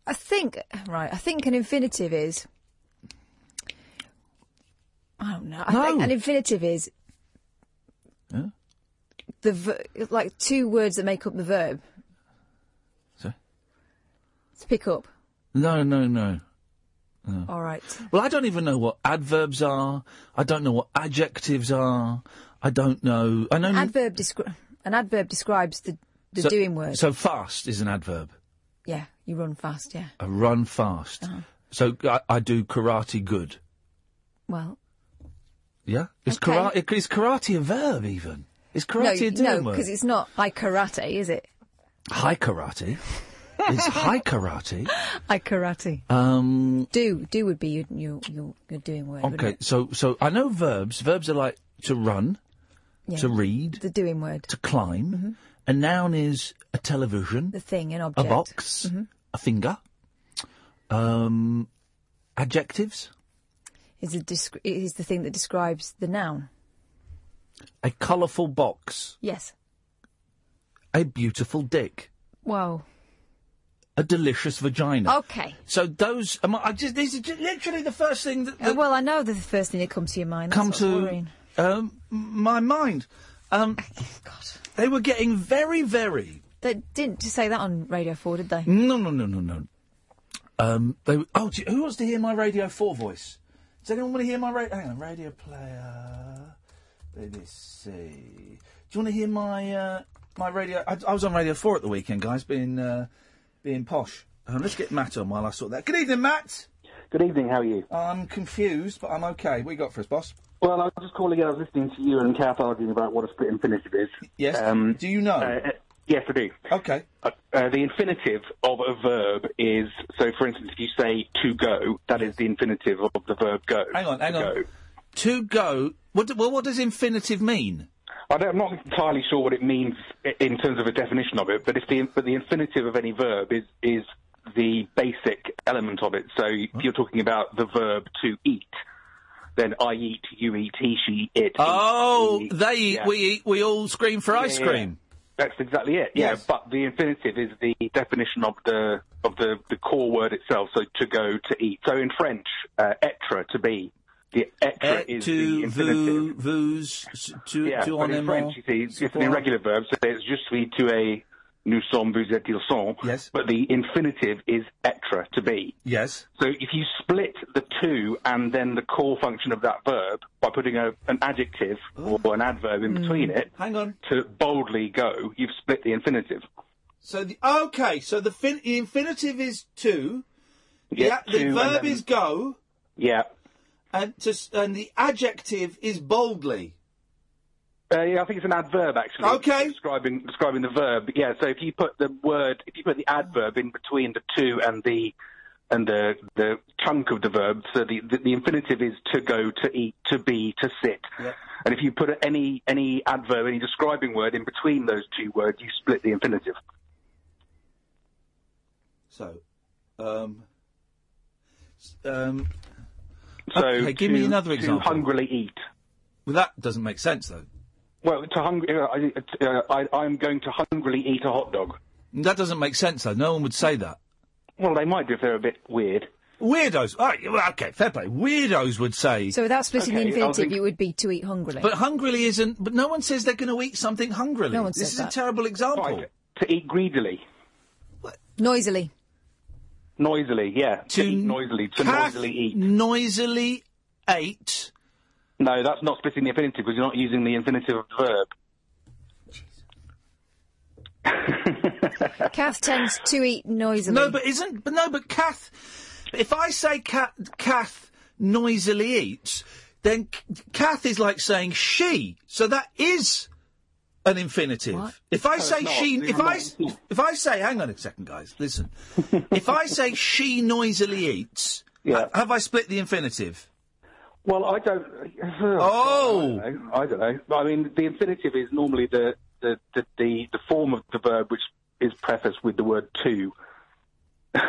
S2: I think right. I think an infinitive is. I don't know. I think
S1: No.
S2: an infinitive is
S1: Yeah?
S2: the ver- like two words that make up the verb.
S1: Sorry?
S2: To pick up.
S1: No, no, no.
S2: All right.
S1: Well, I don't even know what adverbs are. I don't know what adjectives are. I don't know. I know.
S2: Adverb descri- an adverb describes the the
S1: so,
S2: doing word.
S1: So fast is an adverb.
S2: yeah, you run fast. Yeah.
S1: I run fast.
S2: Uh-huh.
S1: So I, I do karate good.
S2: Well,
S1: Yeah. Is
S2: Okay.
S1: karate is karate a verb even? Is karate
S2: no,
S1: a doing
S2: no,
S1: word?
S2: because it's not like karate, is it?
S1: High karate. Is high karate. [LAUGHS]
S2: High karate.
S1: Um.
S2: Do do would be your your your, your doing word. wouldn't
S1: Okay. So so I know verbs. Verbs are like to run,
S2: Yeah.
S1: to read,
S2: The doing word.
S1: to climb.
S2: Mhm.
S1: A noun is a television.
S2: The thing, an object, a
S1: box,
S2: Mhm.
S1: a finger. Um, adjectives:
S2: Is a is the thing that describes the noun.
S1: a colourful box,
S2: Yes.
S1: a beautiful dick,
S2: Well.
S1: A delicious vagina.
S2: Okay.
S1: So those, am I, I just these are just literally the first thing that,
S2: Uh, well, I know the first thing that comes to your mind. That's
S1: come to um, my mind. Um, [LAUGHS] God, they were getting very, very.
S2: They didn't just say that on Radio Four, did they?
S1: No, no, no, no, no. Um, they. were- Oh, you- who wants to hear my Radio Four voice? Does anyone want to hear my radio? Hang on, radio player. BBC. Do you want to hear my uh, my radio? I, I was on Radio Four at the weekend, guys, being uh, being posh. Um, let's get Matt on while I sort that. Good evening, Matt.
S23: Good evening, how are you?
S1: I'm confused, but I'm okay. What you got for us, boss?
S23: Well, I was just calling in. I was listening to you and Kath arguing about what a split infinitive is.
S1: Yes.
S23: Um,
S1: Do you know?
S23: uh,
S1: Yes, I do. Okay.
S23: Uh, uh, the infinitive of a verb is so. For instance, if you say to go, that is the infinitive of the verb go.
S1: Hang on, hang
S23: To
S1: on.
S23: go.
S1: To go. What? do- Well, what does infinitive mean?
S23: I don't, I'm not entirely sure what it means in terms of a definition of it, but if the but the infinitive of any verb is is the basic element of it. So if you're talking about the verb to eat, then I eat, you eat, he, she, it.
S1: Oh,
S23: he,
S1: they eat,
S23: yeah.
S1: we eat, we all scream for
S23: Yeah,
S1: ice
S23: yeah,
S1: cream.
S23: That's exactly it. Yeah,
S1: Yes.
S23: but the infinitive is the definition of the of the, the core word itself. So to go, to eat. So in French, uh, être, to be. The être
S1: Et eh,
S23: is
S1: tu,
S23: the infinitive.
S1: vous, vous, tu,
S23: yeah,
S1: tu en
S23: in French, you see, it's an irregular verb, so it's je suis, tu es, nous sommes, vous êtes, ils sont.
S1: Yes.
S23: But the infinitive is être, to be.
S1: Yes.
S23: So if you split the two and then the core function of that verb by putting a, an adjective or an adverb in between hmm. it,
S1: Hang on.
S23: to boldly go, you've split the infinitive.
S1: So the okay, so the, fin- the infinitive is to.
S23: Yeah,
S1: the, the verb is go,
S23: Yeah.
S1: And to, and the adjective is boldly.
S23: Uh, yeah, I think it's an adverb actually.
S1: Okay.
S23: Describing describing the verb. Yeah. So if you put the word, if you put the adverb in between the to and the and the the chunk of the verb, so the the, the infinitive is to go, to eat, to be, to sit.
S1: Yeah.
S23: And if you put any any adverb, any describing word in between those two words, you split the infinitive.
S1: So, um, um.
S23: So
S1: okay, give me
S23: to-
S1: another
S23: to
S1: example.
S23: hungrily eat.
S1: Well, that doesn't make sense though.
S23: Well, to hungry, uh, I, uh, I, I'm going to hungrily eat a hot dog.
S1: That doesn't make sense though. No one would say that.
S23: Well, they might do if they're a bit weird.
S1: Weirdos. All right, well, okay, fair play. Weirdos would say.
S2: So without splitting
S23: Okay,
S2: the infinitive,
S23: think-
S2: it would be to eat hungrily.
S1: But hungrily isn't. But no one says they're going to eat something hungrily.
S2: No one says this
S1: is
S2: that.
S1: a terrible example.
S23: Right, to eat greedily.
S2: Noisily.
S23: Noisily, yeah. To,
S1: To
S23: eat noisily, to noisily eat.
S1: Noisily ate.
S23: No, that's not splitting the infinitive because you're not using the infinitive of the verb.
S2: Kath tends to eat noisily.
S1: No, but isn't. But no, but Kath. If I say Kath, Kath noisily eats, then K- Kath is like saying she. So that is an infinitive. If I
S23: No,
S1: say she, if I, if I say, hang on a second, guys, listen. [LAUGHS] if I say she noisily eats, ha- have I split the infinitive?
S23: Well, I don't. [SIGHS]
S1: Oh!
S23: I don't, know. I don't know. I mean, the infinitive is normally the the, the, the, the form of the verb which is prefaced with the word to. [LAUGHS]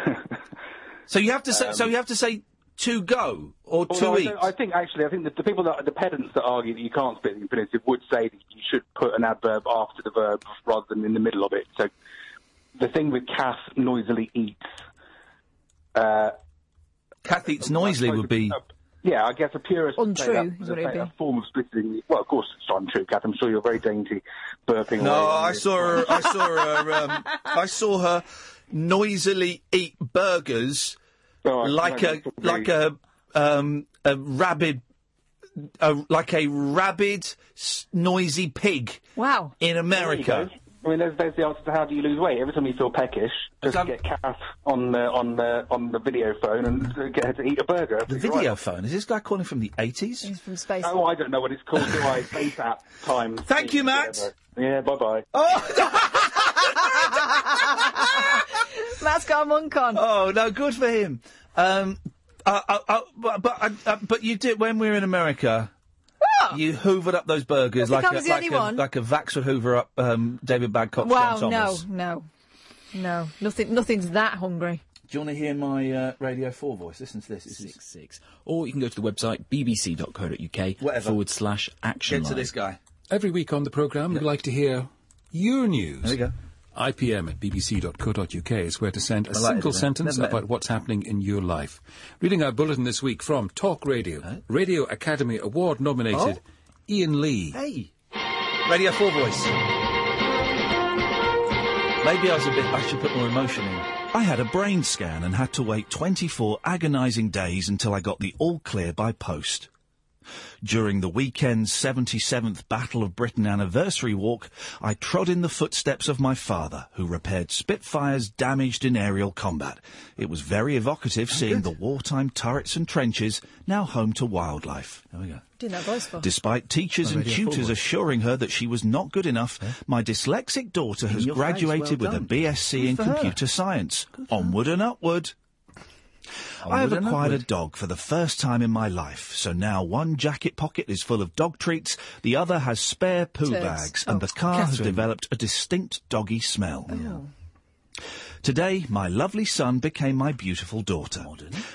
S1: So you have to say.
S23: Um,
S1: so you have to say to go or to
S23: I,
S1: eat.
S23: I think actually, I think that the people that the pedants that argue that you can't split the infinitive would say that you should put an adverb after the verb rather than in the middle of it. So the thing with Kath noisily eats. Uh,
S1: Kath eats noisily would be.
S23: yeah, I guess a purist would say
S2: Untrue
S23: that-
S2: is what
S23: say
S2: it'd
S23: a form of splitting. Well, of course it's untrue, Kath. I'm sure you're very dainty, burping.
S1: No,
S23: away.
S1: I saw her. I saw her. Um, I saw her noisily eat burgers like a like a um, a rabid, a, like a rabid, s- noisy pig.
S2: Wow.
S1: In America.
S23: I mean, there's, there's the answer to how do you lose weight. Every time you feel peckish, just get Kath on the on the on the video phone and uh, get her to eat a burger.
S1: The video phone. Is this guy calling from the eighties?
S2: He's from space.
S23: Oh, I don't know what it's called. Do I? [LAUGHS] Face app time.
S1: Thank you, Matt.
S23: Yeah, bye bye.
S2: Matt's got a monk on.
S1: Oh no, good for him. Um, uh, uh, uh, but but, uh, uh, but you did when we were in America. You hoovered up those burgers
S2: Well,
S1: like
S2: he
S1: a,
S2: comes the
S1: like,
S2: only
S1: a,
S2: one.
S1: like a Vax would hoover up um, David Badcock's
S2: wow,
S1: John
S2: no,
S1: Thomas.
S2: no, no, nothing, nothing's that hungry.
S1: Do you want to hear my uh, Radio 4 voice? Listen to this. This is
S24: Six six. Or you can go to the website bbc.co.uk
S1: Whatever.
S24: forward slash action.
S1: Get to
S24: line.
S1: this guy.
S6: Every week on the programme, we'd like to hear your news.
S1: There we go.
S6: IPM at bbc.co.uk is where to send a
S1: like
S6: single
S1: it, isn't it?
S6: sentence
S1: Never met
S6: about what's happening in your life. Reading our bulletin this week from Talk Radio, Radio Academy Award nominated oh? Iain Lee.
S1: Hey. Radio 4 voice. Maybe I was a bit. I should put more emotion in.
S25: I had a brain scan and had to wait 24 agonising days until I got the all clear by post.
S1: During the weekend's 77th Battle of Britain anniversary walk, I trod in the footsteps of my father, who repaired Spitfires damaged in aerial combat. It was very evocative seeing the wartime turrets and trenches, now home to wildlife. There we go.
S2: Doing that voice for.
S1: Despite teachers
S2: My
S1: and tutors
S2: four.
S1: assuring her that she was not good enough, my dyslexic daughter has graduated
S2: well
S1: with
S2: done.
S1: a BSc
S2: Good
S1: in
S2: for her.
S1: computer science. Onward and upward. I have acquired a dog for the first time in my life, so now one jacket pocket is full of dog treats, the other has spare poo
S2: Turds.
S1: bags, and
S2: Oh,
S1: the car has developed a distinct doggy smell.
S2: Oh.
S1: Today, my lovely son became my beautiful daughter.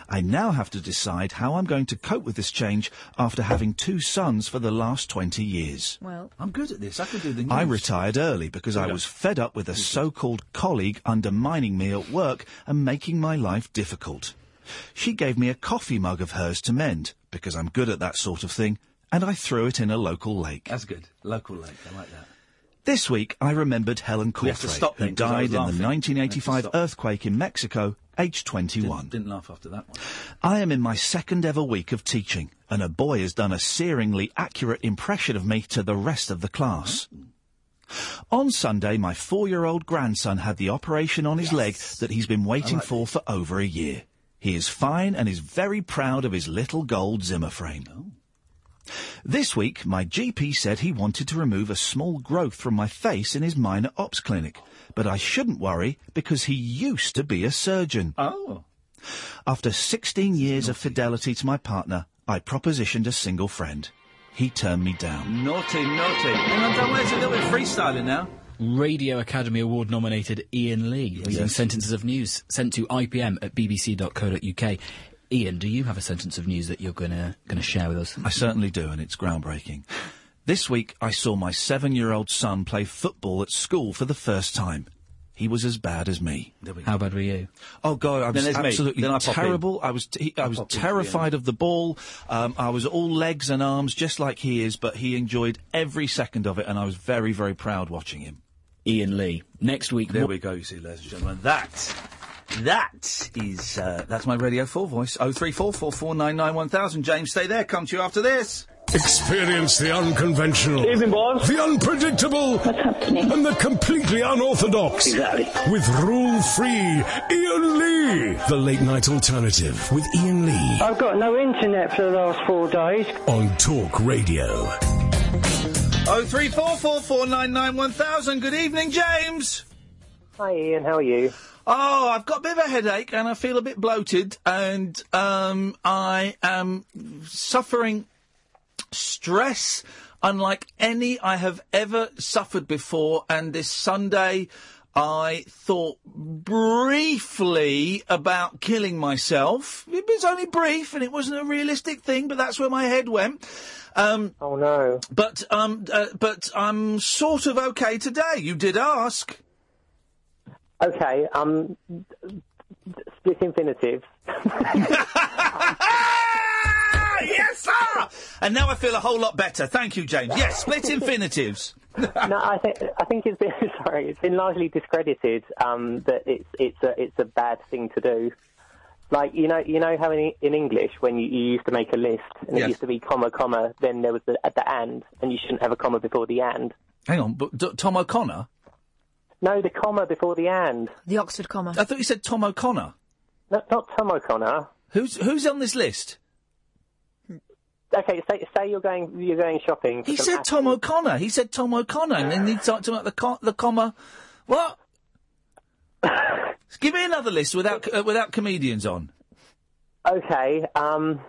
S1: I now have to decide how I'm going to cope with this change after having two sons for the last 20 years.
S2: Well,
S1: I'm good at this. I can do the
S2: news.
S1: I retired early because I was fed up with a so-called colleague undermining me at work and making my life difficult. She gave me a coffee mug of hers to mend because I'm good at that sort of thing, and I threw it in a local lake.
S26: That's good. Local lake. I like that.
S1: This week, I remembered Helen
S26: We have to stop
S1: who
S26: I
S1: died in the 1985
S26: We have to stop.
S1: earthquake in Mexico, aged 21.
S26: Didn't laugh after that one.
S1: I am in my second ever week of teaching, and a boy has done a searingly accurate impression of me to the rest of the class. Hmm. On Sunday, my four-year-old grandson had the operation on his leg that he's been waiting
S26: like
S1: for for over a year. He is fine and is very proud of his little gold Zimmer frame. This week, my GP said he wanted to remove a small growth from my face in his minor ops clinic, but I shouldn't worry because he used to be a surgeon.
S26: Oh.
S1: After 16 years of fidelity to my partner, I propositioned a single friend. He turned me down.
S26: Naughty, naughty. Hang on, don't wait. It's a little bit freestyling now.
S24: Radio Academy Award nominated Iain Lee reading
S26: Yes.
S24: sentences of news sent to IPM at bbc.co.uk. Iain, do you have a sentence of news that you're gonna gonna share with us?
S1: I certainly do, and it's groundbreaking. This week, I saw my seven-year-old son play football at school for the first time. He was as bad as me.
S24: How bad were you?
S1: Oh God, I was
S26: there's
S1: absolutely
S26: Then I pop in.
S1: terrible. I was t- I was
S26: pop in,
S1: terrified of the ball. Um, I was all legs and arms, just like he is. But he enjoyed every second of it, and I was very, very proud watching him.
S24: Iain Lee. Next week,
S26: There we go, you see, ladies and gentlemen. That, that is, uh, that's my Radio 4 voice. 03444991000. James, stay there. Come to you after this.
S6: Experience the unconventional,
S26: Evening, boss.
S6: the unpredictable, and the completely unorthodox.
S26: Exactly.
S6: With rule-free Iain Lee, the late night alternative with Iain Lee
S27: I've got no internet for the last four days.
S6: on Talk Radio.
S26: 03444991000. Good evening, James.
S27: Hi, Iain. How are you?
S26: Oh, I've got a bit of a headache and I feel a bit bloated and um, I am suffering stress unlike any I have ever suffered before. And this Sunday, I thought briefly about killing myself. It was only brief and it wasn't a realistic thing, but that's where my head went. Um,
S27: oh no!
S26: But um, uh, but I'm sort of okay today. You did ask.
S27: Okay, um, split infinitive. [LAUGHS]
S26: yes, sir. And now I feel a whole lot better. Thank you, James. Yes, split [LAUGHS] infinitives.
S27: No, I think I think it's been [LAUGHS] sorry. It's been largely discredited um, that it's it's a it's a bad thing to do. Like you know you know how in, in English when you, you used to make a list and
S26: Yes.
S27: it used to be comma comma then there was the at the and and you shouldn't have a comma before the and.
S26: Hang on, but D- Tom O'Connor?
S27: No, the comma before the and.
S2: The Oxford comma.
S26: I thought you said Tom O'Connor.
S27: No, not Tom O'Connor.
S26: Who's who's on this list?
S27: Okay, say say you're going you're going shopping.
S26: He said Tom O'Connor. He said Tom O'Connor, and then he [SIGHS] talked about the co- the comma. What? [LAUGHS] Give me another list without uh, without comedians on.
S27: Okay, um,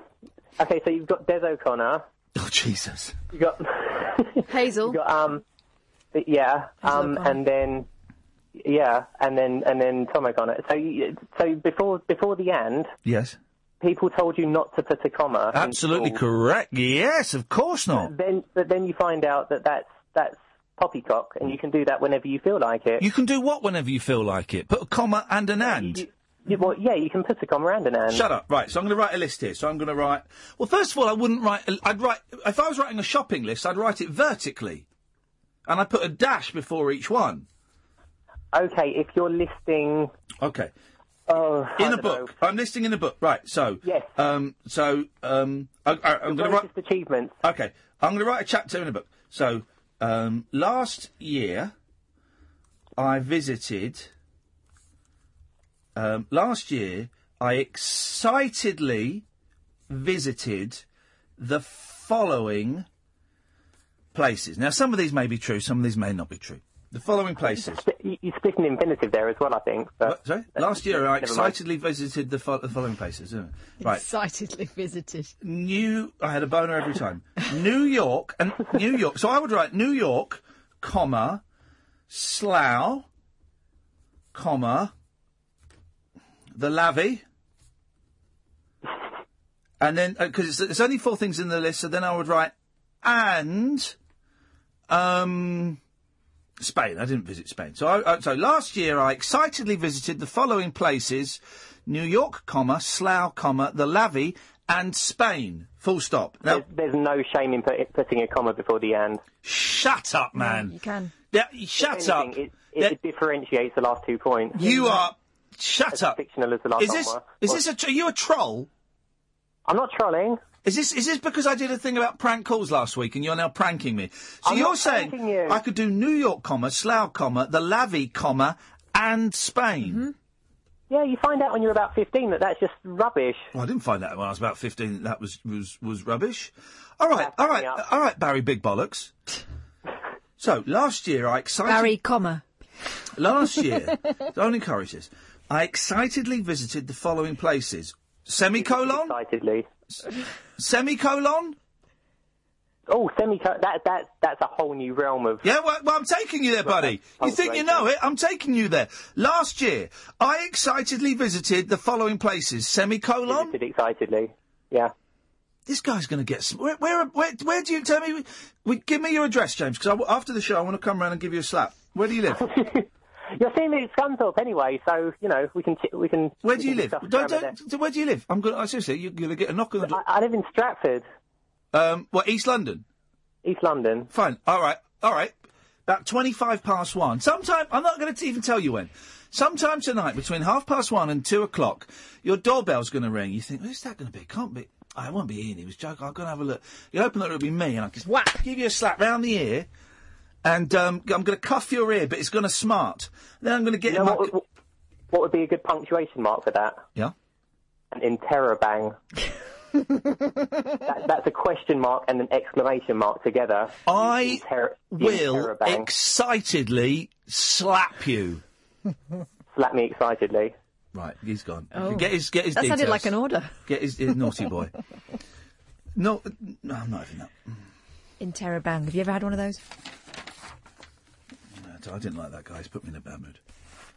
S27: okay, so you've got Des O'Connor.
S26: Oh Jesus!
S27: You got [LAUGHS]
S2: Hazel.
S27: You got um, yeah, um,
S2: O'Connor.
S27: and then yeah, and then and then Tom O'Connor. So you, so before before the end,
S26: Yes.
S27: People told you not to put a comma.
S26: Absolutely correct. Yes, of course not.
S27: Then but then you find out that that's that's poppycock, and you can do that whenever you feel like it.
S26: You can do what whenever you feel like it. Put a comma and an and.
S27: You- well, yeah, you can put a comma and an and.
S26: Shut up. Right, so I'm going to write a list here. So I'm going to write. Well, first of all, I wouldn't write. I'd write. If I was writing a shopping list, I'd write it vertically, and I put a dash before each one.
S27: Okay, if you're listing.
S26: Okay.
S27: Oh,
S1: in a book. I'm listing in a book. Right. So. Yes. Um. So. Um. I, I'm going to write
S27: achievements.
S1: Okay. I'm going to write a chapter in a book. So. Um. Last year, I visited. Um. Last year, I excitedly visited the following places. Now, some of these may be true. Some of these may not be true. The following places.
S27: You- You're splitting infinitive there as well, I think. But
S1: What, sorry? Last year, I excitedly visited the, fo- the following places. isn't it? Right.
S2: Excitedly visited.
S1: New. I had a boner every time. New York and New York. So I would write New York, comma, Slough, comma, the Lavy, and then because it's, it's only four things in the list. So then I would write and um. Spain. I didn't visit Spain. So, I, I, so last year I excitedly visited the following places: New York, comma, Slough, comma, the Lavy, and Spain. Full stop. Now,
S27: there's, there's no shame in put, putting a comma before the and.
S1: Shut up, man.
S2: You can.
S1: Yeah, shut
S27: If anything, It, it, differentiates the last two points.
S1: You are. Shut
S27: as
S1: up.
S27: Fictional as the last
S1: is this
S27: one
S1: is
S27: was.
S1: this a tr- are you a troll?
S27: I'm not trolling.
S1: Is this is this because I did a thing about prank calls last week and you're now pranking me? So
S27: I'm
S1: you're
S27: not
S1: saying
S27: you.
S1: I could do New York, comma, Slough, comma, the Lavy, comma, and Spain.
S27: Mm-hmm. Yeah, you find out when you're about 15 that that's just rubbish.
S1: Well, I didn't find out when I was about 15 that that was, was, was rubbish. All right, all right, all right, Barry Big Bollocks. [LAUGHS] so, last year I excited...
S2: Barry, comma.
S1: Last year, [LAUGHS] don't encourage this, I excitedly visited the following places. Semicolon?
S27: Excitedly.
S1: Semicolon?
S27: Oh, semicolon. That, that, that's a whole new realm of.
S1: Yeah, well, well I'm taking you there, buddy. You think you know it? I'm taking you there. Last year, I excitedly visited the following places. Semicolon?
S27: Visited excitedly. Yeah.
S1: This guy's going to get. Sm- where, where, where, where do you tell me? We, give me your address, James, because after the show, I want to come round and give you a slap. Where do you live? [LAUGHS]
S27: You're seeing me at Scunthorpe anyway, so you know we can t- we can.
S1: Where do you live? Don't, don't, where do you live? I'm going. to I Seriously, you're going to get a knock on the door.
S27: I, I live in Stratford.
S1: Um, what East London?
S27: East London.
S1: Fine. All right. All right. About twenty-five past one. Sometime I'm not going to even tell you when. Sometime tonight, between half past one and two o'clock, your doorbell's going to ring. You think, who's that going to be? Can't be. Oh, it won't be Iain. He was joking. I'm going to have a look. You open it, it'll be me, and I'll just whack, give you a slap round the ear, and um, I'm going to cuff your ear, but it's going to smart. Then I'm going to get
S27: You
S1: in
S27: know
S1: my.
S27: what, would- what would be a good punctuation mark for that?
S1: Yeah.
S27: An interrobang. [LAUGHS] that, that's a question mark and an exclamation mark together.
S1: I
S27: Inter-
S1: will excitedly slap you.
S27: Slap me excitedly.
S1: Right, he's gone.
S2: Oh.
S1: Get his get his
S2: That sounded like an order.
S1: Get his, his naughty [LAUGHS] boy. No, no, I'm not having that.
S2: Interrobang. Have you ever had one of those?
S1: No, I didn't like that guy. He's put me in a bad mood.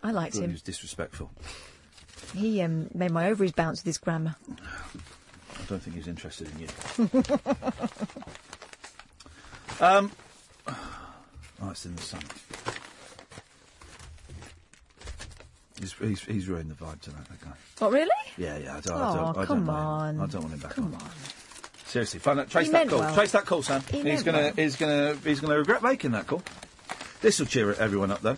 S2: I liked
S1: him. He was disrespectful.
S2: He um, made my ovaries bounce with his grammar. [SIGHS]
S1: I don't think he's interested in you. [LAUGHS] Um, [SIGHS] oh, it's in the sun. He's, he's, he's ruined the vibe tonight, that guy.
S2: Oh, really?
S1: Yeah, yeah. I don't, I
S2: Oh,
S1: don't, I
S2: come
S1: don't want
S2: on.
S1: Him. I don't want him back
S2: Come
S1: on. Seriously, find that, trace
S2: He
S1: that call.
S2: well.
S1: Trace that call, Sam.
S2: He
S1: he's gonna,
S2: well.
S1: he's gonna, he's gonna regret making that call. This will cheer everyone up, though.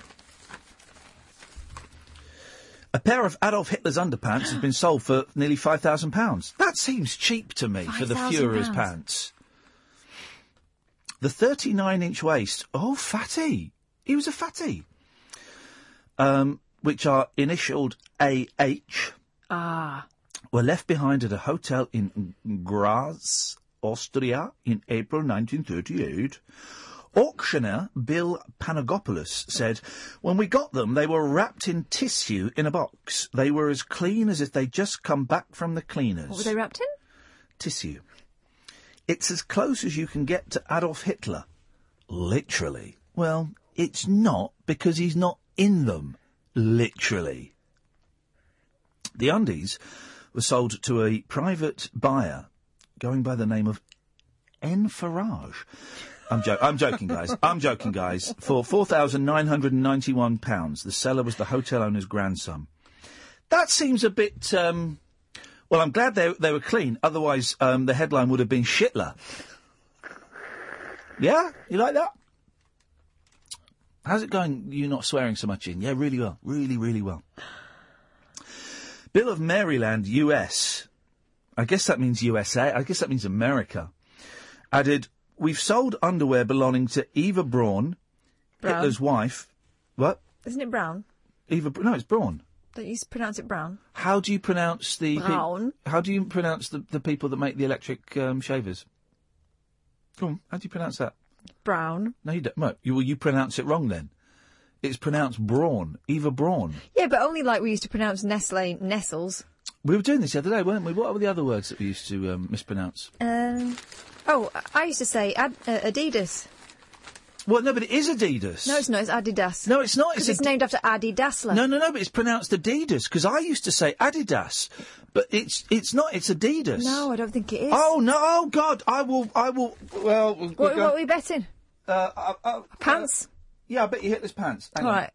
S1: A pair of Adolf Hitler's underpants has been sold for nearly five thousand pounds. That seems cheap to me for the
S2: £5,000
S1: Führer's pants. The 39-inch waist. Oh, fatty. He was a fatty. Um, which are initialed AH
S2: Ah.
S1: Were left behind at a hotel in Graz, Austria, in April 1938. Auctioneer Bill Panagopoulos said, When we got them, they were wrapped in tissue in a box. They were as clean as if they'd just come back from the cleaners.
S2: What were they wrapped in?
S1: Tissue. It's as close as you can get to Adolf Hitler. Literally. Well, it's not because he's not in them. Literally. The undies were sold to a private buyer going by the name of N. Farage. I'm, jo- I'm joking, guys. I'm joking, guys. For £4,991. The seller was the hotel owner's grandson. That seems a bit. Um, well, I'm glad they, they were clean. Otherwise, um, the headline would have been Shitler. Yeah? You like that? How's it going? You not swearing so much in? Yeah, really well. Really, really well. Bill of Maryland, US. I guess that means USA. I guess that means America. Added, we've sold underwear belonging to Eva Braun,
S2: Brown.
S1: Hitler's wife. What?
S2: Isn't it brown?
S1: Eva? No, it's Braun.
S2: Don't you pronounce it brown?
S1: How do you pronounce the pe-
S2: Brown.
S1: how do you pronounce the, the people that make the electric um, shavers? Come on, how do you pronounce that?
S2: Brown.
S1: No, you don't. No, you, well, you pronounce it wrong then. It's pronounced Braun, Eva Braun.
S2: Yeah, but only like we used to pronounce Nestle Nestles.
S1: We were doing this the other day, weren't we? What were the other words that we used to um, mispronounce?
S2: Um, oh, I used to say Ad, uh, Adidas.
S1: Well, no, but it is Adidas.
S2: No, it's not. It's Adidas.
S1: No, it's not.
S2: Because
S1: It's
S2: it's,
S1: Ad-
S2: named after Adi Dassler.
S1: No, no, no, but it's pronounced Adidas because I used to say Adidas, but it's it's not. It's Adidas.
S2: No, I don't think it is.
S1: Oh no! Oh God! I will. I will. Well, we'll
S2: What,
S1: go-
S2: what are we betting?
S1: Uh, uh, uh,
S2: Pants?
S1: Yeah, I bet you Hitler's pants. Hang
S2: All
S1: on.
S2: right.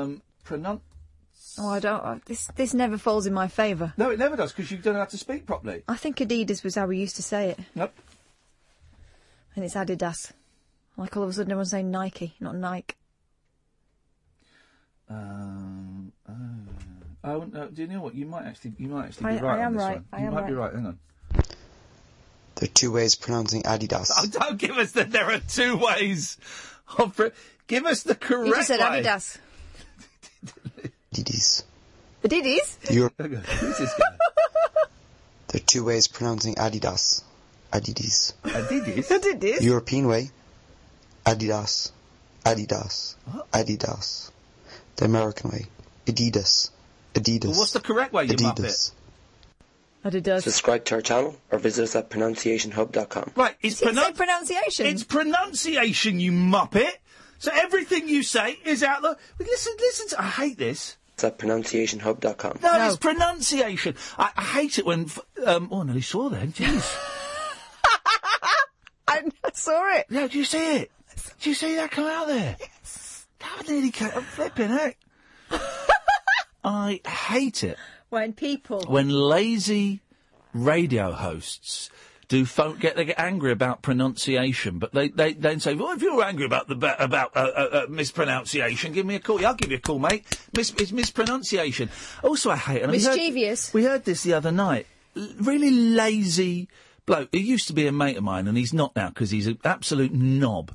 S1: Um, pronounce.
S2: Oh, I don't. uh, This this never falls in my favour.
S1: No, it never does because you don't know how to speak properly.
S2: I think Adidas was how we used to say it.
S1: Nope.
S2: And it's Adidas. Like all of a sudden everyone's saying Nike, not Nike.
S1: Um, oh, oh no, do you know what? You might actually, you might actually
S2: I-
S1: be right
S2: I
S1: on this
S2: right.
S1: one.
S2: I
S1: you
S2: am
S1: might be
S2: right.
S1: right. Hang on.
S28: There are two ways of pronouncing Adidas.
S1: Oh, [LAUGHS] don't give us that. There are two ways. Of pro- give us the correct
S2: You just said
S1: way.
S2: Adidas.
S28: Adidas.
S2: Adidas?
S28: Europe.
S1: Who's this guy?
S28: There are two ways of pronouncing Adidas. Adidas.
S1: Adidas.
S2: Adidas.
S28: European way. Adidas. Adidas. Adidas. The American way. Adidas. Adidas.
S1: Well, what's the correct way, you
S28: Adidas.
S2: Adidas.
S28: Subscribe to our channel or visit us at pronunciationhub.com.
S1: Right, it's
S2: See,
S1: pronoun-
S2: pronunciation.
S1: It's pronunciation, you muppet. So everything you say is out the. Listen, listen. To, I hate this.
S28: It's at pronunciationhub.com.
S1: No, it's pronunciation. I, I hate it when. f- Um, oh, I nearly saw that. Jeez. [LAUGHS] [LAUGHS]
S2: I saw it.
S1: Yeah, do you see it? Do you see that come out there? Yes. That nearly came. I'm flipping heck. [LAUGHS] I hate it
S2: When people.
S1: when lazy radio hosts do phone, get they get angry about pronunciation, but they they then say, "Well, if you're angry about the ba- about uh, uh, uh, mispronunciation, give me a call. Yeah, I'll give you a call, mate. Mis- it's mispronunciation." Also, I hate and we heard-
S2: Mischievous.
S1: we heard this the other night. L- really lazy bloke. He used to be a mate of mine, and he's not now because he's an absolute knob.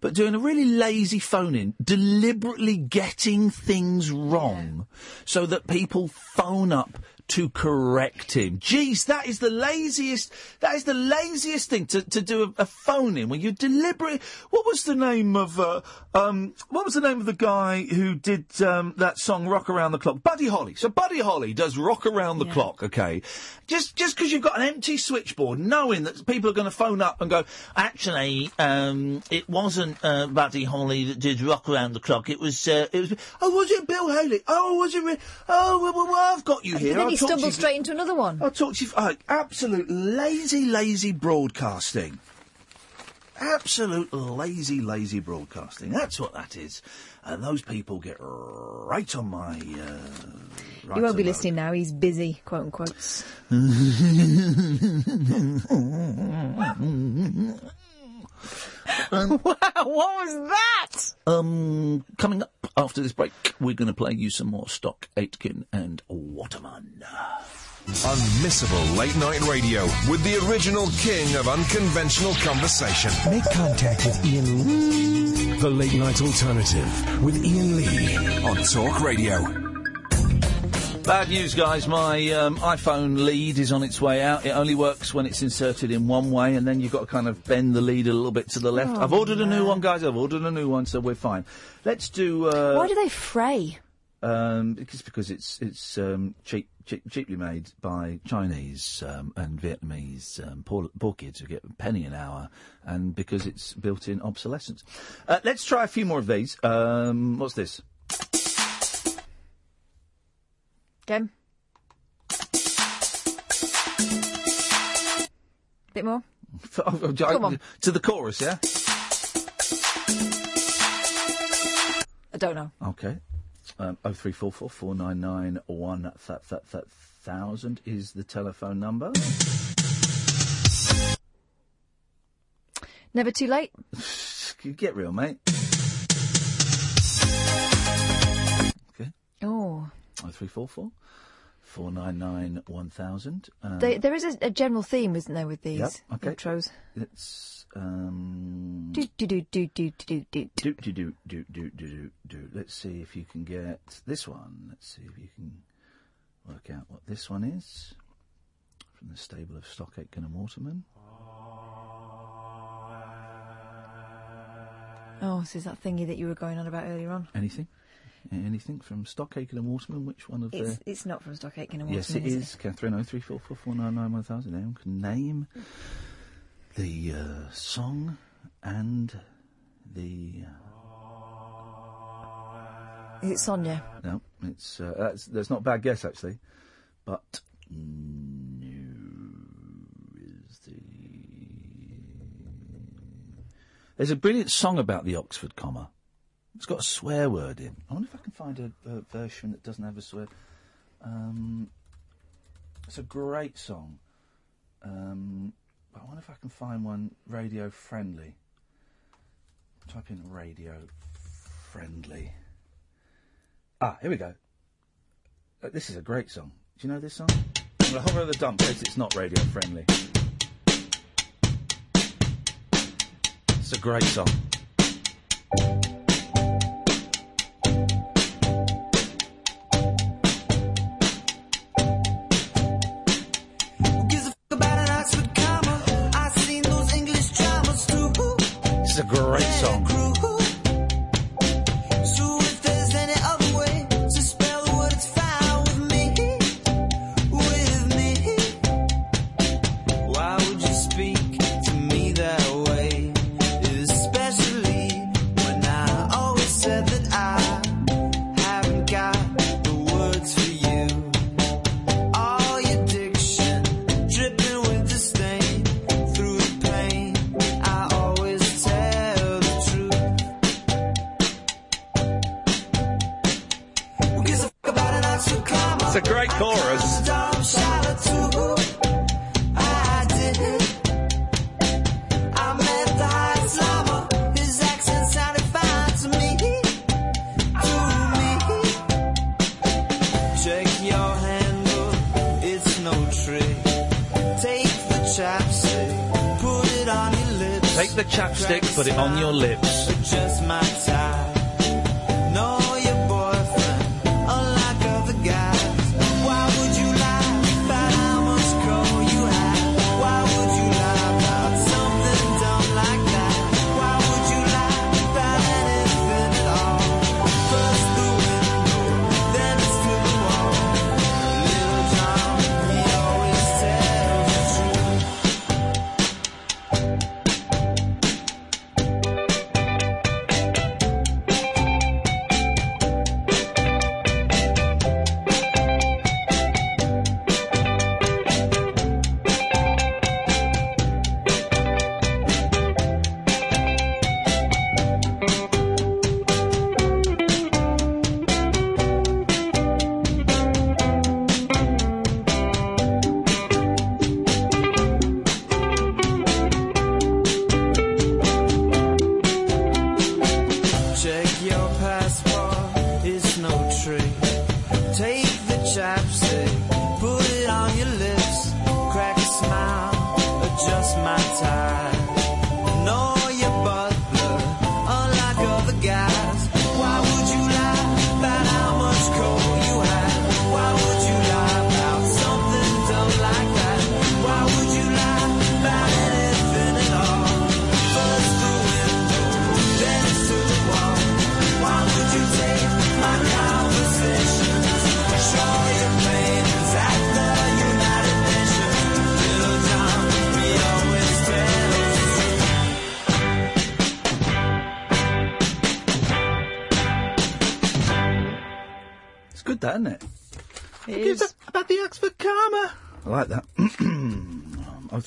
S1: But doing a really lazy phone in, deliberately getting things wrong, so that people phone up to correct him. Jeez, that is the laziest. That is the laziest thing to, to do a, a phone in when you deliberately. What was the name of? Uh, um, what was the name of the guy who did um, that song "Rock Around the Clock"? Buddy Holly. So Buddy Holly does "Rock Around the Clock." Okay, just just because you've got an empty switchboard, knowing that people are going to phone up and go, actually, um, it wasn't uh, Buddy Holly that did "Rock Around the Clock." It was. Uh, it was. Oh, was it Bill Haley? Oh, was it? Re- oh, well, well, well, I've got you here.
S2: But then
S1: I'll
S2: he
S1: talk to
S2: stumbled
S1: you-
S2: straight into another one.
S1: I'll talk to you. Uh, absolute lazy, lazy broadcasting. Absolute lazy, lazy broadcasting. That's what that is. And those people get right on my. Uh, right
S2: he won't be listening now. He's busy, quote unquote. [LAUGHS]
S1: Um, [LAUGHS]
S2: wow, what was that?
S1: Um, coming up after this break, we're going to play you some more Stock Aitken and Waterman.
S19: Unmissable late night radio with the original king of unconventional conversation.
S6: Make contact with Iain Lee. The Late Night Alternative with Iain Lee on Talk Radio.
S1: Bad news, guys. My um, iPhone lead is on its way out. It only works when it's inserted in one way, and then you've got to kind of bend the lead a little bit to the left.
S2: Oh,
S1: I've ordered a new one, guys. I've ordered a new one, so we're fine. Let's do. Uh,
S2: Why do they fray?
S1: Um, because because it's it's um, cheap, cheap cheaply made by Chinese um, and Vietnamese um, poor, poor kids who get a penny an hour, and because it's built-in obsolescence. Uh, let's try a few more of these. Um, what's this?
S2: Again. Bit more. [LAUGHS]
S1: Come
S2: on.
S1: To the chorus, yeah.
S2: I don't know.
S1: Okay. Um, oh three four four four nine nine one that that that thousand is the telephone number.
S2: Never too late. [LAUGHS]
S1: Get real, mate.
S2: Oh.
S1: Oh three four four
S18: four nine nine one thousand. Uh,
S2: They, there is a, a general theme, isn't there, with these
S18: okay.
S2: intros?
S18: It's um.
S2: Do do do do do do do.
S18: Do do do do do do do do. Let's see if you can get this one. Let's see if you can work out what this one is from the stable of Stock Aitken and Waterman.
S2: Oh, this is that thingy that you were going on about earlier on.
S18: Anything? Anything from Stock Aitken and Waterman? Which one of
S2: It's,
S18: the?
S2: it's not from Stock Aitken and
S18: Yes, it
S2: Waterman,
S18: is. Katherine oh three four four four nine nine one thousand. Anyone can name the uh, song and the.
S2: Is it Sonia?
S18: No, it's uh, that's that's not a bad guess actually, but no is the. There's a brilliant song about the Oxford comma. It's got a swear word in. I wonder if I can find a, a version that doesn't have a swear. Um, it's a great song. Um, I wonder if I can find one radio friendly. Type in radio friendly. Ah, here we go. Uh, this is a great song. Do you know this song? I'm going to hover over the dump in case it's not radio friendly. It's a great song.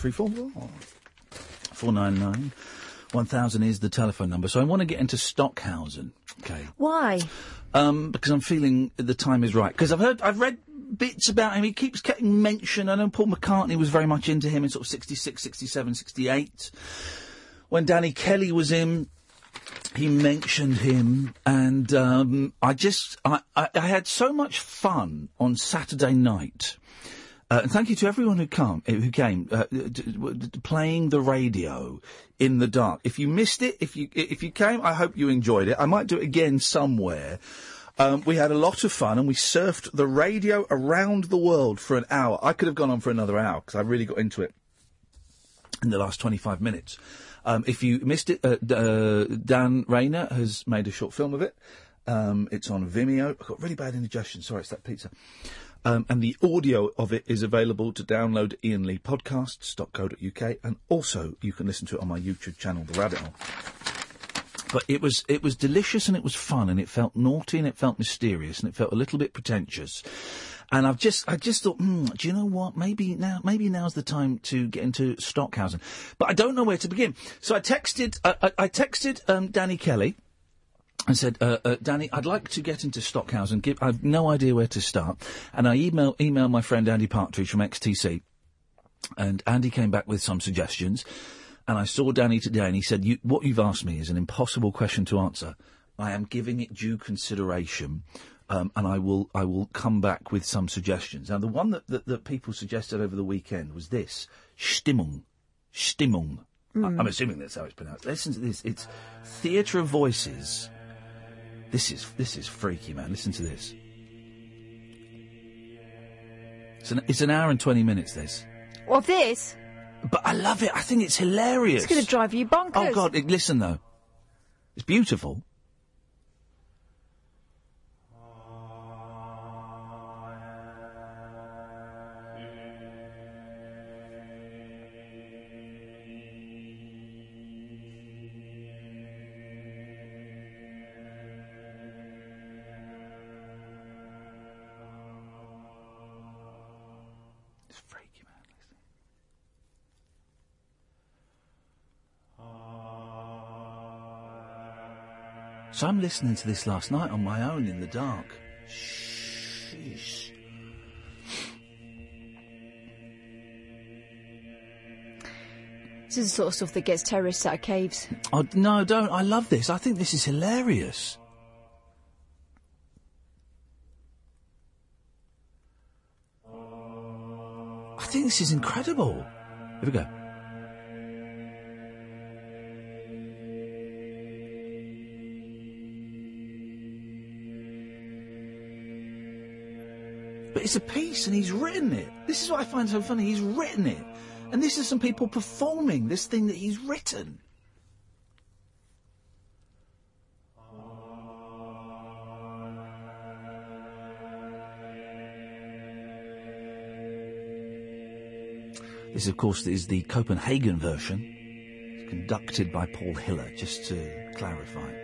S18: Three four four four nine nine one thousand is the telephone number. So I want to get into Stockhausen. Okay.
S2: Why?
S18: Um, because I'm feeling the time is right. Because I've heard, I've read bits about him. He keeps getting mentioned. I know Paul McCartney was very much into him in sort of 66, 67, 68. When Danny Kelly was in,
S1: he mentioned him, and um, I just I, I, I had so much fun on Saturday night. Uh, and thank you to everyone who come who came uh, d- d- playing the radio in the dark. If you missed it, if you if you came, I hope you enjoyed it. I might do it again somewhere. Um, we had a lot of fun and we surfed the radio around the world for an hour. I could have gone on for another hour because I really got into it in the last 25 minutes. Um, if you missed it, uh, D- uh, Dan Rayner has made a short film of it. Um, it's on Vimeo. I've got really bad indigestion. Sorry, it's that pizza. Um, and the audio of it is available to download ianleepodcasts.co.uk and also you can listen to it on my YouTube channel, The Rabbit Hole. But it was it was delicious and it was fun and it felt naughty and it felt mysterious and it felt a little bit pretentious. And I've just I just thought, hmm, do you know what? Maybe now maybe now's the time to get into Stockhausen. But I don't know where to begin. So I texted I, I, I texted um, Danny Kelly and said, uh, uh, Danny, I'd like to get into Stockhausen. Give, I've no idea where to start. And I email emailed my friend Andy Partridge from XTC, and Andy came back with some suggestions. And I saw Danny today, and he said, you, "What you've asked me is an impossible question to answer. I am giving it due consideration." Um, and I will I will come back with some suggestions. Now, the one that, that, that people suggested over the weekend was this Stimmung. Stimmung. I- I'm assuming that's how it's pronounced. Listen to this. It's Theatre of Voices. This is this is freaky, man. Listen to this. It's an, it's an hour and 20 minutes, this.
S2: Of this,
S1: But I love it. I think it's hilarious.
S2: it's going to drive you bonkers.
S1: Oh, God. it- Listen, though. It's beautiful. So I'm listening to this last night on my own in the dark. Sheesh.
S2: This is the sort of stuff that gets terrorists out of caves.
S1: Oh, no, don't. I love this. I think this is hilarious. I think this is incredible. Here we go. It's a piece and he's written it. This is what I find so funny. He's written it. And this is some people performing this thing that he's written. This, of course, is the Copenhagen version. It's conducted by Paul Hillier, just to clarify.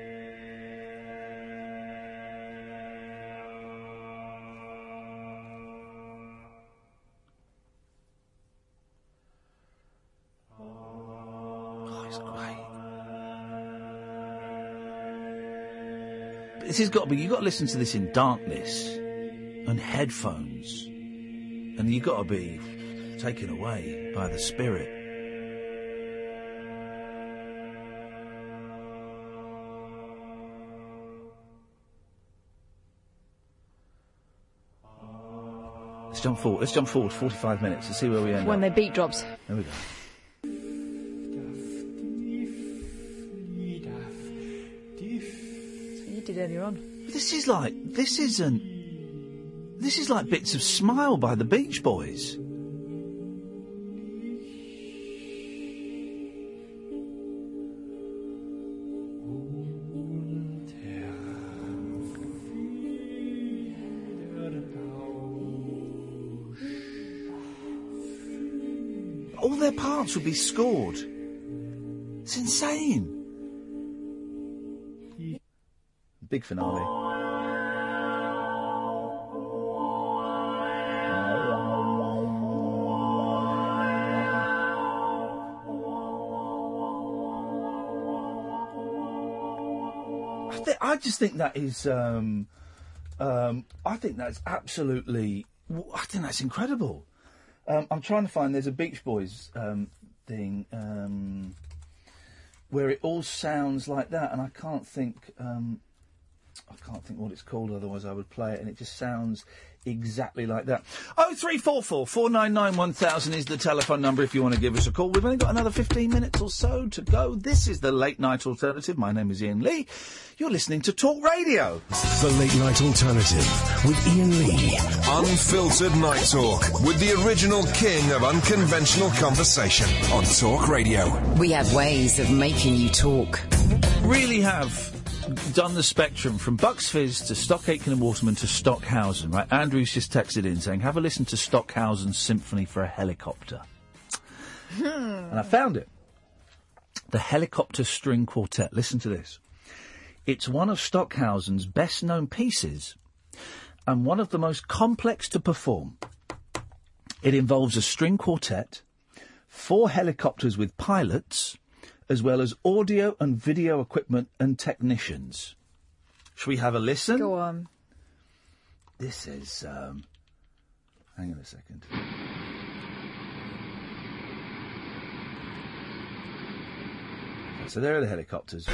S1: This has got to be, you've got to listen to this in darkness and headphones. And you've got to be taken away by the spirit. Let's jump forward. Let's jump forward 45 minutes to see where we end
S2: When
S1: up.
S2: their beat drops.
S1: There we go.
S2: What you on.
S1: This is like this isn't. This is like bits of "Smile" by the Beach Boys. All their parts would be scored. It's insane. Big finale. I, just think that is. Um, um, I think that's absolutely. I think that's incredible. Um, I'm trying to find. There's a Beach Boys um, thing. Um, where it all sounds like that, and I can't think. I can't think what it's called. Otherwise, I would play it, and it just sounds exactly like that. Oh three four four four nine nine one thousand is the telephone number if you want to give us a call. We've only got another fifteen minutes or so to go. This is the late night alternative. My name is Iain Lee. You're listening to Talk Radio.
S6: The Late Night Alternative with Iain Lee.
S19: Unfiltered Night Talk with the original king of unconventional conversation on Talk Radio.
S5: We have ways of making you talk.
S1: Really have done the spectrum from Bucks Fizz to Stock Aitken and Waterman to Stockhausen. Right, Andrew's just texted in saying, "Have a listen to Stockhausen's Symphony for a Helicopter." Hmm. And I found it. The Helicopter String Quartet. Listen to this. It's one of Stockhausen's best known pieces and one of the most complex to perform. It involves a string quartet, four helicopters with pilots, as well as audio and video equipment and technicians. Shall we have a listen?
S2: Go on.
S1: This is. Um, hang on a second. So there are the helicopters.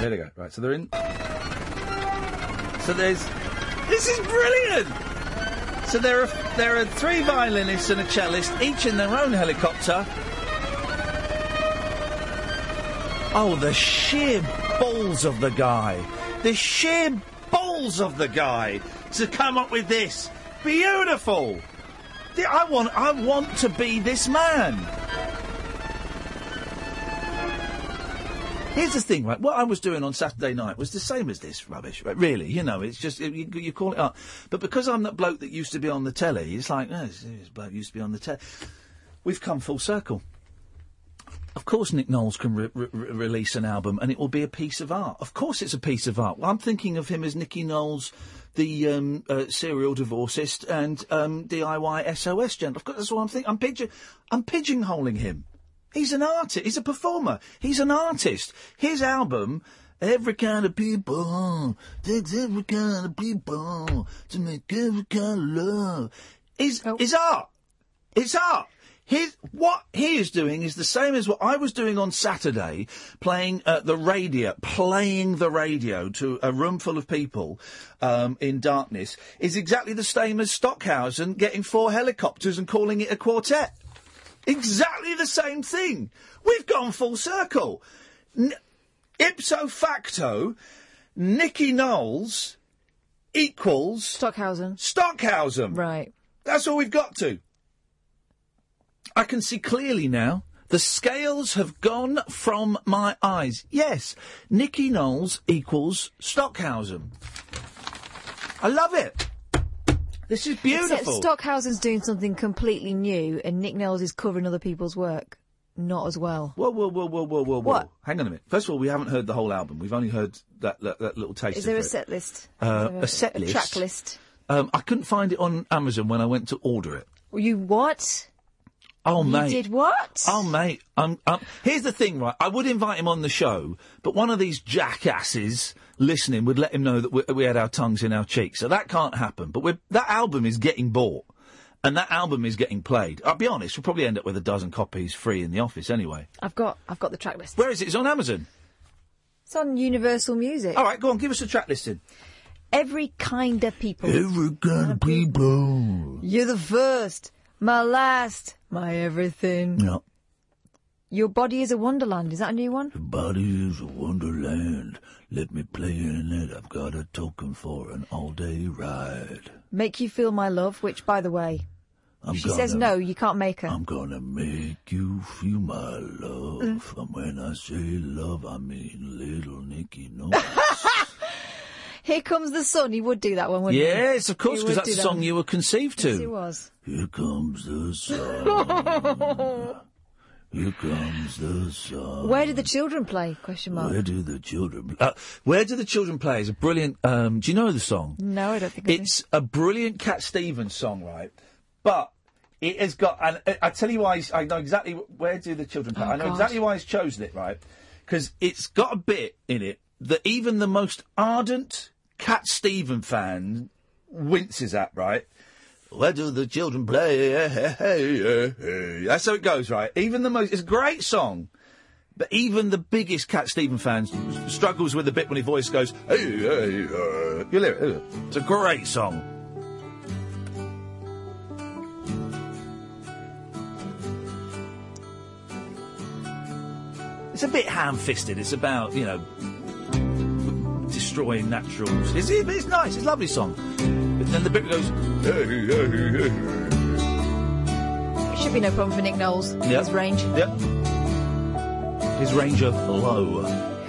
S1: There they go. Right, so they're in. So there's. This is brilliant! So there are there are three violinists and a cellist, each in their own helicopter. Oh, the sheer balls of the guy! The sheer balls of the guy to come up with this. Beautiful. I want I want to be this man. Here's the thing, right? What I was doing on Saturday night was the same as this rubbish, right? Really, you know, it's just you, you call it up. But because I'm that bloke that used to be on the telly, it's like, oh, this this bloke used to be on the telly. We've come full circle. Of course, Nick Knowles can re- re- release an album and it will be a piece of art. Of course, it's a piece of art. Well, I'm thinking of him as Nicky Knowles, the um, uh, serial divorcist and um, DIY SOS gent. Of course, that's what I'm thinking. I'm, pigeon- I'm pigeonholing him. He's an artist. He's a performer. He's an artist. His album, Every Kind of People, takes every kind of people to make every kind of love, is, is art. It's art. His, what he is doing is the same as what I was doing on Saturday, playing uh, the radio, playing the radio to a room full of people um, in darkness, is exactly the same as Stockhausen getting four helicopters and calling it a quartet. Exactly the same thing. We've gone full circle. N- ipso facto, Nicky Knowles equals
S2: Stockhausen.
S1: Stockhausen.
S2: Right.
S1: That's all we've got to. I can see clearly now. The scales have gone from my eyes. Yes, Nicky Knowles equals Stockhausen. I love it. This is beautiful.
S2: Except Stockhausen's doing something completely new, and Nick Knowles is covering other people's work. Not as well.
S1: Whoa, whoa, whoa, whoa, whoa, whoa, whoa. Hang on a minute. First of all, we haven't heard the whole album. We've only heard that, that, that little taste
S2: Is there
S1: of
S2: a
S1: it.
S2: set list?
S1: Uh,
S2: there
S1: a set
S2: a track list.
S1: Um, I couldn't find it on Amazon when I went to order it.
S2: You what?
S1: Oh, mate.
S2: You
S1: mate.
S2: did what?
S1: Oh, mate. Um, um, here's the thing, right? I would invite him on the show, but one of these jackasses listening would let him know that we, we had our tongues in our cheeks. So that can't happen. But we're, that album is getting bought, and that album is getting played. I'll be honest, we'll probably end up with a dozen copies free in the office anyway.
S2: I've got I've got the track list.
S1: Where is it? It's on Amazon.
S2: It's on Universal Music.
S1: All right, go on, give us a track listing.
S2: Every kind of people.
S1: Every kind of people.
S2: You're the first, my last, my everything.
S1: Yeah.
S2: Your body is a wonderland. Is that a new one?
S1: Your body is a wonderland. Let me play in it. I've got a token for an all-day ride.
S2: Make you feel my love, which, by the way,
S1: I'm
S2: she says
S1: gonna-
S2: no, you can't make her.
S1: I'm gonna make you feel my love.
S2: Mm.
S1: And when I say love, I mean little Nicky knows. [LAUGHS]
S2: Here comes the sun. He would do that one, wouldn't he?
S1: yes, of course, because that's the
S2: that
S1: song you were conceived to.
S2: Yes, he was.
S1: Here comes the [LAUGHS] sun. Here comes the sun.
S2: Where do the children play? Question mark.
S1: Where do the children? Uh, Where do the children play? Is a brilliant. Um, do you know the song?
S2: No, I don't think
S1: It's a brilliant Cat Stevens song, right? But it has got. And I- I tell you why. I know exactly where do the children play.
S2: Oh,
S1: I know
S2: God.
S1: exactly why he's chosen it, right? Because it's got a bit in it that even the most ardent Cat Stevens fan winces at, right? Where do the children play? That's how it goes, right? Even the most, it's a great song. But even the biggest Cat Stephen fan s- struggles with the bit when his voice goes, you hear it? It's a great song. It's a bit ham-fisted. It's about, you know, destroying naturals. It's, it's nice. It's a lovely song. But then the bit goes, hey, hey, hey.
S2: It should be no problem for Nick Knowles.
S1: Yeah.
S2: His range.
S1: Yep. His range of low.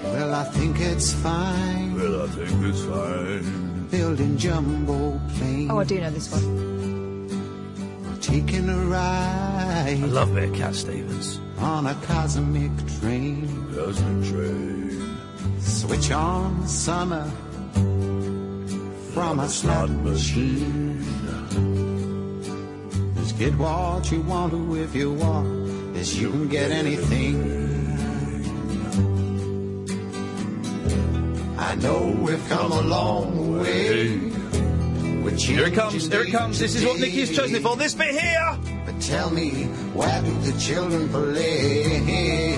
S29: Well, I think it's fine.
S1: Well, I think it's fine.
S29: Building jumbo planes.
S2: Oh, I do know this one.
S29: Taking a ride.
S1: I love a bit of Cat Stevens.
S29: On a cosmic train.
S1: Cosmic train.
S29: Switch on summer from a slot machine. Just get what you want to if you want. Yes, you can get anything. I know we've come a long way.
S1: Here it comes. Here it comes. This is what Nicky's chosen for. This bit here.
S29: But tell me, where do the children play?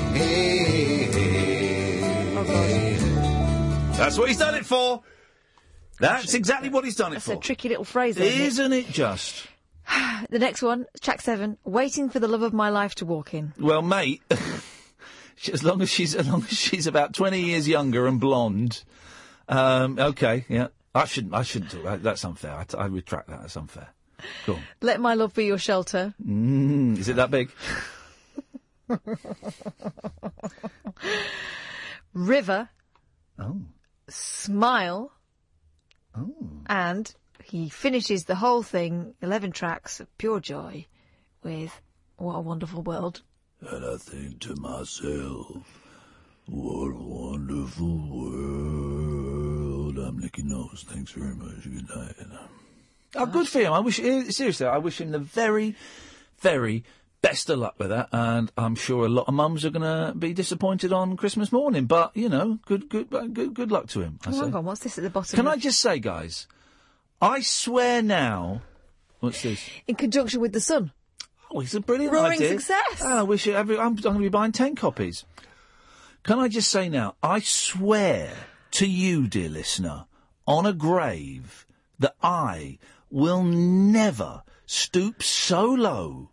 S1: That's what he's done it for. That's exactly what he's done it
S2: That's
S1: for.
S2: a tricky little phrase, there, Nick.
S1: Isn't it just? [SIGHS]
S2: The next one, track seven, waiting for the love of my life to walk in.
S1: Well, mate, [LAUGHS] as long as she's as long as she's about twenty years younger and blonde, um, okay, yeah. I shouldn't. I shouldn't do that. That's unfair. I, t- I retract that. That's unfair. Go on.
S2: Let my love be your shelter.
S1: Mm, is it that big? [LAUGHS]
S2: River.
S1: Oh.
S2: Smile.
S1: Oh.
S2: And he finishes the whole thing, 11 tracks of pure joy, with What a Wonderful World.
S1: And I think to myself, what a wonderful world. I'm Nicky Knowles. Thanks very much. Good night. Oh, good for him. I wish, eh, seriously, I wish him the very, very best of luck with that. And I'm sure a lot of mums are going to be disappointed on Christmas morning. But, you know, good, good, uh, good, good luck to him. I
S2: Oh, hang on, what's this at the bottom?
S1: Can I just say, guys, I swear now. What's this?
S2: In conjunction with the sun.
S1: Oh, it's a brilliant
S2: Roaring
S1: idea.
S2: success.
S1: And I wish it every, I'm, I'm going to be buying 10 copies. Can I just say now, I swear to you, dear listener, on a grave, that I will never stoop so low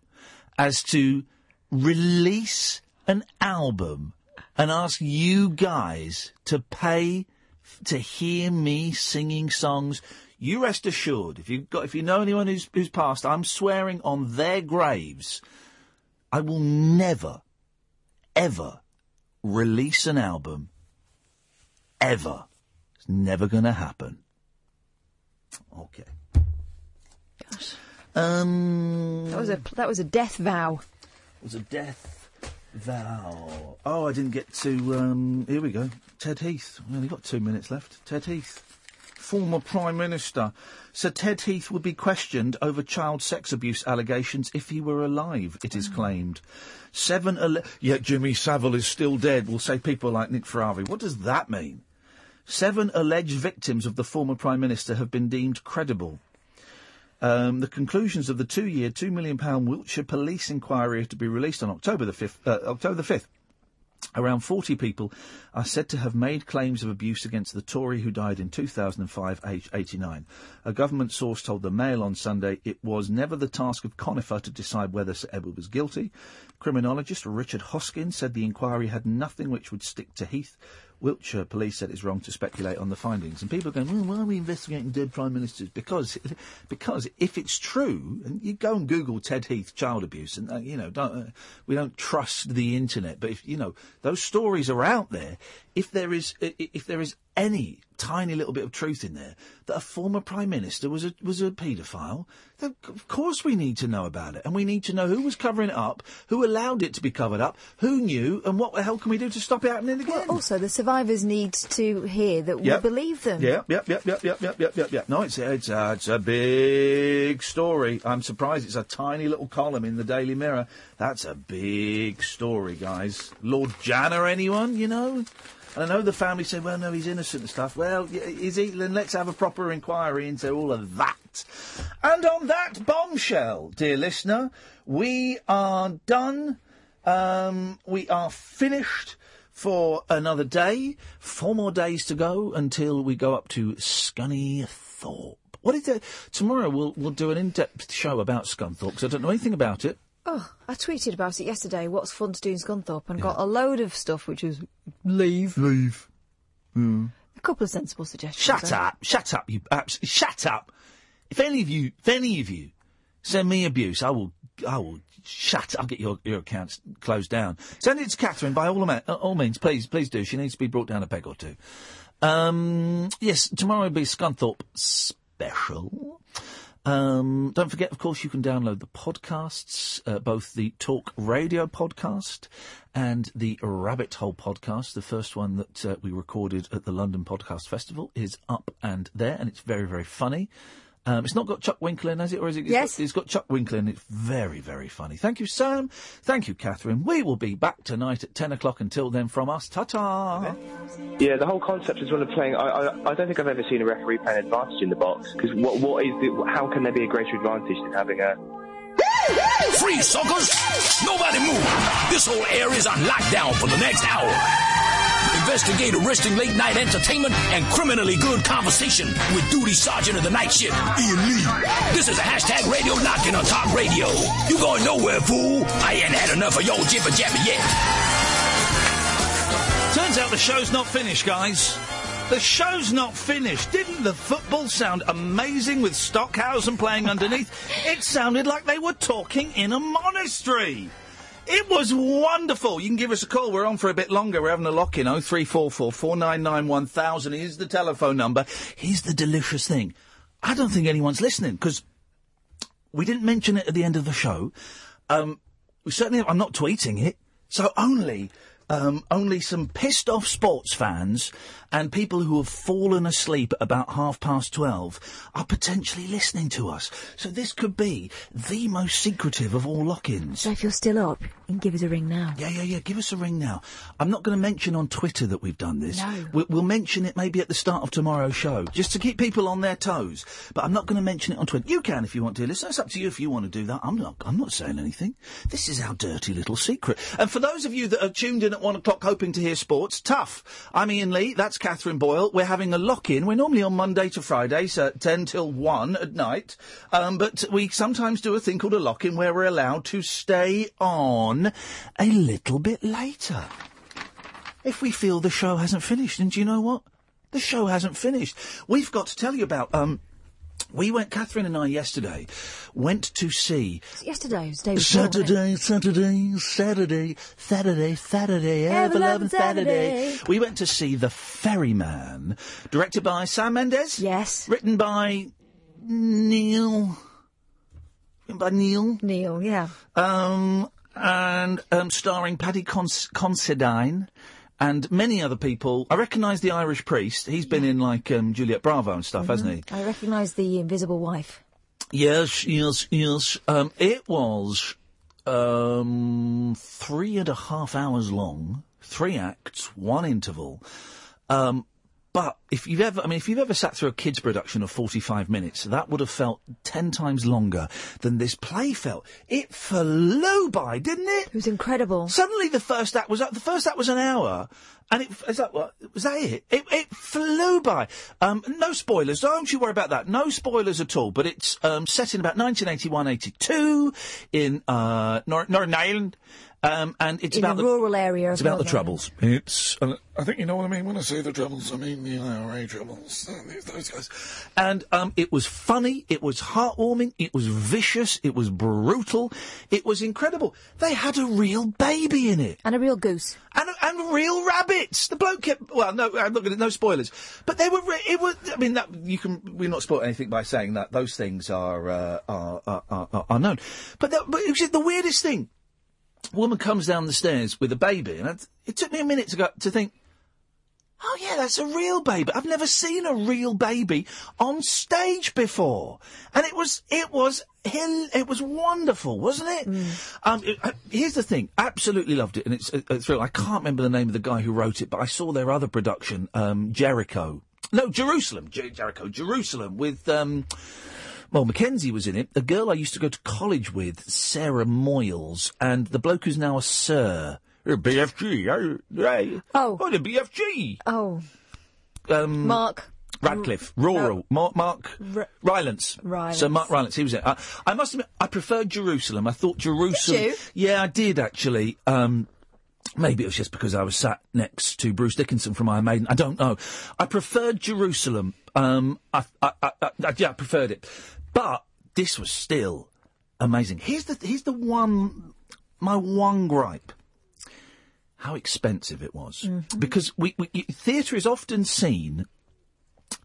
S1: as to release an album and ask you guys to pay f- to hear me singing songs. You rest assured, if you've got, if you know anyone who's, who's passed, I'm swearing on their graves, I will never, ever release an album. Ever. It's never going to happen. Okay. Um.
S2: That was a that was a death vow.
S1: It was a death vow. Oh, I didn't get to. Um, here we go. Ted Heath. We only got two minutes left. Ted Heath, former Prime Minister. So Ted Heath would be questioned over child sex abuse allegations if he were alive. It is claimed. Seven. Ele- Yet Jimmy Savile is still dead. Will say people like Nick Ferrari. What does that mean? Seven alleged victims of the former Prime Minister have been deemed credible. Um, the conclusions of the two-year, two million pound Wiltshire police inquiry are to be released on October the fifth. Uh, October the fifth. Around 40 people are said to have made claims of abuse against the Tory who died in 2005, aged 89. A government source told the Mail on Sunday it was never the task of Conifer to decide whether Sir Edward was guilty. Criminologist Richard Hoskin said the inquiry had nothing which would stick to Heath. Wiltshire police said it's wrong to speculate on the findings. And people are going, well, why are we investigating dead prime ministers? Because, [LAUGHS] because if it's true, and you go and Google Ted Heath child abuse, and uh, you know, don't, uh, we don't trust the internet. But if you know those stories are out there, if there is, if there is any tiny little bit of truth in there that a former prime minister was a was a paedophile. Of course, we need to know about it, and we need to know who was covering it up, who allowed it to be covered up, who knew, and what the hell can we do to stop it happening again?
S2: Well, also, the survivors need to hear that
S1: yep.
S2: we believe them.
S1: Yep, yep, yep, yep, yep, yep, yep, yep. yep. No, it's it's, uh, it's a big story. I'm surprised it's a tiny little column in the Daily Mirror. That's a big story, guys. Lord Janner, anyone? You know. And I know the family said, well, no, he's innocent and stuff. Well, is he? Then let's have a proper inquiry into all of that. And on that bombshell, dear listener, we are done. Um, we are finished for another day. Four more days to go until we go up to Scunny Thorpe. What is it? Tomorrow we'll we'll do an in-depth show about Scunthorpe because I don't know anything about it.
S2: Oh, I tweeted about it yesterday. What's fun to do in Scunthorpe, and got a load of stuff, which is leave.
S1: Leave.
S2: A couple of sensible suggestions.
S1: Shut up! Shut up! You abs- shut up! If any of you, if any of you, send me abuse, I will, I will shut. I'll get your your accounts closed down. Send it to Katherine by all, ama- uh, all means, please, please do. She needs to be brought down a peg or two. Um, yes, tomorrow will be Scunthorpe special. Um, don't forget, of course, you can download the podcasts, uh, both the Talk Radio podcast and the Rabbit Hole podcast. The first one that uh, we recorded at the London Podcast Festival is up and there, and it's very, very funny. Um, it's not got Chuck Winkler in, has it? Or is it? it's
S2: Yes.
S1: got- it's got Chuck Winkler in. It's very, very funny. Thank you, Sam. Thank you, Katherine. We will be back tonight at 10 o'clock. Until then, from us, ta-ta.
S30: Yeah, the whole concept as well of playing. I, I, I don't think I've ever seen a referee play an advantage in the box because what what is the, how can there be a greater advantage than having a
S6: Free suckers! Nobody move! This whole area is on lockdown for the next hour. Investigate arresting late night entertainment and criminally good conversation with duty sergeant of the night shift, Iain Lee. This is a hashtag radio knocking on top radio. You going nowhere, fool? I ain't had enough of your jibber jabber yet.
S1: Turns out the show's not finished, guys. The show's not finished. Didn't the football sound amazing with Stockhausen playing underneath? it sounded like they were talking in a monastery. It was wonderful. You can give us a call. We're on for a bit longer. We're having a lock in. Oh three four four four nine nine one thousand. Here's the telephone number. Here's the delicious thing. I don't think anyone's listening because we didn't mention it at the end of the show. Um, we certainly, I'm not tweeting it. So only, um, only some pissed off sports fans and people who have fallen asleep at about half past twelve are potentially listening to us. So this could be the most secretive of all lock-ins.
S2: So if you're still up, you can give us a ring now.
S1: Yeah, yeah, yeah. Give us a ring now. I'm not going to mention on Twitter that we've done this.
S2: No.
S1: We- We'll mention it maybe at the start of tomorrow's show, just to keep people on their toes. But I'm not going to mention it on Twitter. You can if you want to. Listen, it's up to you if you want to do that. I'm not. I'm not saying anything. This is our dirty little secret. And for those of you that are tuned in at one o'clock hoping to hear sports, tough. I'm Iain Lee. That's Katherine Boyle. We're having a lock-in. We're normally on Monday to Friday, so 10 till 1 at night. Um, but we sometimes do a thing called a lock-in where we're allowed to stay on a little bit later. If we feel the show hasn't finished. And do you know what? The show hasn't finished. We've got to tell you about, um, we went, Katherine and I yesterday, went to see
S2: Yesterday was day before.
S1: Saturday, Saturday, Saturday, Saturday, Saturday, ever loving Saturday. We went to see The Ferryman, directed by Sam Mendes.
S2: Yes.
S1: Written by Neil. Written by Neil.
S2: Neil, yeah.
S1: Um, and um, starring Paddy Cons- Considine and many other people. I recognise the Irish priest. He's been in like um, Juliet Bravo and stuff, hasn't he?
S2: I recognise the invisible wife.
S1: Yes, yes, yes. Um, it was um, three and a half hours long, three acts, one interval. Um, but if you've ever, I mean, if you've ever sat through a kids' production of 45 minutes, that would have felt 10 times longer than this play felt. It flew by, didn't it?
S2: It was incredible.
S1: Suddenly the first act was, the first act was an hour, and it, is that what, was that it? It, it flew by. Um, no spoilers, don't you worry about that. No spoilers at all, but it's, um, set in about 1981-82 in, uh, Nor- Northern Ireland. Um, and it's
S2: in
S1: about
S2: the
S1: the,
S2: rural area
S1: it's about the
S2: Northern
S1: troubles. It's, uh, I think you know what I mean when I say the troubles. I mean the IRA troubles. [LAUGHS] Those guys. And um, it was funny. It was heartwarming. It was vicious. It was brutal. It was incredible. They had a real baby in it.
S2: And a real goose.
S1: And, and real rabbits. The bloke kept. Well, no, I'm not going to. No spoilers. But they were. Re- it was. I mean, that you can. We're not spoil anything by saying that. Those things are uh, are, are, are, are are known. But that, but it was the weirdest thing. Woman comes down the stairs with a baby, and it, it took me a minute to go to think. Oh yeah, that's a real baby. I've never seen a real baby on stage before, and it was it was it was wonderful, wasn't it? Um, it- uh, here's the thing, absolutely loved it, and it's a, a thrill. I can't remember the name of the guy who wrote it, but I saw their other production, um, Jericho. No, Jerusalem, Jer- Jericho, Jerusalem, with um, well, Mackenzie was in it. A girl I used to go to college with, Sarah Moyles, and the bloke who's now a sir. You're BFG, oh, hey.
S2: Oh.
S1: Oh, the BFG.
S2: Oh,
S1: Um,
S2: Mark.
S1: Radcliffe, rural, Mark, Mark
S2: R-
S1: Rylance.
S2: Rylance.
S1: So Mark Rylance, he was it. I, I must admit, I preferred Jerusalem. I thought Jerusalem.
S2: you?
S1: Yeah, I did actually. Um, maybe it was just because I was sat next to Bruce Dickinson from Iron Maiden. I don't know. I preferred Jerusalem. Um, I, I, I, I, yeah, I preferred it, but this was still amazing. Here's the here's the one, my one gripe. How expensive it was, because we, we theatre is often seen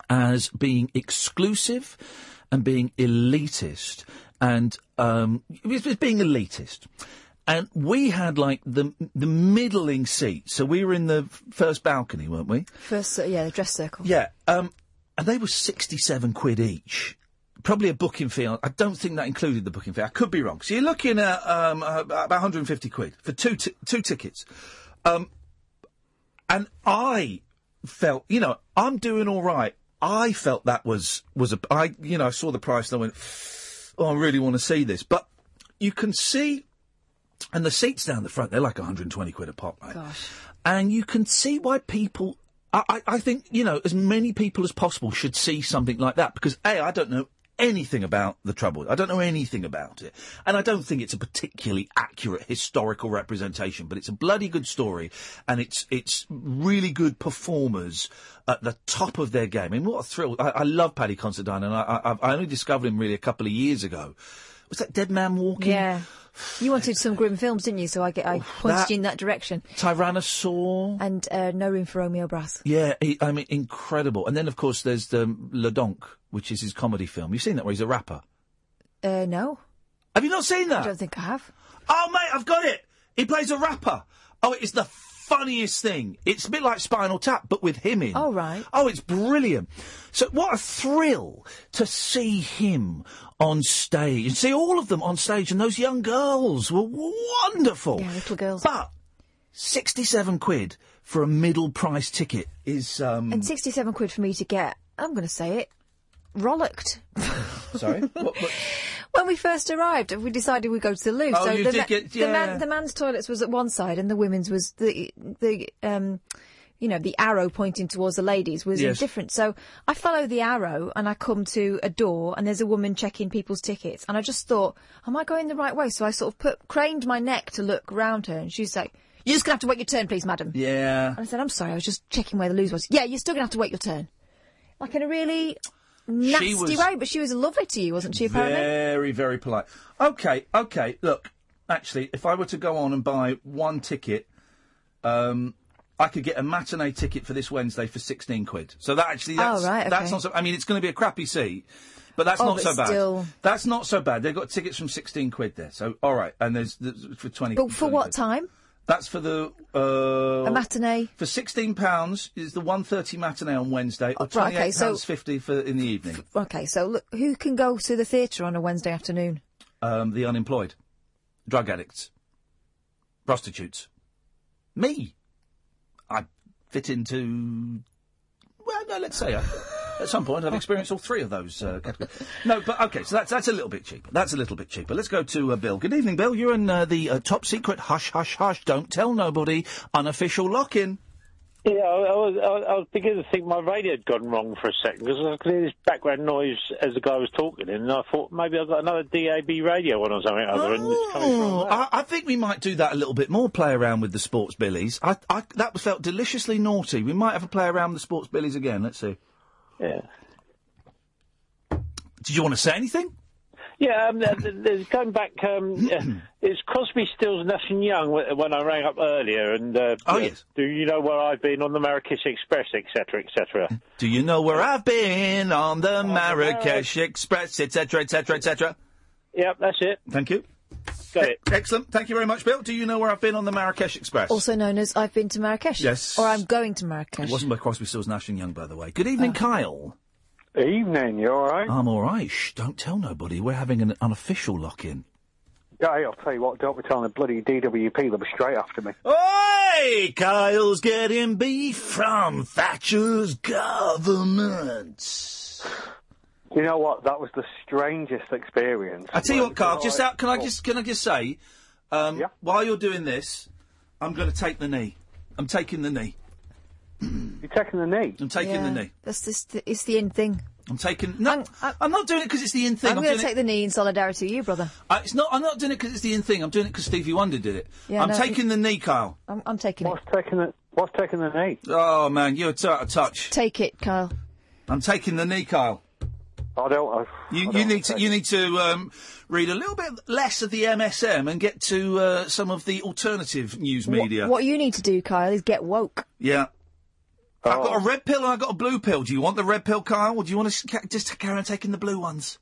S1: as being exclusive and being elitist and um, it's being elitist. And we had like the the middling seat, so we were in the first balcony, weren't we?
S2: First, uh, yeah, the dress circle.
S1: Yeah, um, and they were sixty-seven quid each. Probably a booking fee. I don't think that included the booking fee. I could be wrong. So you're looking at um, uh, about 150 quid for two ti- two tickets. Um, and I felt, you know, I'm doing all right. I felt that was was a. I you know I saw the price and I went, oh, I really want to see this. But you can see, and the seats down the front they're like 120 quid a pop, right?
S2: Gosh.
S1: And you can see why people. I, I, I think you know as many people as possible should see something like that because a I don't know anything about the trouble. I don't know anything about it, and I don't think it's a particularly accurate historical representation. But it's a bloody good story, and it's it's really good performers at the top of their game. I mean, what a thrill! I, I love Paddy Considine, and I, I, I only discovered him really a couple of years ago. Was that Dead Man Walking?
S2: Yeah. You wanted some grim films, didn't you? So I, get, I pointed
S1: that-
S2: you in that direction.
S1: Tyrannosaur.
S2: And uh, No Room for Romeo Brass.
S1: Yeah, he, I mean, incredible. And then, of course, there's the Le Donk, which is his comedy film. You've seen that where he's a rapper.
S2: Uh, no.
S1: Have you not seen that?
S2: I don't think I have.
S1: Oh, mate, I've got it. He plays a rapper. Oh, it is the funniest thing. It's a bit like Spinal Tap, but with him in.
S2: Oh, right.
S1: Oh, it's brilliant. So, what a thrill to see him on stage and see all of them on stage, and those young girls were wonderful.
S2: Yeah, little girls.
S1: But sixty-seven quid for a middle-price ticket is um.
S2: And 67 quid for me to get, I'm going to say it, rollocked.
S1: Sorry. [LAUGHS] What- what-
S2: When we first arrived, we decided we'd go to the loo.
S1: Oh,
S2: so
S1: you
S2: the,
S1: did get-
S2: the,
S1: yeah.
S2: man, the man's toilets was at one side and the women's was the the um you know the arrow pointing towards the ladies was
S1: Yes.
S2: different. So I follow the arrow and I come to a door and there's a woman checking people's tickets and I just thought, am I going the right way? So I sort of put craned my neck to look round her and she's like, "You're just gonna have to wait your turn, please, madam."
S1: Yeah.
S2: And I said, I'm sorry, I was just checking where the loo was. Yeah, you're still going to have to wait your turn. Like in a really nasty
S1: was-
S2: way, but she was lovely to you, wasn't she, apparently?
S1: Very, very polite. Okay, okay. Look, actually, if I were to go on and buy one ticket, um, I could get a matinee ticket for this Wednesday for sixteen quid. So that actually, that's,
S2: Oh, right, okay.
S1: that's not. So, I mean, it's going to be a crappy seat. But that's
S2: Oh,
S1: not
S2: but
S1: so bad.
S2: still-
S1: That's not so bad. They've got tickets from sixteen quid there. So all right, and there's, there's for twenty.
S2: But for
S1: 20
S2: what
S1: quid.
S2: time?
S1: That's for the uh,
S2: A matinee?
S1: For sixteen pounds is the one thirty matinee on Wednesday, or
S2: Oh, right,
S1: twenty eight
S2: okay, so-
S1: fifty for in the evening.
S2: Okay, so look, who can go to the theatre on a Wednesday afternoon?
S1: um, the unemployed, drug addicts, prostitutes. Me. I fit into. Well, no, let's say I, at some point I've experienced all three of those uh, categories. No, but okay, so that's that's a little bit cheaper. That's a little bit cheaper. Let's go to uh, Bill. Good evening, Bill. You're in uh, the uh, top secret hush hush hush. Don't tell nobody unofficial lock in.
S15: Yeah, I, I was I, I was beginning to think my radio had gone wrong for a second because I could hear this background noise as the guy was talking, and I thought maybe I've got another DAB radio on or something other, and it's coming from
S1: Oh. I, I think we might do that a little bit more. Play around with the sports billies. I, I, that felt deliciously naughty. We might have a play around with the sports billies again. Let's see.
S15: Yeah.
S1: Did you want to say anything?
S15: Yeah, um, th- th- there's- going back, um, [CLEARS THROAT] uh, it's Crosby, Stills, Nash and Young when I rang up earlier, and uh,
S1: Oh, yes.
S15: do you know where I've been on the Marrakesh Express, etc., etc.
S1: Do you know where I've been on the Marrakesh Express, etc., etc., etc.?
S15: Yep, that's it.
S1: Thank you.
S15: Got it.
S1: Excellent. Thank you very much, Bill. Do you know where I've been on the Marrakesh Express?
S2: Also known as I've been to Marrakesh.
S1: Yes.
S2: Or I'm going to Marrakesh.
S1: It wasn't by Crosby, Stills, Nash and Young, by the way. Good evening, oh. Kyle.
S31: Evening, you alright?
S1: I'm all right. Shh, don't tell nobody. We're having an unofficial lock-in.
S31: Yeah, I'll tell you what, don't be telling the bloody DWP, they'll be straight after me.
S1: Oi! Kyle's getting beef from Thatcher's government.
S31: You know what? That was the strangest experience.
S1: I tell you what, Carl. Just out, can I just can I just say, um, while you're doing this, I'm going to take the knee. I'm taking the knee. [CLEARS THROAT]
S31: You're taking the knee.
S1: I'm taking the knee.
S2: That's just, it's the in thing.
S1: I'm taking. No, I'm, not doing it because it's the in thing.
S2: I'm,
S1: I'm,
S2: going
S1: doing
S2: to take the knee in solidarity with you, brother.
S1: it. Uh, it's not. I'm not doing it because it's the in thing. I'm doing it because Stevie Wonder did it.
S2: Yeah,
S1: I'm
S2: no,
S1: taking the knee, Kyle.
S2: I'm, I'm taking it.
S31: What's taking the What's taking the knee?
S1: Oh man, you're t- out of touch.
S2: Take it, Kyle.
S1: I'm taking the knee, Kyle.
S31: I don't. I,
S1: You,
S31: I don't
S1: you need to you need to um, read a little bit less of the MSM and get to uh, some of the alternative news media.
S2: What, what you need to do, Kyle, is get woke.
S1: Yeah. I've
S31: Oh.
S1: got a red pill and I've got a blue pill. Do you want the red pill, Kyle, or do you want to just carry on taking the blue ones?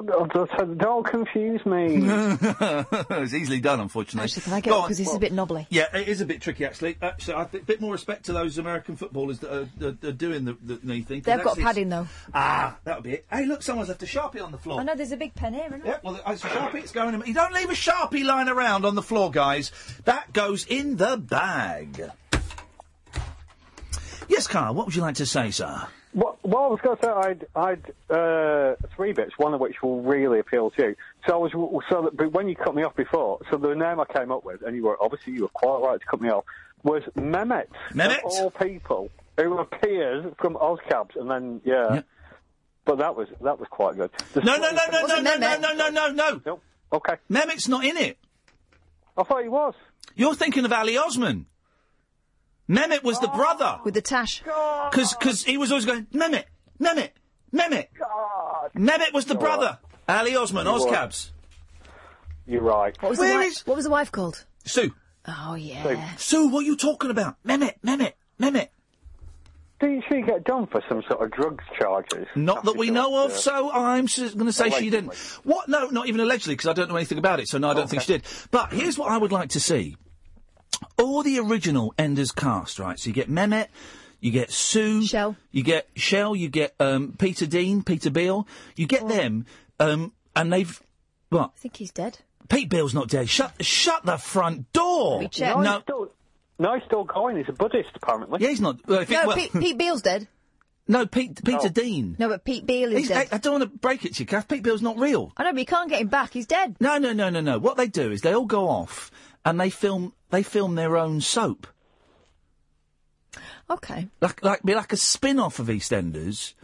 S31: Don't confuse me. [LAUGHS]
S1: it's easily done, unfortunately.
S2: Actually, can I get
S1: Go
S2: it?
S1: on.
S2: Because it's a bit knobbly.
S1: Yeah, it is a bit tricky, actually. Actually, I think a bit more respect to those American footballers that are, are, are doing the, the knee thing. 'cause
S2: They've got padding,
S1: it's-
S2: though.
S1: Ah, that'll be it. Hey, look, someone's left a sharpie on the floor.
S2: I know there's a big pen here, isn't
S1: Yeah, well, it's a sharpie. It's going in. You don't leave a sharpie lying around on the floor, guys. That goes in the bag. Yes, Carl. What would you like to say, sir?
S31: Well, well, I was going to say I'd, I'd uh, three bits, one of which will really appeal to you. So I was so that, but when you cut me off before, so the name I came up with, and you were obviously you were quite right to cut me off, was Mehmet.
S1: Mehmet?
S31: of all people who appears from Ozcabs, and then yeah. But that was that was quite good. The
S1: No, no,
S31: split-
S1: no, no, no, no, no, no, no, no, no.
S31: Nope. Okay.
S1: Mehmet's not in it.
S31: I thought he was.
S1: You're thinking of Ali Osman. Mehmet was the brother.
S2: With the tash.
S1: Because cause he was always going, Mehmet, Mehmet, Mehmet. Mehmet was the
S31: You're
S1: brother. Ali Osman,
S31: You're right. You're right.
S2: What was, the
S1: Where
S2: wi-
S1: is-
S2: what was the wife called?
S1: Sue.
S2: Oh, yeah.
S1: Sue, what are you talking about? Mehmet, Mehmet, Mehmet.
S31: Didn't she get done for some sort of drugs charges?
S1: Not that we know of, so I'm going to say she didn't. What? No, not even allegedly, because I don't know anything about it, so no, I don't think she did. But here's what I would like to see. All the original Enders cast, right? So you get Mehmet, you get Sue, Shell, you get Shell, you get um, Peter Dean, Peter Beale. You get them, um, and they've what?
S2: I think he's dead.
S1: Pete Beale's not dead. Shut, shut the front door.
S2: we check?
S31: No,
S1: No,
S31: he's still, no, he's still going. He's a Buddhist, apparently.
S1: yeah, he's not. Well, if it-
S2: No,
S1: well-
S2: Pete, Pete Beale's dead.
S1: no, Pete, Peter
S31: Oh.
S1: Dean.
S2: No, but Pete Beale is
S1: He's,
S2: dead.
S1: I, I don't want to break it to you, Kath. Pete Beale's not real.
S2: I know, but you can't get him back. He's dead.
S1: No, no, no, no, no. What they do is they all go off and they film. They film their own soap,
S2: Okay.
S1: like like be like a spin off of EastEnders,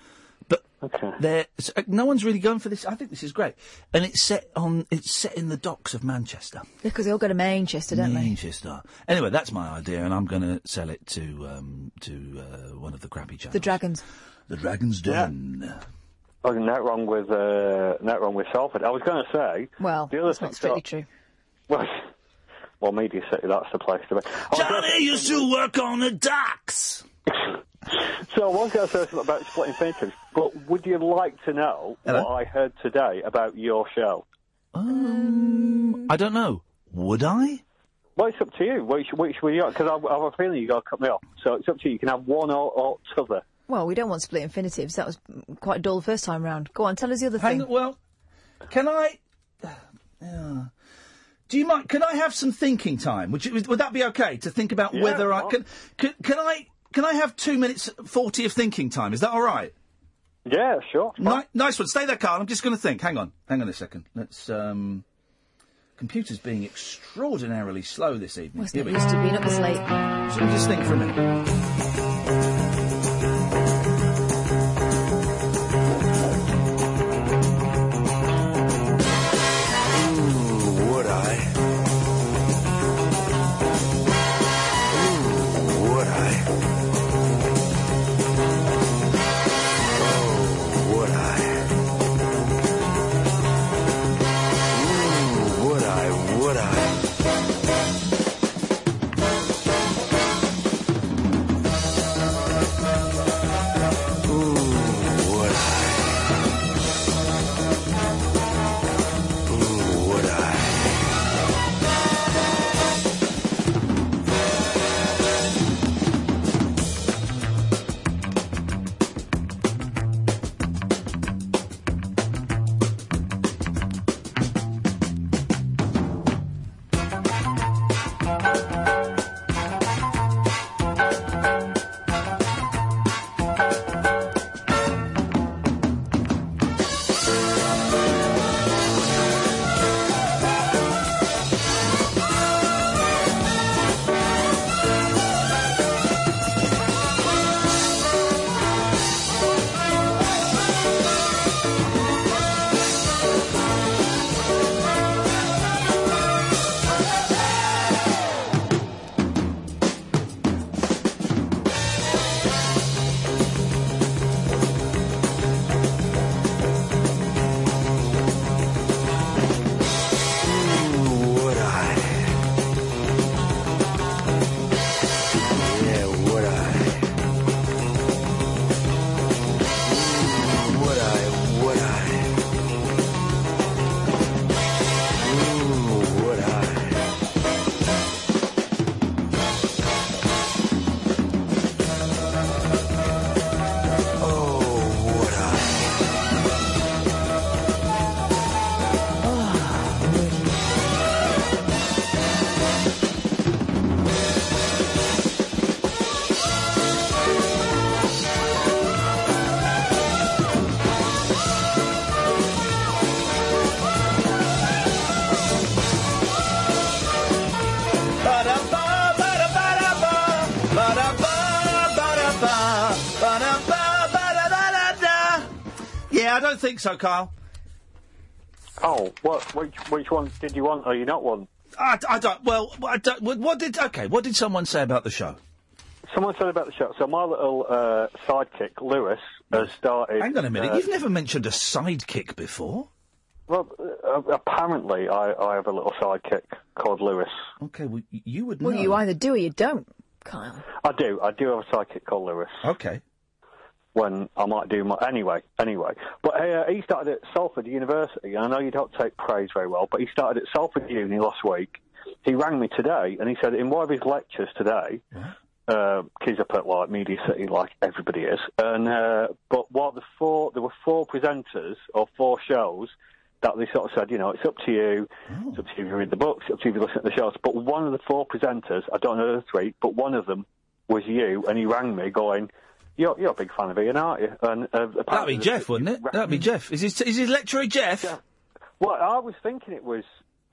S1: but they're uh, no one's really going for this. I think this is great, and it's set on. It's set in the docks of Manchester.
S2: Because they all go to Manchester, don't they?
S1: Manchester. Anyway, that's my idea, and I'm going to sell it to um, to uh, one of the crappy channels.
S2: The Dragons.
S1: The Dragon's Den.
S31: Oh, not wrong with uh, not wrong with Salford. I was going to say
S2: Well,
S31: the other
S2: that's
S31: thing.
S2: not strictly true. [LAUGHS]
S31: Well, well, Media City, that's the place to be. I was
S1: Johnny used to work on the docks. [LAUGHS]
S31: So I was going to say something about split infinitives, but would you like to know
S1: Hello?
S31: what I heard today about your show?
S1: Um, I don't know. Would I?
S31: Well, it's up to you. Which, which were you? Because I, I have a feeling you got to cut me off. So it's up to you. You can have one or, or t'other.
S2: Well, we don't want split infinitives. That was quite dull the first time round. Go on, tell us the other
S1: Hang
S2: thing.
S1: well, can I? [SIGHS] Yeah. Do you mind? Can I have some thinking time? Would, you, would that be okay to think about
S31: Yeah,
S1: whether I can, can? Can I? Can I have two minutes forty of thinking time? Is that all right?
S31: Yeah, sure.
S1: Ni- nice one. Stay there, Carl. I'm just going to think. Hang on. Hang on a second. Let's. um... Computer's being extraordinarily slow this evening.
S2: Well, it's
S1: Here
S2: not used to being up this late.
S1: So just think for a minute. Think so, Kyle.
S31: Oh, what? Which which one did you want or you not want?
S1: I, I don't. Well, I don't, what, what did? Okay, what did someone say about the show?
S31: Someone said about the show. So my little uh, sidekick Lewis has started.
S1: Hang on a minute.
S31: uh,
S1: You've never mentioned a sidekick before.
S31: Well, uh, apparently I, I have a little sidekick called Lewis.
S1: Okay, well you would
S2: Well, you either do or you don't, Kyle.
S31: I do. I do have a sidekick called Lewis.
S1: Okay.
S31: When I might do my anyway, anyway. But uh, he started at Salford University. and I know you don't take praise very well, but he started at Salford Uni last week. He rang me today and he said in one of his lectures today, uh, he's up at like Media City, like everybody is. And uh, but what the four, there were four presenters or four shows that they sort of said, you know, it's up to you. It's up to you if you read the books. It's up to you if you listen to the shows. But one of the four presenters, I don't know the three, but one of them was you, and he rang me going. You're, you're a big fan of Iain, aren't you? And uh,
S1: That'd be Jeff, wouldn't it? That'd be Jeff. Is his, is his lecturer Jeff?
S31: Well, I was thinking it was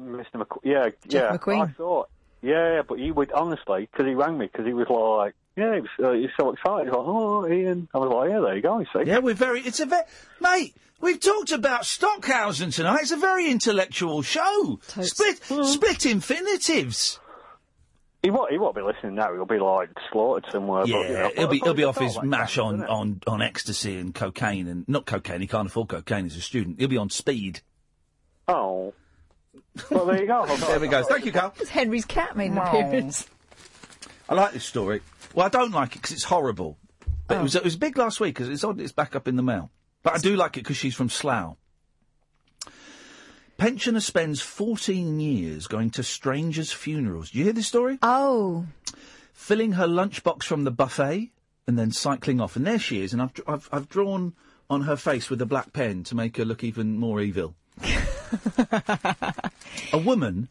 S31: Mr. McQueen. Yeah,
S1: Jeff
S31: yeah.
S1: McQueen.
S31: I thought. Yeah, but he would honestly because he rang me because he was like, yeah, he was, uh, he was so excited. He was like, oh, Iain. I was like, yeah, there you go. You see.
S1: Yeah, we're very. It's a very mate. We've talked about Stockhausen tonight. It's a very intellectual show. Split, split infinitives.
S31: He won't. He won't be listening now. He'll be like slaughtered somewhere.
S1: Yeah,
S31: but, you know,
S1: he'll be he'll be off his
S31: like
S1: mash
S31: that,
S1: on, on on ecstasy and cocaine and not cocaine. He can't afford cocaine as a student. He'll be on speed.
S31: Oh. Well, there you go. [LAUGHS]
S1: there we go. Thank you, Carl.
S2: It's Henry's cat made an
S1: Wow.
S2: appearance.
S1: I like this story. Well, I don't like it because it's horrible. But
S2: Oh.
S1: it was it was big last week because it's odd it's back up in the mail. But I do like it because she's from Slough. Pensioner spends 14 years going to strangers' funerals. Do you hear this story?
S2: Oh.
S1: Filling her lunchbox from the buffet and then cycling off. And there she is. And I've, I've, I've drawn on her face with a black pen to make her look even more evil. [LAUGHS] a woman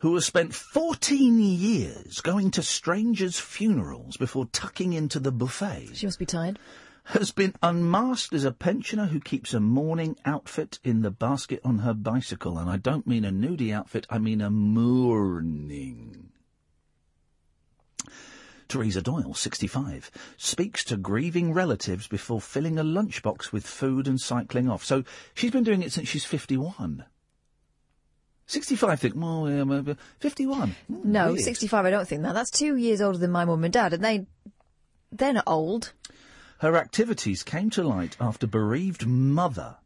S1: who has spent 14 years going to strangers' funerals before tucking into the buffet
S2: She must be tired.
S1: Has been unmasked as a pensioner who keeps a mourning outfit in the basket on her bicycle. And I don't mean a nudie outfit, I mean a mourning. Teresa Doyle, 65, speaks to grieving relatives before filling a lunchbox with food and cycling off. So she's been doing it since she's 51. 65, think, well, yeah, maybe 51.
S2: Mm, no,
S1: Weird.
S2: 65, I don't think that. That's two years older than my mum and dad, and they, they're not old.
S1: Her activities came to light after bereaved mother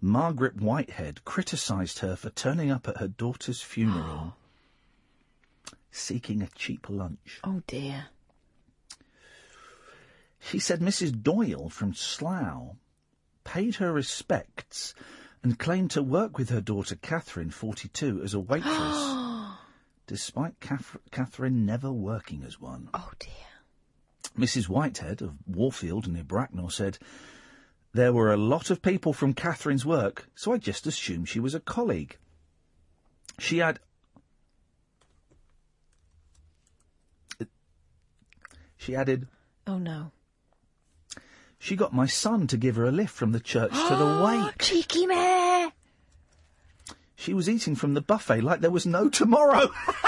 S1: Margaret Whitehead criticised her for turning up at her daughter's funeral [GASPS] seeking a cheap lunch.
S2: Oh dear.
S1: She said Mrs. Doyle from Slough paid her respects and claimed to work with her daughter Catherine, 42, as a waitress, [GASPS] despite Cath- Catherine never working as one.
S2: Oh dear.
S1: Mrs. Whitehead of Warfield near Bracknell said, There were a lot of people from Catherine's work, so I just assumed she was a colleague. She had. She added,
S2: Oh no.
S1: She got my son to give her a lift from the church to the [GASPS] wake.
S2: Cheeky mare!
S1: She was eating from the buffet like there was no tomorrow. [LAUGHS]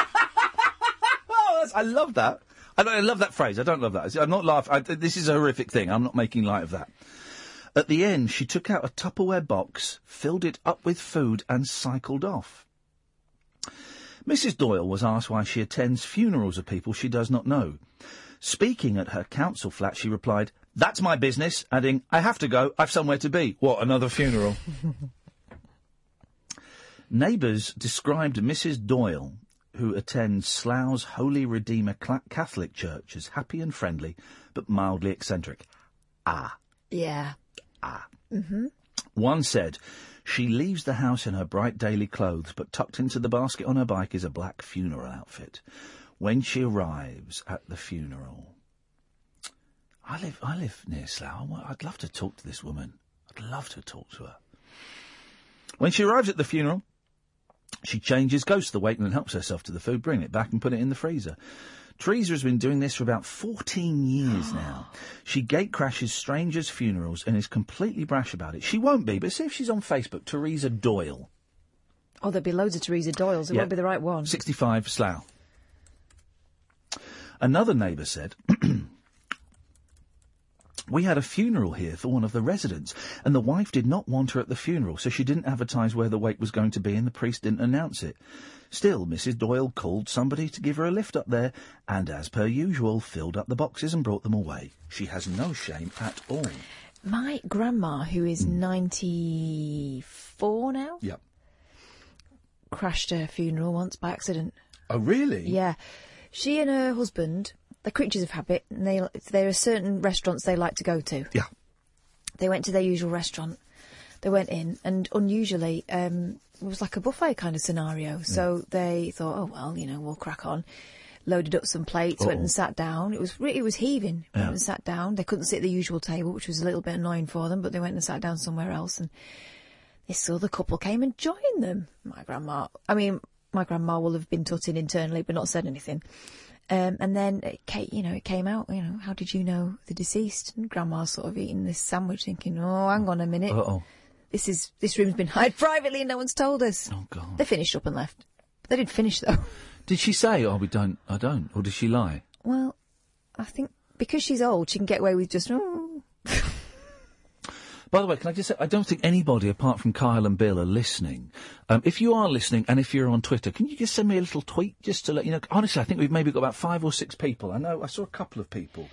S1: oh, I love that. I, I love that phrase. I don't love that. I'm not laughing. I, this is a horrific thing. I'm not making light of that. At the end, she took out a Tupperware box, filled it up with food, and cycled off. Mrs. Doyle was asked why she attends funerals of people she does not know. Speaking at her council flat, she replied, That's my business, adding, I have to go, I've somewhere to be. What, another funeral? [LAUGHS] Neighbours described Mrs. Doyle, who attends Slough's Holy Redeemer Catholic Church, as happy and friendly, but mildly eccentric. Ah.
S2: Yeah.
S1: Ah.
S2: Mm-hmm.
S1: One said, she leaves the house in her bright daily clothes, but tucked into the basket on her bike is a black funeral outfit. When she arrives at the funeral, I live, I live near Slough. I'd love to talk to this woman. I'd love to talk to her. When she arrives at the funeral, she changes, goes to the wake and helps herself to the food, bring it back and put it in the freezer. Teresa has been doing this for about 14 years now. [GASPS] She gate crashes strangers' funerals and is completely brash about it. She won't be, but see if she's on Facebook, Teresa Doyle.
S2: Oh, there'll be loads of Teresa Doyles. It
S1: Yeah.
S2: won't be the right one.
S1: 65 Slough. Another neighbour said, [CLEARS THROAT] We had a funeral here for one of the residents, and the wife did not want her at the funeral, so she didn't advertise where the wake was going to be, and the priest didn't announce it. Still, Mrs. Doyle called somebody to give her a lift up there, and as per usual, filled up the boxes and brought them away. She has no shame at all.
S2: My grandma, who is
S1: Hmm.
S2: 94 now,
S1: Yep.
S2: crashed her funeral once by accident.
S1: Oh, really?
S2: Yeah. She and her husband, they're creatures of habit, and they, there are certain restaurants they like to go to.
S1: Yeah.
S2: They went to their usual restaurant. They went in, and unusually, um, it was like a buffet kind of scenario. So they thought, oh well, you know, we'll crack on. Loaded up some plates, went
S1: Uh-oh.
S2: and sat down. It was re- it was heaving.
S1: Yeah.
S2: Went and sat down. They couldn't sit at the usual table, which was a little bit annoying for them. But they went and sat down somewhere else, and this other couple came and joined them. My grandma, I mean, my grandma will have been tutting internally, but not said anything. Um, and then it came, you know, it came out, you know, how did you know the deceased? And grandma's sort of eating this sandwich thinking, oh, hang on a minute.
S1: Uh-oh.
S2: This is, this room's been hired privately and no one's told us.
S1: Oh, God.
S2: They finished up and left. But they didn't finish though. [LAUGHS]
S1: Did she say, oh, we don't, I don't, or did she lie?
S2: Well, I think because she's old, she can get away with just, oh. [LAUGHS]
S1: By the way, can I just say, I don't think anybody apart from Kyle and Bill are listening. Um, if you are listening and if you're on Twitter, can you just send me a little tweet just to let you know? Honestly, I think we've maybe got about five or six people. I know, I saw a couple of people.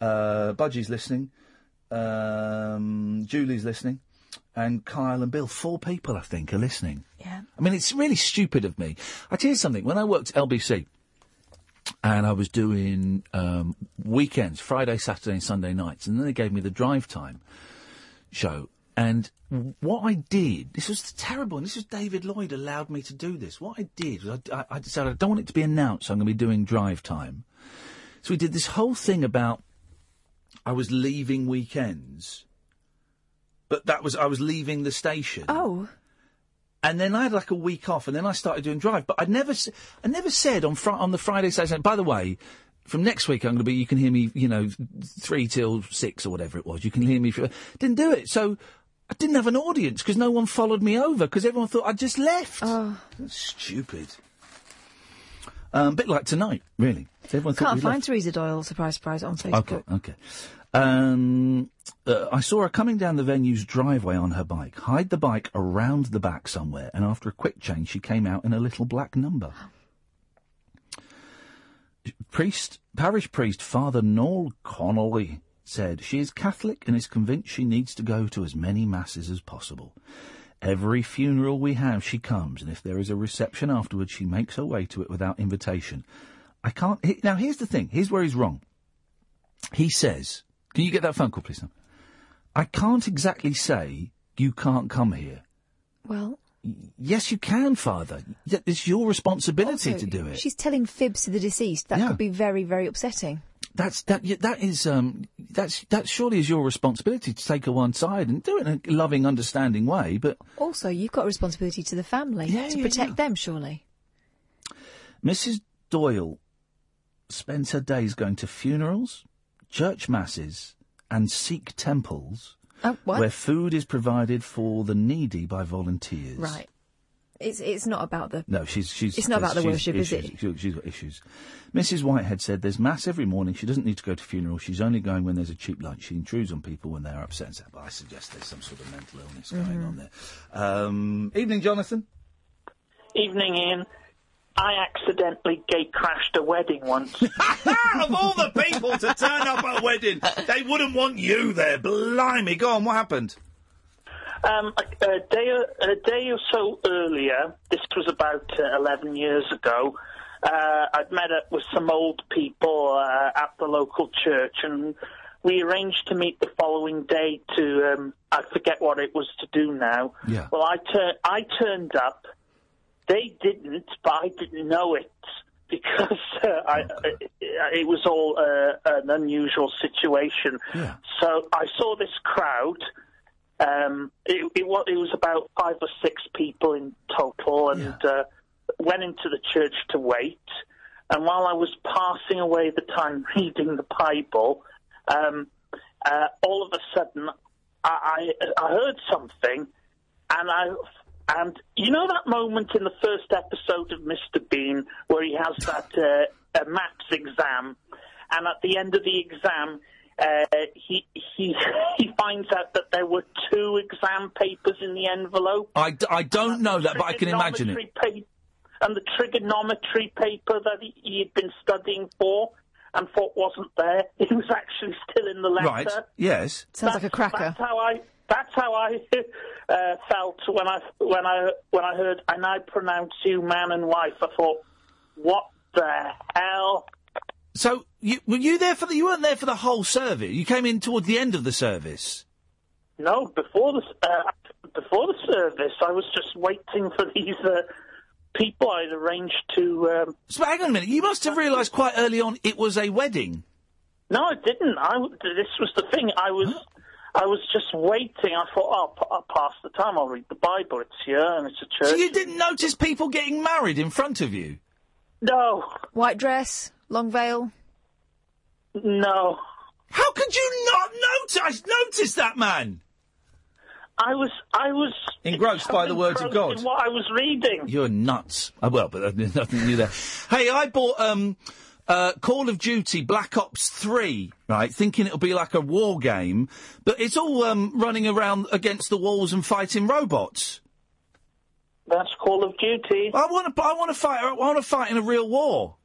S1: Uh, Budgie's listening. Um, Julie's listening. And Kyle and Bill, four people, I think, are listening.
S2: Yeah.
S1: I mean, it's really stupid of me. I tell you something, when I worked at LBC, and I was doing um, weekends, Friday, Saturday, and Sunday nights, and then they gave me the drive time show. And what I did, this was terrible, and this was David Lloyd allowed me to do this. What I did was I, I, I decided I don't want it to be announced, so I'm going to be doing drive time. So we did this whole thing about I was leaving weekends, but that was I was leaving the station.
S2: Oh.
S1: And then I had like a week off, and then I started doing drive. But I never, I never said on fri- on the Friday, Saturday. By the way, from next week I'm going to be. You can hear me, you know, three till six or whatever it was. You can hear me. For, didn't do it, so I didn't have an audience because no one followed me over because everyone thought I'd just left.
S2: Oh.
S1: That's Stupid. Um, bit like tonight, really. Everyone
S2: Can't find
S1: left.
S2: Teresa Doyle, surprise, surprise, on Facebook.
S1: Okay, okay. Um, uh, I saw her coming down the venue's driveway on her bike, hide the bike around the back somewhere, and after a quick change, she came out in a little black number. [GASPS] Priest, parish priest Father Noel Connolly said she is Catholic and is convinced she needs to go to as many masses as possible. Every funeral we have, she comes, and if there is a reception afterwards, she makes her way to it without invitation. I can't. he- Now, here's the thing. Here's where he's wrong. He says, "Can you get that phone call, please?" I can't exactly say you can't come here.
S2: Well,
S1: Yes, you can, Father. It's your responsibility
S2: also,
S1: to do it.
S2: She's telling fibs to the deceased. That could be very, very upsetting.
S1: That's that. That is um. That's that. Surely is your responsibility to take her one side and do it in a loving, understanding way. But
S2: Also, you've got a responsibility to the family
S1: Yeah,
S2: to
S1: yeah,
S2: protect
S1: yeah.
S2: them, surely.
S1: Mrs. Doyle spends her days going to funerals, church masses, and Sikh temples
S2: Oh, what?
S1: where food is provided for the needy by volunteers.
S2: Right. It's it's not about the.
S1: No, she's she's.
S2: It's not about the
S1: she's
S2: worship, is it?
S1: She- She's got issues. Mrs. Whitehead said there's mass every morning. She doesn't need to go to funerals. She's only going when there's a cheap lunch. She intrudes on people when they're upset. and sad. But I suggest there's some sort of mental illness going
S2: Mm-hmm.
S1: on there. Um, evening, Jonathan.
S32: Evening, Iain. I accidentally gate crashed a wedding once. [LAUGHS]
S1: of all the people to turn up at a wedding, they wouldn't want you there. Blimey, go on. What happened?
S32: Um, a, a day, a day or so earlier, this was about uh, 11 years ago, uh, I'd met up with some old people uh, at the local church and we arranged to meet the following day to, um, I forget what it was to do now.
S1: Yeah.
S32: Well, I, tur- I turned up. They didn't, but I didn't know it because uh, I, it, it was all uh, an unusual situation. So I saw this crowd. Um, it, it, was, it was about five or six people in total, and uh, went into the church to wait. And while I was passing away the time [LAUGHS] reading the Bible, um, uh, all of a sudden I, I, I heard something, and I and you know that moment in the first episode of Mr. Bean where he has that uh, uh, maths exam, and at the end of the exam, uh, he he [LAUGHS] he finds out that there were two exam papers in the envelope.
S1: I, d- I don't know that, but I can imagine it.
S32: Trigonometry pa- and the trigonometry paper that he, he had been studying for and thought wasn't there, [LAUGHS] it was actually still in the letter.
S1: Right. Yes.
S2: Sounds like a cracker.
S32: That's how I. That's how I [LAUGHS] uh, felt when I when I when I heard and I pronounce you man and wife. I thought, what the hell?
S1: So you, were you there for the? You weren't there for the whole service. You came in towards the end of the service.
S32: No, before the uh, before the service, I was just waiting for [LAUGHS] these uh, people I'd arranged to. Um...
S1: So hang on a minute. You must have realised quite early on it was a wedding.
S32: No, I didn't. I this was the thing. I was I was just waiting. I thought, oh, p- I'll pass the time. I'll read the Bible. It's here and it's a church.
S1: So you didn't notice people getting married in front of you?
S32: No.
S2: White dress, long veil.
S32: No.
S1: How could you not notice notice that man?
S32: I was I was
S1: Engrossed by the words of God.
S32: in what I was reading.
S1: You're nuts. Uh, well, but there's nothing new there. Hey, I bought um, uh, Call of Duty Black Ops 3, right, thinking it'll be like a war game, but it's all um, running around against the walls and fighting robots.
S32: That's Call of Duty.
S1: I want to. I want to fight. I want to fight in a real war.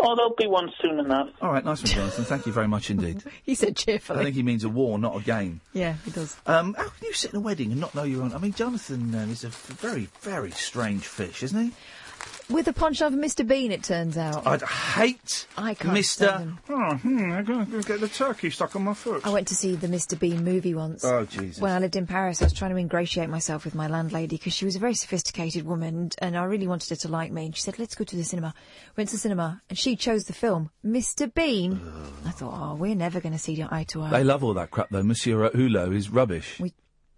S32: Oh, there'll be one soon enough.
S1: All right, nice one, Jonathan. Thank you very much indeed. [LAUGHS]
S2: He said cheerfully.
S1: I think he means a war, not a game.
S2: Yeah, he does.
S1: Um, how can you sit in a wedding and not know you're on? I mean, Jonathan um, is a very, very strange fish, isn't he?
S2: With a penchant of Mr. Bean, it turns out.
S1: I'd hate
S2: I can't
S1: Mr.
S2: stand him.
S1: Oh, hmm, I'm going to get the turkey stuck on my foot.
S2: I went to see the Mr. Bean movie once.
S1: Oh, Jesus.
S2: When I lived in Paris, I was trying to ingratiate myself with my landlady because she was a very sophisticated woman and, and I really wanted her to like me. And she said, let's go to the cinema. Went to the cinema and she chose the film, Mr. Bean. I thought, oh, we're never going to see eye to eye.
S1: They love all that crap, though. Monsieur Hulot is rubbish.
S2: We,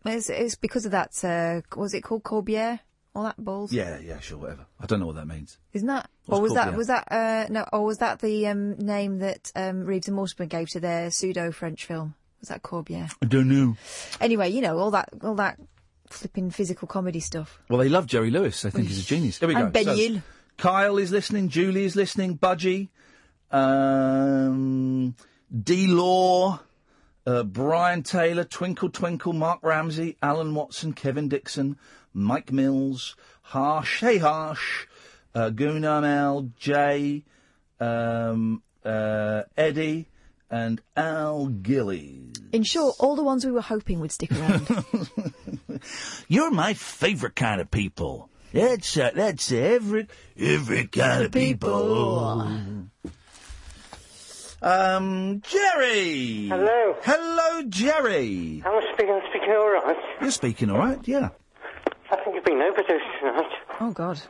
S2: it's, it's because of that, uh, was it called Corbière? All that balls?
S1: Yeah, yeah, sure, whatever. I don't know what that means.
S2: Isn't that?
S1: What's
S2: or was that was that uh, no? Or was that the um, name that um, Reeves and Mortimer gave to their pseudo French film? Was that Corbière?
S1: I don't know.
S2: Anyway, you know all that all that flipping physical comedy stuff.
S1: Well, they love Jerry Lewis. I think he's a genius. Here we go.
S2: And Ben
S1: So. Kyle is listening. Julie is listening. Budgie. Um, D. Law. Uh, Brian Taylor, Twinkle Twinkle, Mark Ramsey, Alan Watson, Kevin Dixon, Mike Mills, Harsh, Hey Harsh, uh, Gunnar Mel, Jay, um, uh, Eddie, and Al Gillies.
S2: In short, all the ones we were hoping would stick around. [LAUGHS]
S1: You're my favourite kind of people. That's uh, that's every every kind of people. Um, Jerry.
S33: Hello.
S1: Hello, Jerry.
S33: Am I speaking, I'm speaking all right?
S1: You're speaking all right, yeah.
S33: I think you've been overdosed tonight.
S2: Oh, God.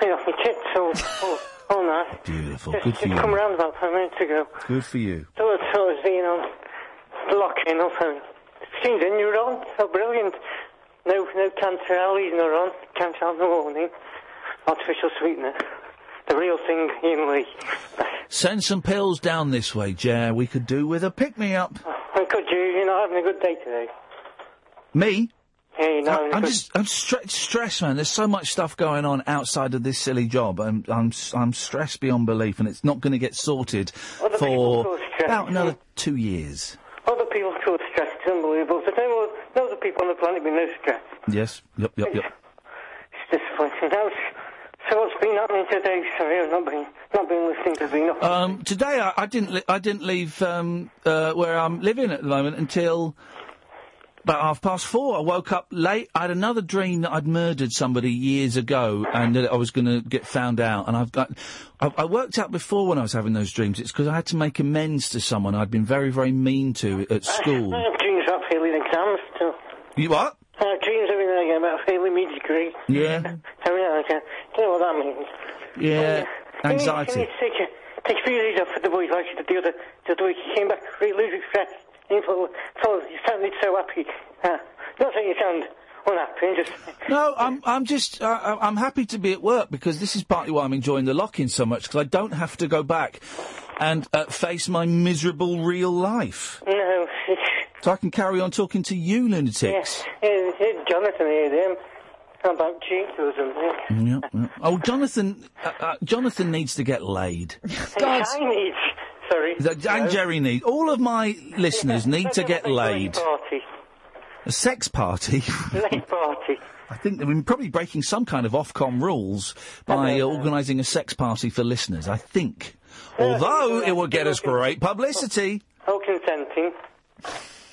S33: Been off my tits all, all, all night.
S1: Beautiful.
S33: Just,
S1: Good for
S33: just come
S1: you.
S33: round about five minutes ago.
S1: Good for you.
S33: Thought I was being on locking up and seen the you're on. So brilliant. No, no cancer alleys not on. Cancer in the morning. Artificial sweetener. The real thing, Iain Lee.
S1: Send some pills down this way, Jer. We could do with a pick me up.
S33: Oh, and could you, you're not having a good day today.
S1: Me?
S33: Yeah, you're not having a
S1: I'm just I'm stre- stressed, man. There's so much stuff going on outside of this silly job. I'm I'm I'm stressed beyond belief, and it's not going to get sorted
S33: Other
S1: for about another two years.
S33: Other people feel stressed. It's unbelievable. There's no, no other people on the planet with no stress.
S1: Yes. Yep. Yep. Yep.
S33: It's disappointing. Now, so what's been happening today? Sorry, I've not been, not been listening to enough.
S1: Um, today I, I didn't li- I didn't leave um, uh, where I'm living at the moment until about half past four. I woke up late. I had another dream that I'd murdered somebody years ago and that I was going to get found out. And I've got I, I worked out before when I was having those dreams. It's because I had to make amends to someone I'd been very very mean to at uh, school.
S33: I have dreams about failing exams still.
S1: You what?
S33: I have dreams every now and again about failing my degree.
S1: Yeah. [LAUGHS]
S33: Every now and again. Don't know what that means.
S1: Yeah.
S33: You you
S1: Anxiety.
S33: take, a, take a few days off for the boys like you did the other, the other week. You came back really refreshed. Full, full, you sounded so happy. Uh, not that you sound unhappy, just...
S1: No, I'm I'm just uh, I- I'm happy to be at work because this is partly why I'm enjoying the lock-in so much because I don't have to go back and uh, face my miserable real life.
S33: No.
S1: So I can carry on talking to you lunatics.
S33: Yes, it's Jonathan here, him. About cheats or something.
S1: Yeah, yeah. Oh, Jonathan, uh, uh, Jonathan needs to get laid.
S33: God. I need. Sorry.
S1: Th- And Jerry needs. All of my listeners need to get laid.
S33: Party.
S1: A sex party. [LAUGHS]
S33: Late party.
S1: I think we're probably breaking some kind of Ofcom rules by uh, organising a sex party for listeners. I think. Although it will get [LAUGHS] us great publicity.
S33: All consenting.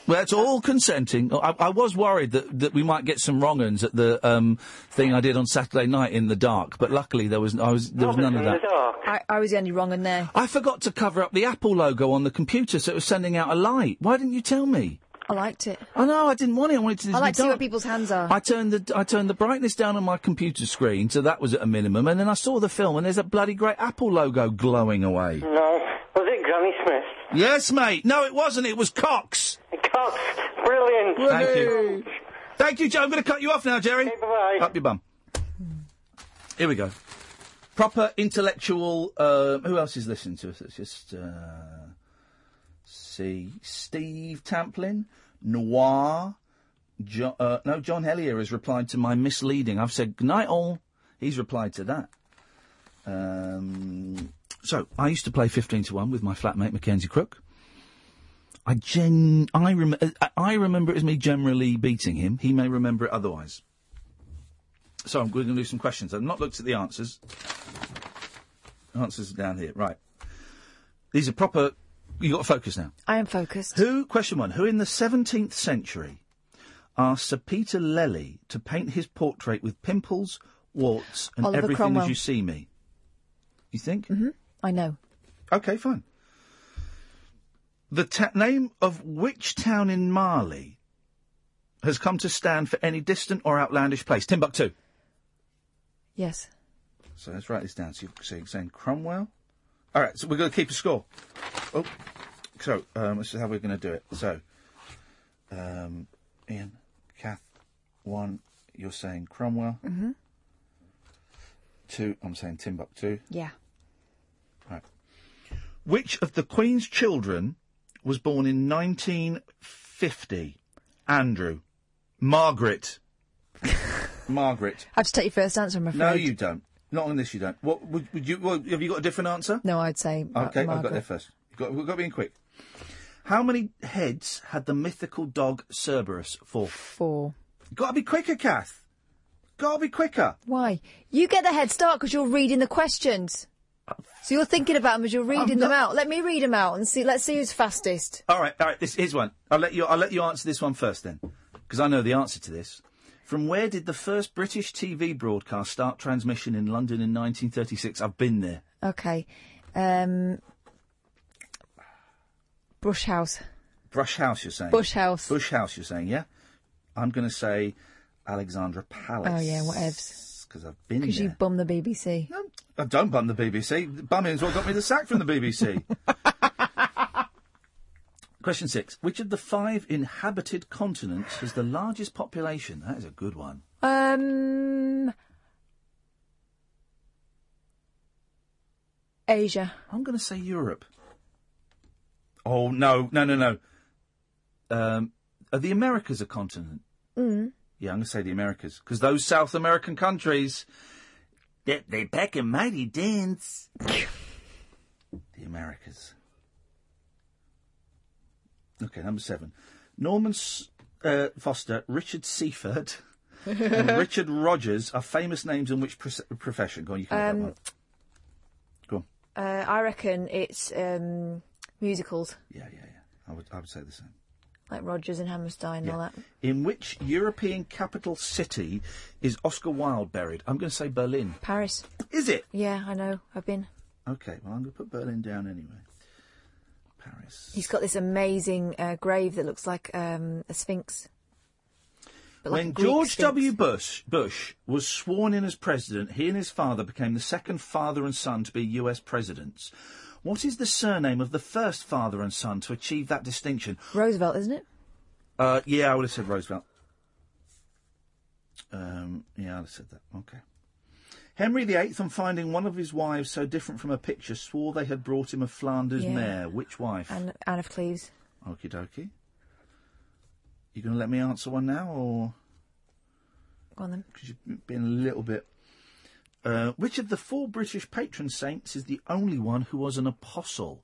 S1: Well, it's all consenting. I, I was worried that, that we might get some wrong uns at the um, thing I did on Saturday night in the dark, but luckily there was I was there was none of that.
S2: I, I was the only wrong in there.
S1: I forgot to cover up the Apple logo on the computer, so it was sending out a light. Why didn't you tell me?
S2: I liked it.
S1: I know I didn't want it. I wanted to.
S2: I like
S1: be
S2: to see where
S1: dark.
S2: people's hands are.
S1: I turned the I turned the brightness down on my computer screen, so that was at a minimum, and then I saw the film, and there's a bloody great Apple logo glowing away.
S33: No. Was it Granny Smith?
S1: Yes, mate. No, it wasn't. It was Cox.
S33: Cox. Brilliant.
S1: Thank you. Thank you, Joe. I'm going to cut you off now, Jerry.
S33: bye.
S1: Up your bum. Here we go. Proper intellectual. Uh, who else is listening to us? Let's just uh, see. Steve Tamplin, Noir. Jo- uh, no, John Hellier has replied to my misleading. I've said good night all. He's replied to that. Um, so I used to play fifteen to one with my flatmate Mackenzie Crook. I gen I rem- uh, I remember it as me generally beating him. He may remember it otherwise. So I'm going to do some questions. I've not looked at the answers. Answers are down here. Right. These are proper. You got to focus now.
S2: I am focused.
S1: Who? Question one. Who in the 17th century asked Sir Peter Lely to paint his portrait with pimples, warts, and
S2: Oliver
S1: everything
S2: Cromwell.
S1: as you see me? You think?
S2: hmm I know.
S1: Okay, fine. The ta- name of which town in Mali has come to stand for any distant or outlandish place? Timbuktu.
S2: Yes.
S1: So let's write this down. So you're, you're saying Cromwell? All right, so we're going to keep a score. Oh, so um, this is how we're going to do it. So, um, Iain, Kath, one, you're saying Cromwell.
S2: hmm
S1: Two, I'm saying Timbuktu.
S2: Yeah.
S1: Right. Which of the Queen's children was born in 1950? Andrew. Margaret. [LAUGHS] Margaret.
S2: I have to take your first answer, I'm afraid.
S1: No, you don't. Not on this, you don't. What would, would you? Well, have you got a different answer?
S2: No, I'd say. Ma-
S1: Okay, I've got there first. You've got, we've got to be in quick. How many heads had the mythical dog Cerberus? Four.
S2: Four.
S1: Got to be quicker, Kath. Got to be quicker.
S2: Why? You get the head start because you're reading the questions. So you're thinking about them as you're reading them out. Let me read them out and see. Let's see who's fastest.
S1: All right, all right. This here's one. I'll let you. I'll let you answer this one first, then, because I know the answer to this. From where did the first British TV broadcast start transmission in London in 1936? I've been there.
S2: Okay. Um, Brush House.
S1: Brush House, you're saying.
S2: Bush House.
S1: Bush House, you're saying. Yeah. I'm going to say Alexandra Palace.
S2: Oh yeah, whatevs.
S1: Because I've been.
S2: Because you bum the BBC.
S1: I don't bum the BBC. Bumming's what got me the sack from the BBC. [LAUGHS] Question six. Which of the five inhabited continents has the largest population? That is a good one.
S2: Um, Asia.
S1: I'm going to say Europe. Oh, no, no, no, no. Um, are the Americas a continent?
S2: Mm.
S1: Yeah, I'm going to say the Americas. Because those South American countries, they, they pack a mighty dense. the Americas. Okay, number seven. Norman uh, Foster, Richard Seifert, and [LAUGHS] Richard Rogers are famous names in which pros- profession? Go on, you can
S2: Um,
S1: one. Go on.
S2: Uh, I reckon it's um, musicals,
S1: Yeah, yeah, yeah. I would, I would say the same.
S2: Like Rodgers and Hammerstein and all that.
S1: In which European capital city is Oscar Wilde buried? I'm going to say Berlin.
S2: Paris.
S1: Is it?
S2: Yeah, I know. I've been.
S1: Okay, well, I'm going to put Berlin down anyway. Paris.
S2: He's got this amazing uh, grave that looks like um, a sphinx. But
S1: when
S2: Greek
S1: George
S2: sphinx.
S1: W. Bush, Bush was sworn in as president, he and his father became the second father and son to be US presidents. What is the surname of the first father and son to achieve that distinction?
S2: Roosevelt, isn't it?
S1: Uh, yeah, I would have said Roosevelt. Um, yeah, I'd have said that. Okay. Henry VIII, on finding one of his wives so different from a picture, swore they had brought him a Flanders
S2: Yeah.
S1: mare. Which wife?
S2: Anne, Anne of Cleves.
S1: Okie dokie. You going to let me answer one now, or
S2: Go on then.
S1: because you've been a little bit? Uh, which of the four British patron saints is the only one who was an apostle?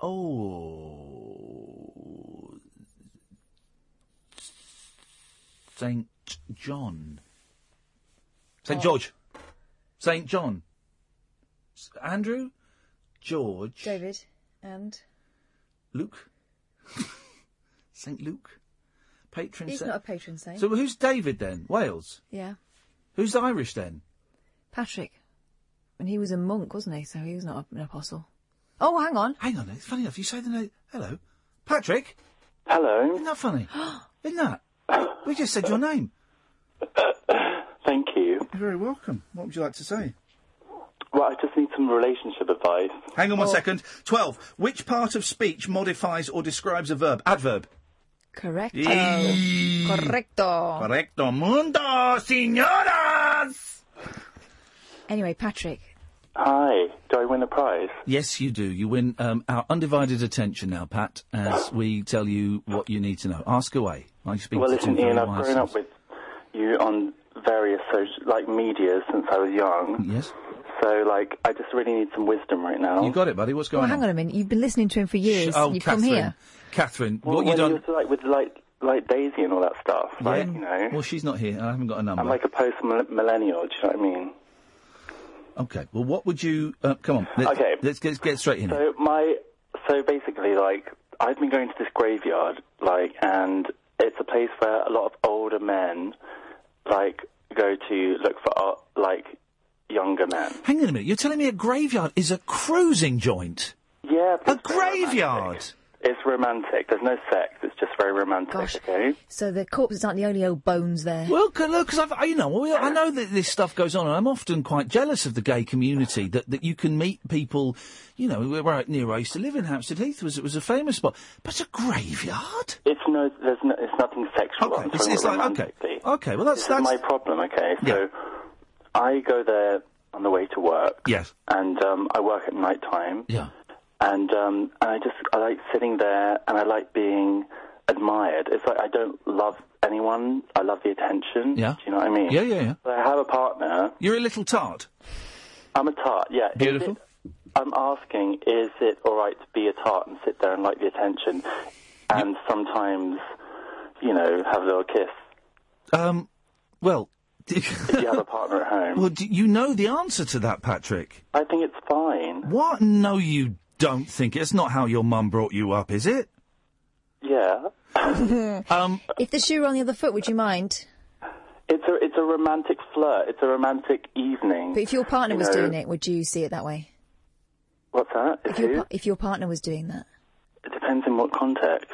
S1: Oh. St. John. St.
S2: Oh.
S1: George. St. John. S- Andrew? George?
S2: David and
S1: Luke? [LAUGHS] St. Luke? Patron
S2: he's
S1: saint?
S2: not a patron saint.
S1: So who's David then? Wales?
S2: yeah,
S1: Who's Irish then?
S2: Patrick, and he was a monk, wasn't he? So he was not an apostle. Oh, hang on.
S1: Hang on, it's funny enough, you say the name. Hello? Patrick?
S30: Hello.
S1: Isn't that funny? [GASPS] Isn't that? We just said your name. [COUGHS]
S34: Thank you.
S1: You're very welcome. What would you like to say?
S34: Well, I just need some relationship advice.
S1: Hang on one
S34: Oh.
S1: second. 12. Which part of speech modifies or describes a verb? Adverb.
S2: Correcto.
S1: Yee.
S2: Correcto.
S1: Correcto mundo, señoras!
S2: Anyway, Patrick,
S34: Hi. Do I win a prize?
S1: Yes, you do. You win um, our undivided attention now, Pat, as we tell you what you need to know. Ask away. I speak
S34: well,
S1: to
S34: listen, Iain, I've
S1: wise
S34: grown up with you on various social, like media since I was young.
S1: Yes.
S34: So, like, I just really need some wisdom right now.
S1: You got it, buddy. What's
S2: well,
S1: going
S2: hang
S1: on?
S2: Hang on a minute. You've been listening to him for years.
S1: oh,
S2: and You've
S1: Katherine.
S2: come here.
S1: Katherine,
S34: Well,
S1: what you done?
S34: you was, like with like like Daisy and all that stuff, like you know,
S1: Well, she's not here. I haven't got a number.
S34: I'm like a post millennial. Do you know what I mean?
S1: Okay. Well, what would you? Uh, come on. Let's,
S34: Okay.
S1: Let's get, get straight in.
S34: So my, so basically, like I've been going to this graveyard, like, and it's a place where a lot of older men, like, go to look for, uh, like, younger men.
S1: Hang on a minute. You're telling me a graveyard is a cruising joint?
S34: Yeah,
S1: A graveyard.
S34: It's romantic. There's no sex. It's just very romantic. Okay.
S2: So the corpses aren't the only old bones there.
S1: Well, because I've, I- you know, well, I know that this stuff goes on, and I'm often quite jealous of the gay community that, that you can meet people. You know, where I, near where I used to live in Hampstead Heath was it was a famous spot, but a graveyard.
S34: It's no, there's no, it's nothing sexual. I'm
S1: It's, it's like okay, okay. Well, that's
S34: this
S1: that's
S34: is my problem. Okay, so I go there on the way to work.
S1: Yes.
S34: And um, I work at night time.
S1: Yeah.
S34: And um, and I just I like sitting there and I like being admired. It's like I don't love anyone. I love the attention.
S1: Yeah.
S34: Do you know what I mean?
S1: Yeah, yeah, yeah.
S34: So I have a partner.
S1: You're a little tart.
S34: I'm a tart. Yeah.
S1: Beautiful.
S34: it- I'm asking, is it all right to be a tart and sit there and like the attention, and sometimes, you know, have a little kiss?
S1: Um, well, [LAUGHS]
S34: if you have a partner at home.
S1: well, do you know the answer to that, Patrick?
S34: I think it's fine.
S1: What? No, you don't think it's not how your mum brought you up, is it?
S34: Yeah. [LAUGHS]
S1: um,
S2: if the shoe were on the other foot, would you mind?
S34: It's a it's a romantic flirt. It's a romantic evening.
S2: But if your partner
S34: you
S2: was
S34: know.
S2: doing it, would you see it that way?
S34: What's that?
S2: If
S34: If
S2: your, pa- if your partner was doing that.
S34: It depends in what context.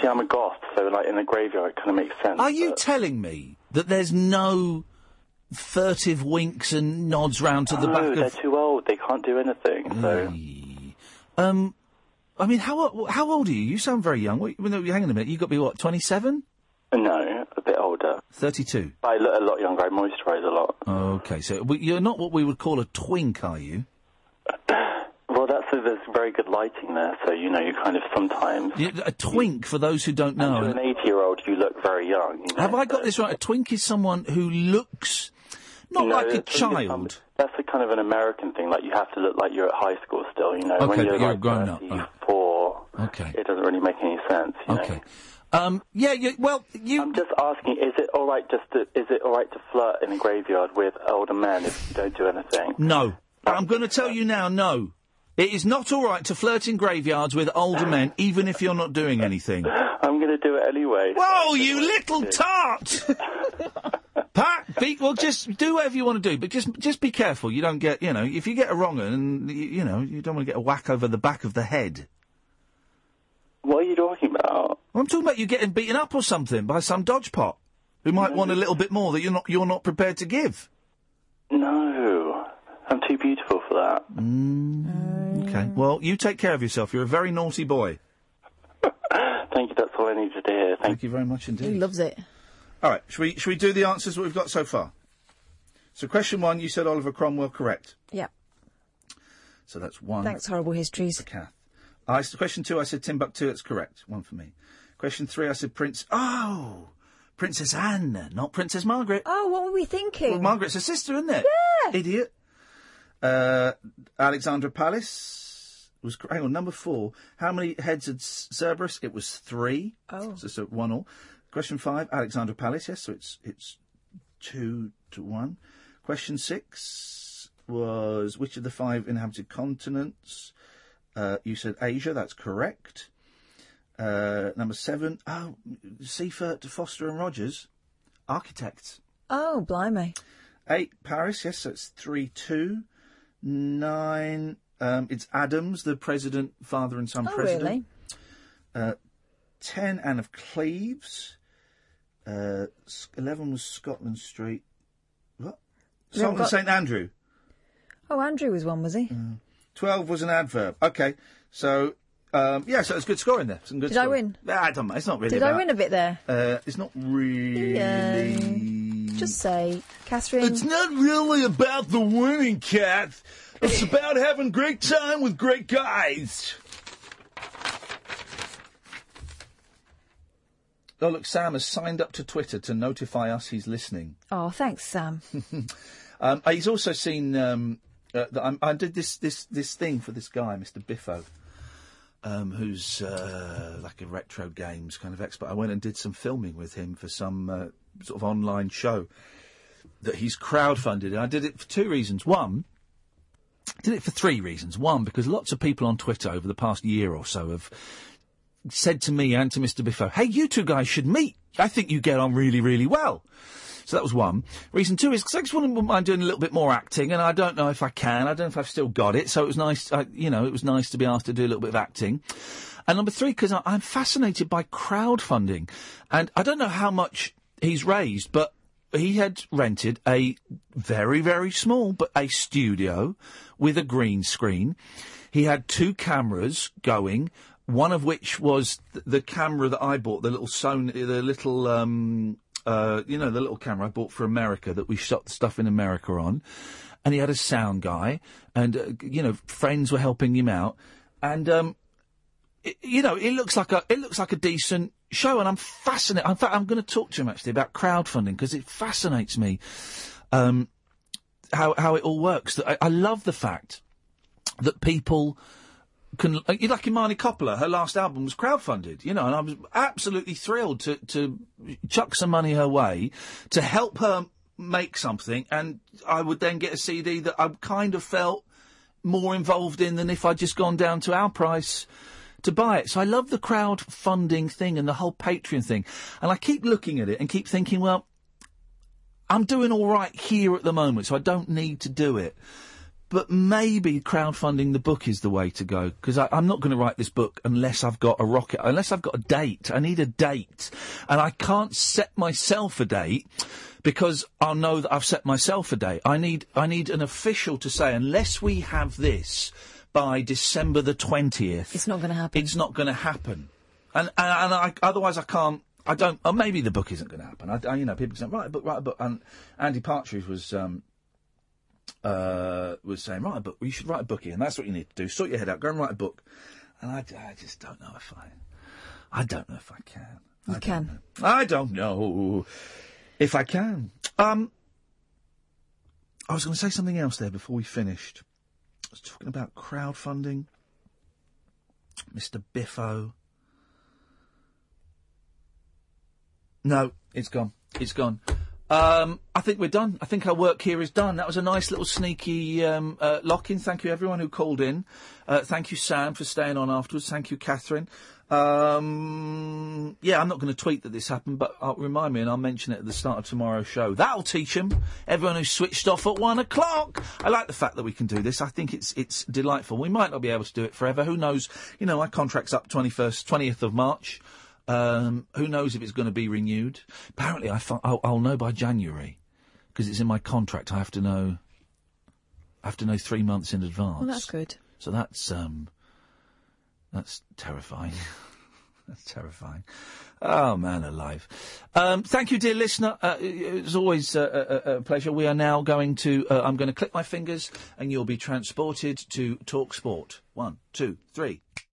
S34: See, I'm a goth, so like in the graveyard, it kind of makes sense.
S1: Are you telling me that there's no furtive winks and nods round to the
S34: no,
S1: back
S34: they're
S1: of?
S34: too old. They can't do anything. So
S1: Um, I mean, how how old are you? You sound very young. No, hang on a minute. You've got to be what? Twenty-seven?
S34: no, a bit older.
S1: Thirty-two.
S34: I look a lot younger. I moisturise a lot.
S1: Okay, so we- you're not what we would call a twink, are you? [COUGHS]
S34: Well, that's there's very good lighting there, so you know you kind of sometimes.
S1: You- A twink, for those who don't
S34: To
S1: know.
S34: an 80 year old, you look very young. You know?
S1: Have I got this right? A twink is someone who looks not
S34: No,
S1: like a child.
S34: That's a kind of an American thing. Like you have to look like you're at high school still. You know,
S1: Okay,
S34: when you're,
S1: you're
S34: like
S1: grown up.
S34: 34,
S1: Okay.
S34: it doesn't really make any sense. You
S1: Okay.
S34: Know?
S1: Um, yeah, yeah, well, you.
S34: I'm just asking: Is it all right just to, is it all right to flirt in a graveyard with older men if you don't do anything?
S1: No. I'm going to tell you now, no. It is not all right to flirt in graveyards with older men, even if you're not doing anything. [LAUGHS]
S34: I'm going to do it anyway.
S1: Whoa, you little tart! [LAUGHS] Pat, be, well, just do whatever you want to do, but just just be careful. You don't get, you know, if you get a wrong un, you, you know, you don't want to get a whack over the back of the head.
S34: What are you talking about?
S1: Well, I'm talking about you getting beaten up or something by some dodgepot who might want a little bit more that you're not you're not prepared to give.
S34: No, I'm too beautiful for that.
S1: Mm, okay. Well, you take care of yourself. You're a very naughty boy. [LAUGHS]
S34: Thank you. That's all I needed to hear.
S1: Thank you very much indeed.
S2: He loves it.
S1: All right, should we, should we do the answers that we've got so far? So, question one, you said Oliver Cromwell, correct.
S2: Yeah.
S1: So that's one.
S2: Thanks, horrible histories.
S1: Kath. I, question two, I said Timbuktu, that's correct. One for me. Question three, I said Prince. Oh! Princess Anne, not Princess Margaret.
S2: Oh, what were we thinking?
S1: Well, Margaret's a sister, isn't it?
S2: Yeah.
S1: Idiot. Uh, Alexandra Palace was hang on number four. How many heads had Cerberus? It was three.
S2: Oh.
S1: so, so one all. Question five, Alexandra Palace. Yes, so it's it's two to one. Question six was which of the five inhabited continents? Uh, you said Asia. That's correct. Uh, number seven, oh, Seifert, to Foster and Rogers, architects.
S2: Oh, blimey.
S1: Eight, Paris, yes, so it's 3 2. Nine, um, it's Adams, the president, father and son
S2: Oh,
S1: president.
S2: really?
S1: Uh, 10, Anne of Cleves. Uh, 11 was Scotland Street. What?
S2: We haven't got-
S1: St Andrew.
S2: Oh, Andrew was one, was he?
S1: 12 was an adverb. Okay, so, um, yeah, so it's good scoring there. Some good
S2: Did I
S1: scoring.
S2: win?
S1: Nah, I don't know. It's not really
S2: Did I
S1: about-
S2: win a bit there?
S1: Uh, it's not really.
S2: Just say, Katherine.
S1: It's not really about the winning, Cat. It's [LAUGHS] about having great time with great guys. Oh, look, Sam has signed up to Twitter to notify us he's listening.
S2: Oh, thanks, Sam. [LAUGHS]
S1: Um, uh, he's also seen um, uh, that I'm, I did this, this, this thing for this guy, Mr. Biffo, um, who's uh, like a retro games kind of expert. I went and did some filming with him for some uh, sort of online show that he's crowdfunded. And I did it for two reasons. One, I did it for three reasons. One, because lots of people on Twitter over the past year or so have said to me and to Mr. Biffo, hey, you two guys should meet. I think you get on really, really well. So that was one. Reason two is because I just wouldn't mind doing a little bit more acting, and I don't know if I can. I don't know if I've still got it. So it was nice, I, you know, it was nice to be asked to do a little bit of acting. And number three, because I'm fascinated by crowdfunding, and I don't know how much he's raised, but he had rented a very, very small, but a studio with a green screen. He had two cameras going, one of which was th- the camera that I bought, the little Sony, the little, um, uh, you know, the little camera I bought for America that we shot the stuff in America on. And he had a sound guy, and uh, you know, friends were helping him out, and um, it, you know, it looks like a it looks like a decent show, and I'm fascinated. In fact, I'm going to talk to him actually about crowdfunding because it fascinates me um, how how it all works. I, I love the fact that people can like like Imani Coppola, her last album was crowdfunded, you know, and I was absolutely thrilled to to chuck some money her way to help her make something, and I would then get a CD that I kind of felt more involved in than if I'd just gone down to Our Price to buy it. So I love the crowdfunding thing and the whole Patreon thing, and I keep looking at it and keep thinking, well, I'm doing all right here at the moment, so I don't need to do it. But maybe crowdfunding the book is the way to go because I'm not going to write this book unless I've got a rocket, unless I've got a date. I need a date, and I can't set myself a date because I'll know that I've set myself a date. I need I need an official to say unless we have this by December the twentieth,
S2: It's not going to happen.
S1: it's not going to happen. And and, and I, otherwise I can't. I don't. Or maybe the book isn't going to happen. I, I- you know, people say write a book, write a book. And Andy Partridge was um, uh, was saying write a book. You should write a book, and That's what you need to do. Sort your head out. Go and write a book. And I, I just don't know if I. I don't know if I can.
S2: You can.
S1: I don't know if I can. Um, I was going to say something else there before we finished. I was talking about crowdfunding. Mr. Biffo. No, it's gone. It's gone. Um, I think we're done. I think our work here is done. That was a nice little sneaky um, uh, lock-in. Thank you, everyone who called in. Uh, thank you, Sam, for staying on afterwards. Thank you, Katherine. Um, yeah, I'm not going to tweet that this happened, but I'll remind me and I'll mention it at the start of tomorrow's show. That'll teach them. Everyone who switched off at one o'clock. I like the fact that we can do this. I think it's it's delightful. We might not be able to do it forever. Who knows? You know, my contract's up 21st, 20th of March. Um, who knows if it's going to be renewed? Apparently, I fi- I'll, I'll know by January because it's in my contract. I have to know. I have to know three months in advance.
S2: Well, that's good.
S1: So that's um, that's terrifying. [LAUGHS] that's terrifying. Oh man, alive! Um, thank you, dear listener. Uh, it's always a, a, a pleasure. We are now going to. Uh, I'm going to click my fingers, and you'll be transported to Talk Sport. One, two, three.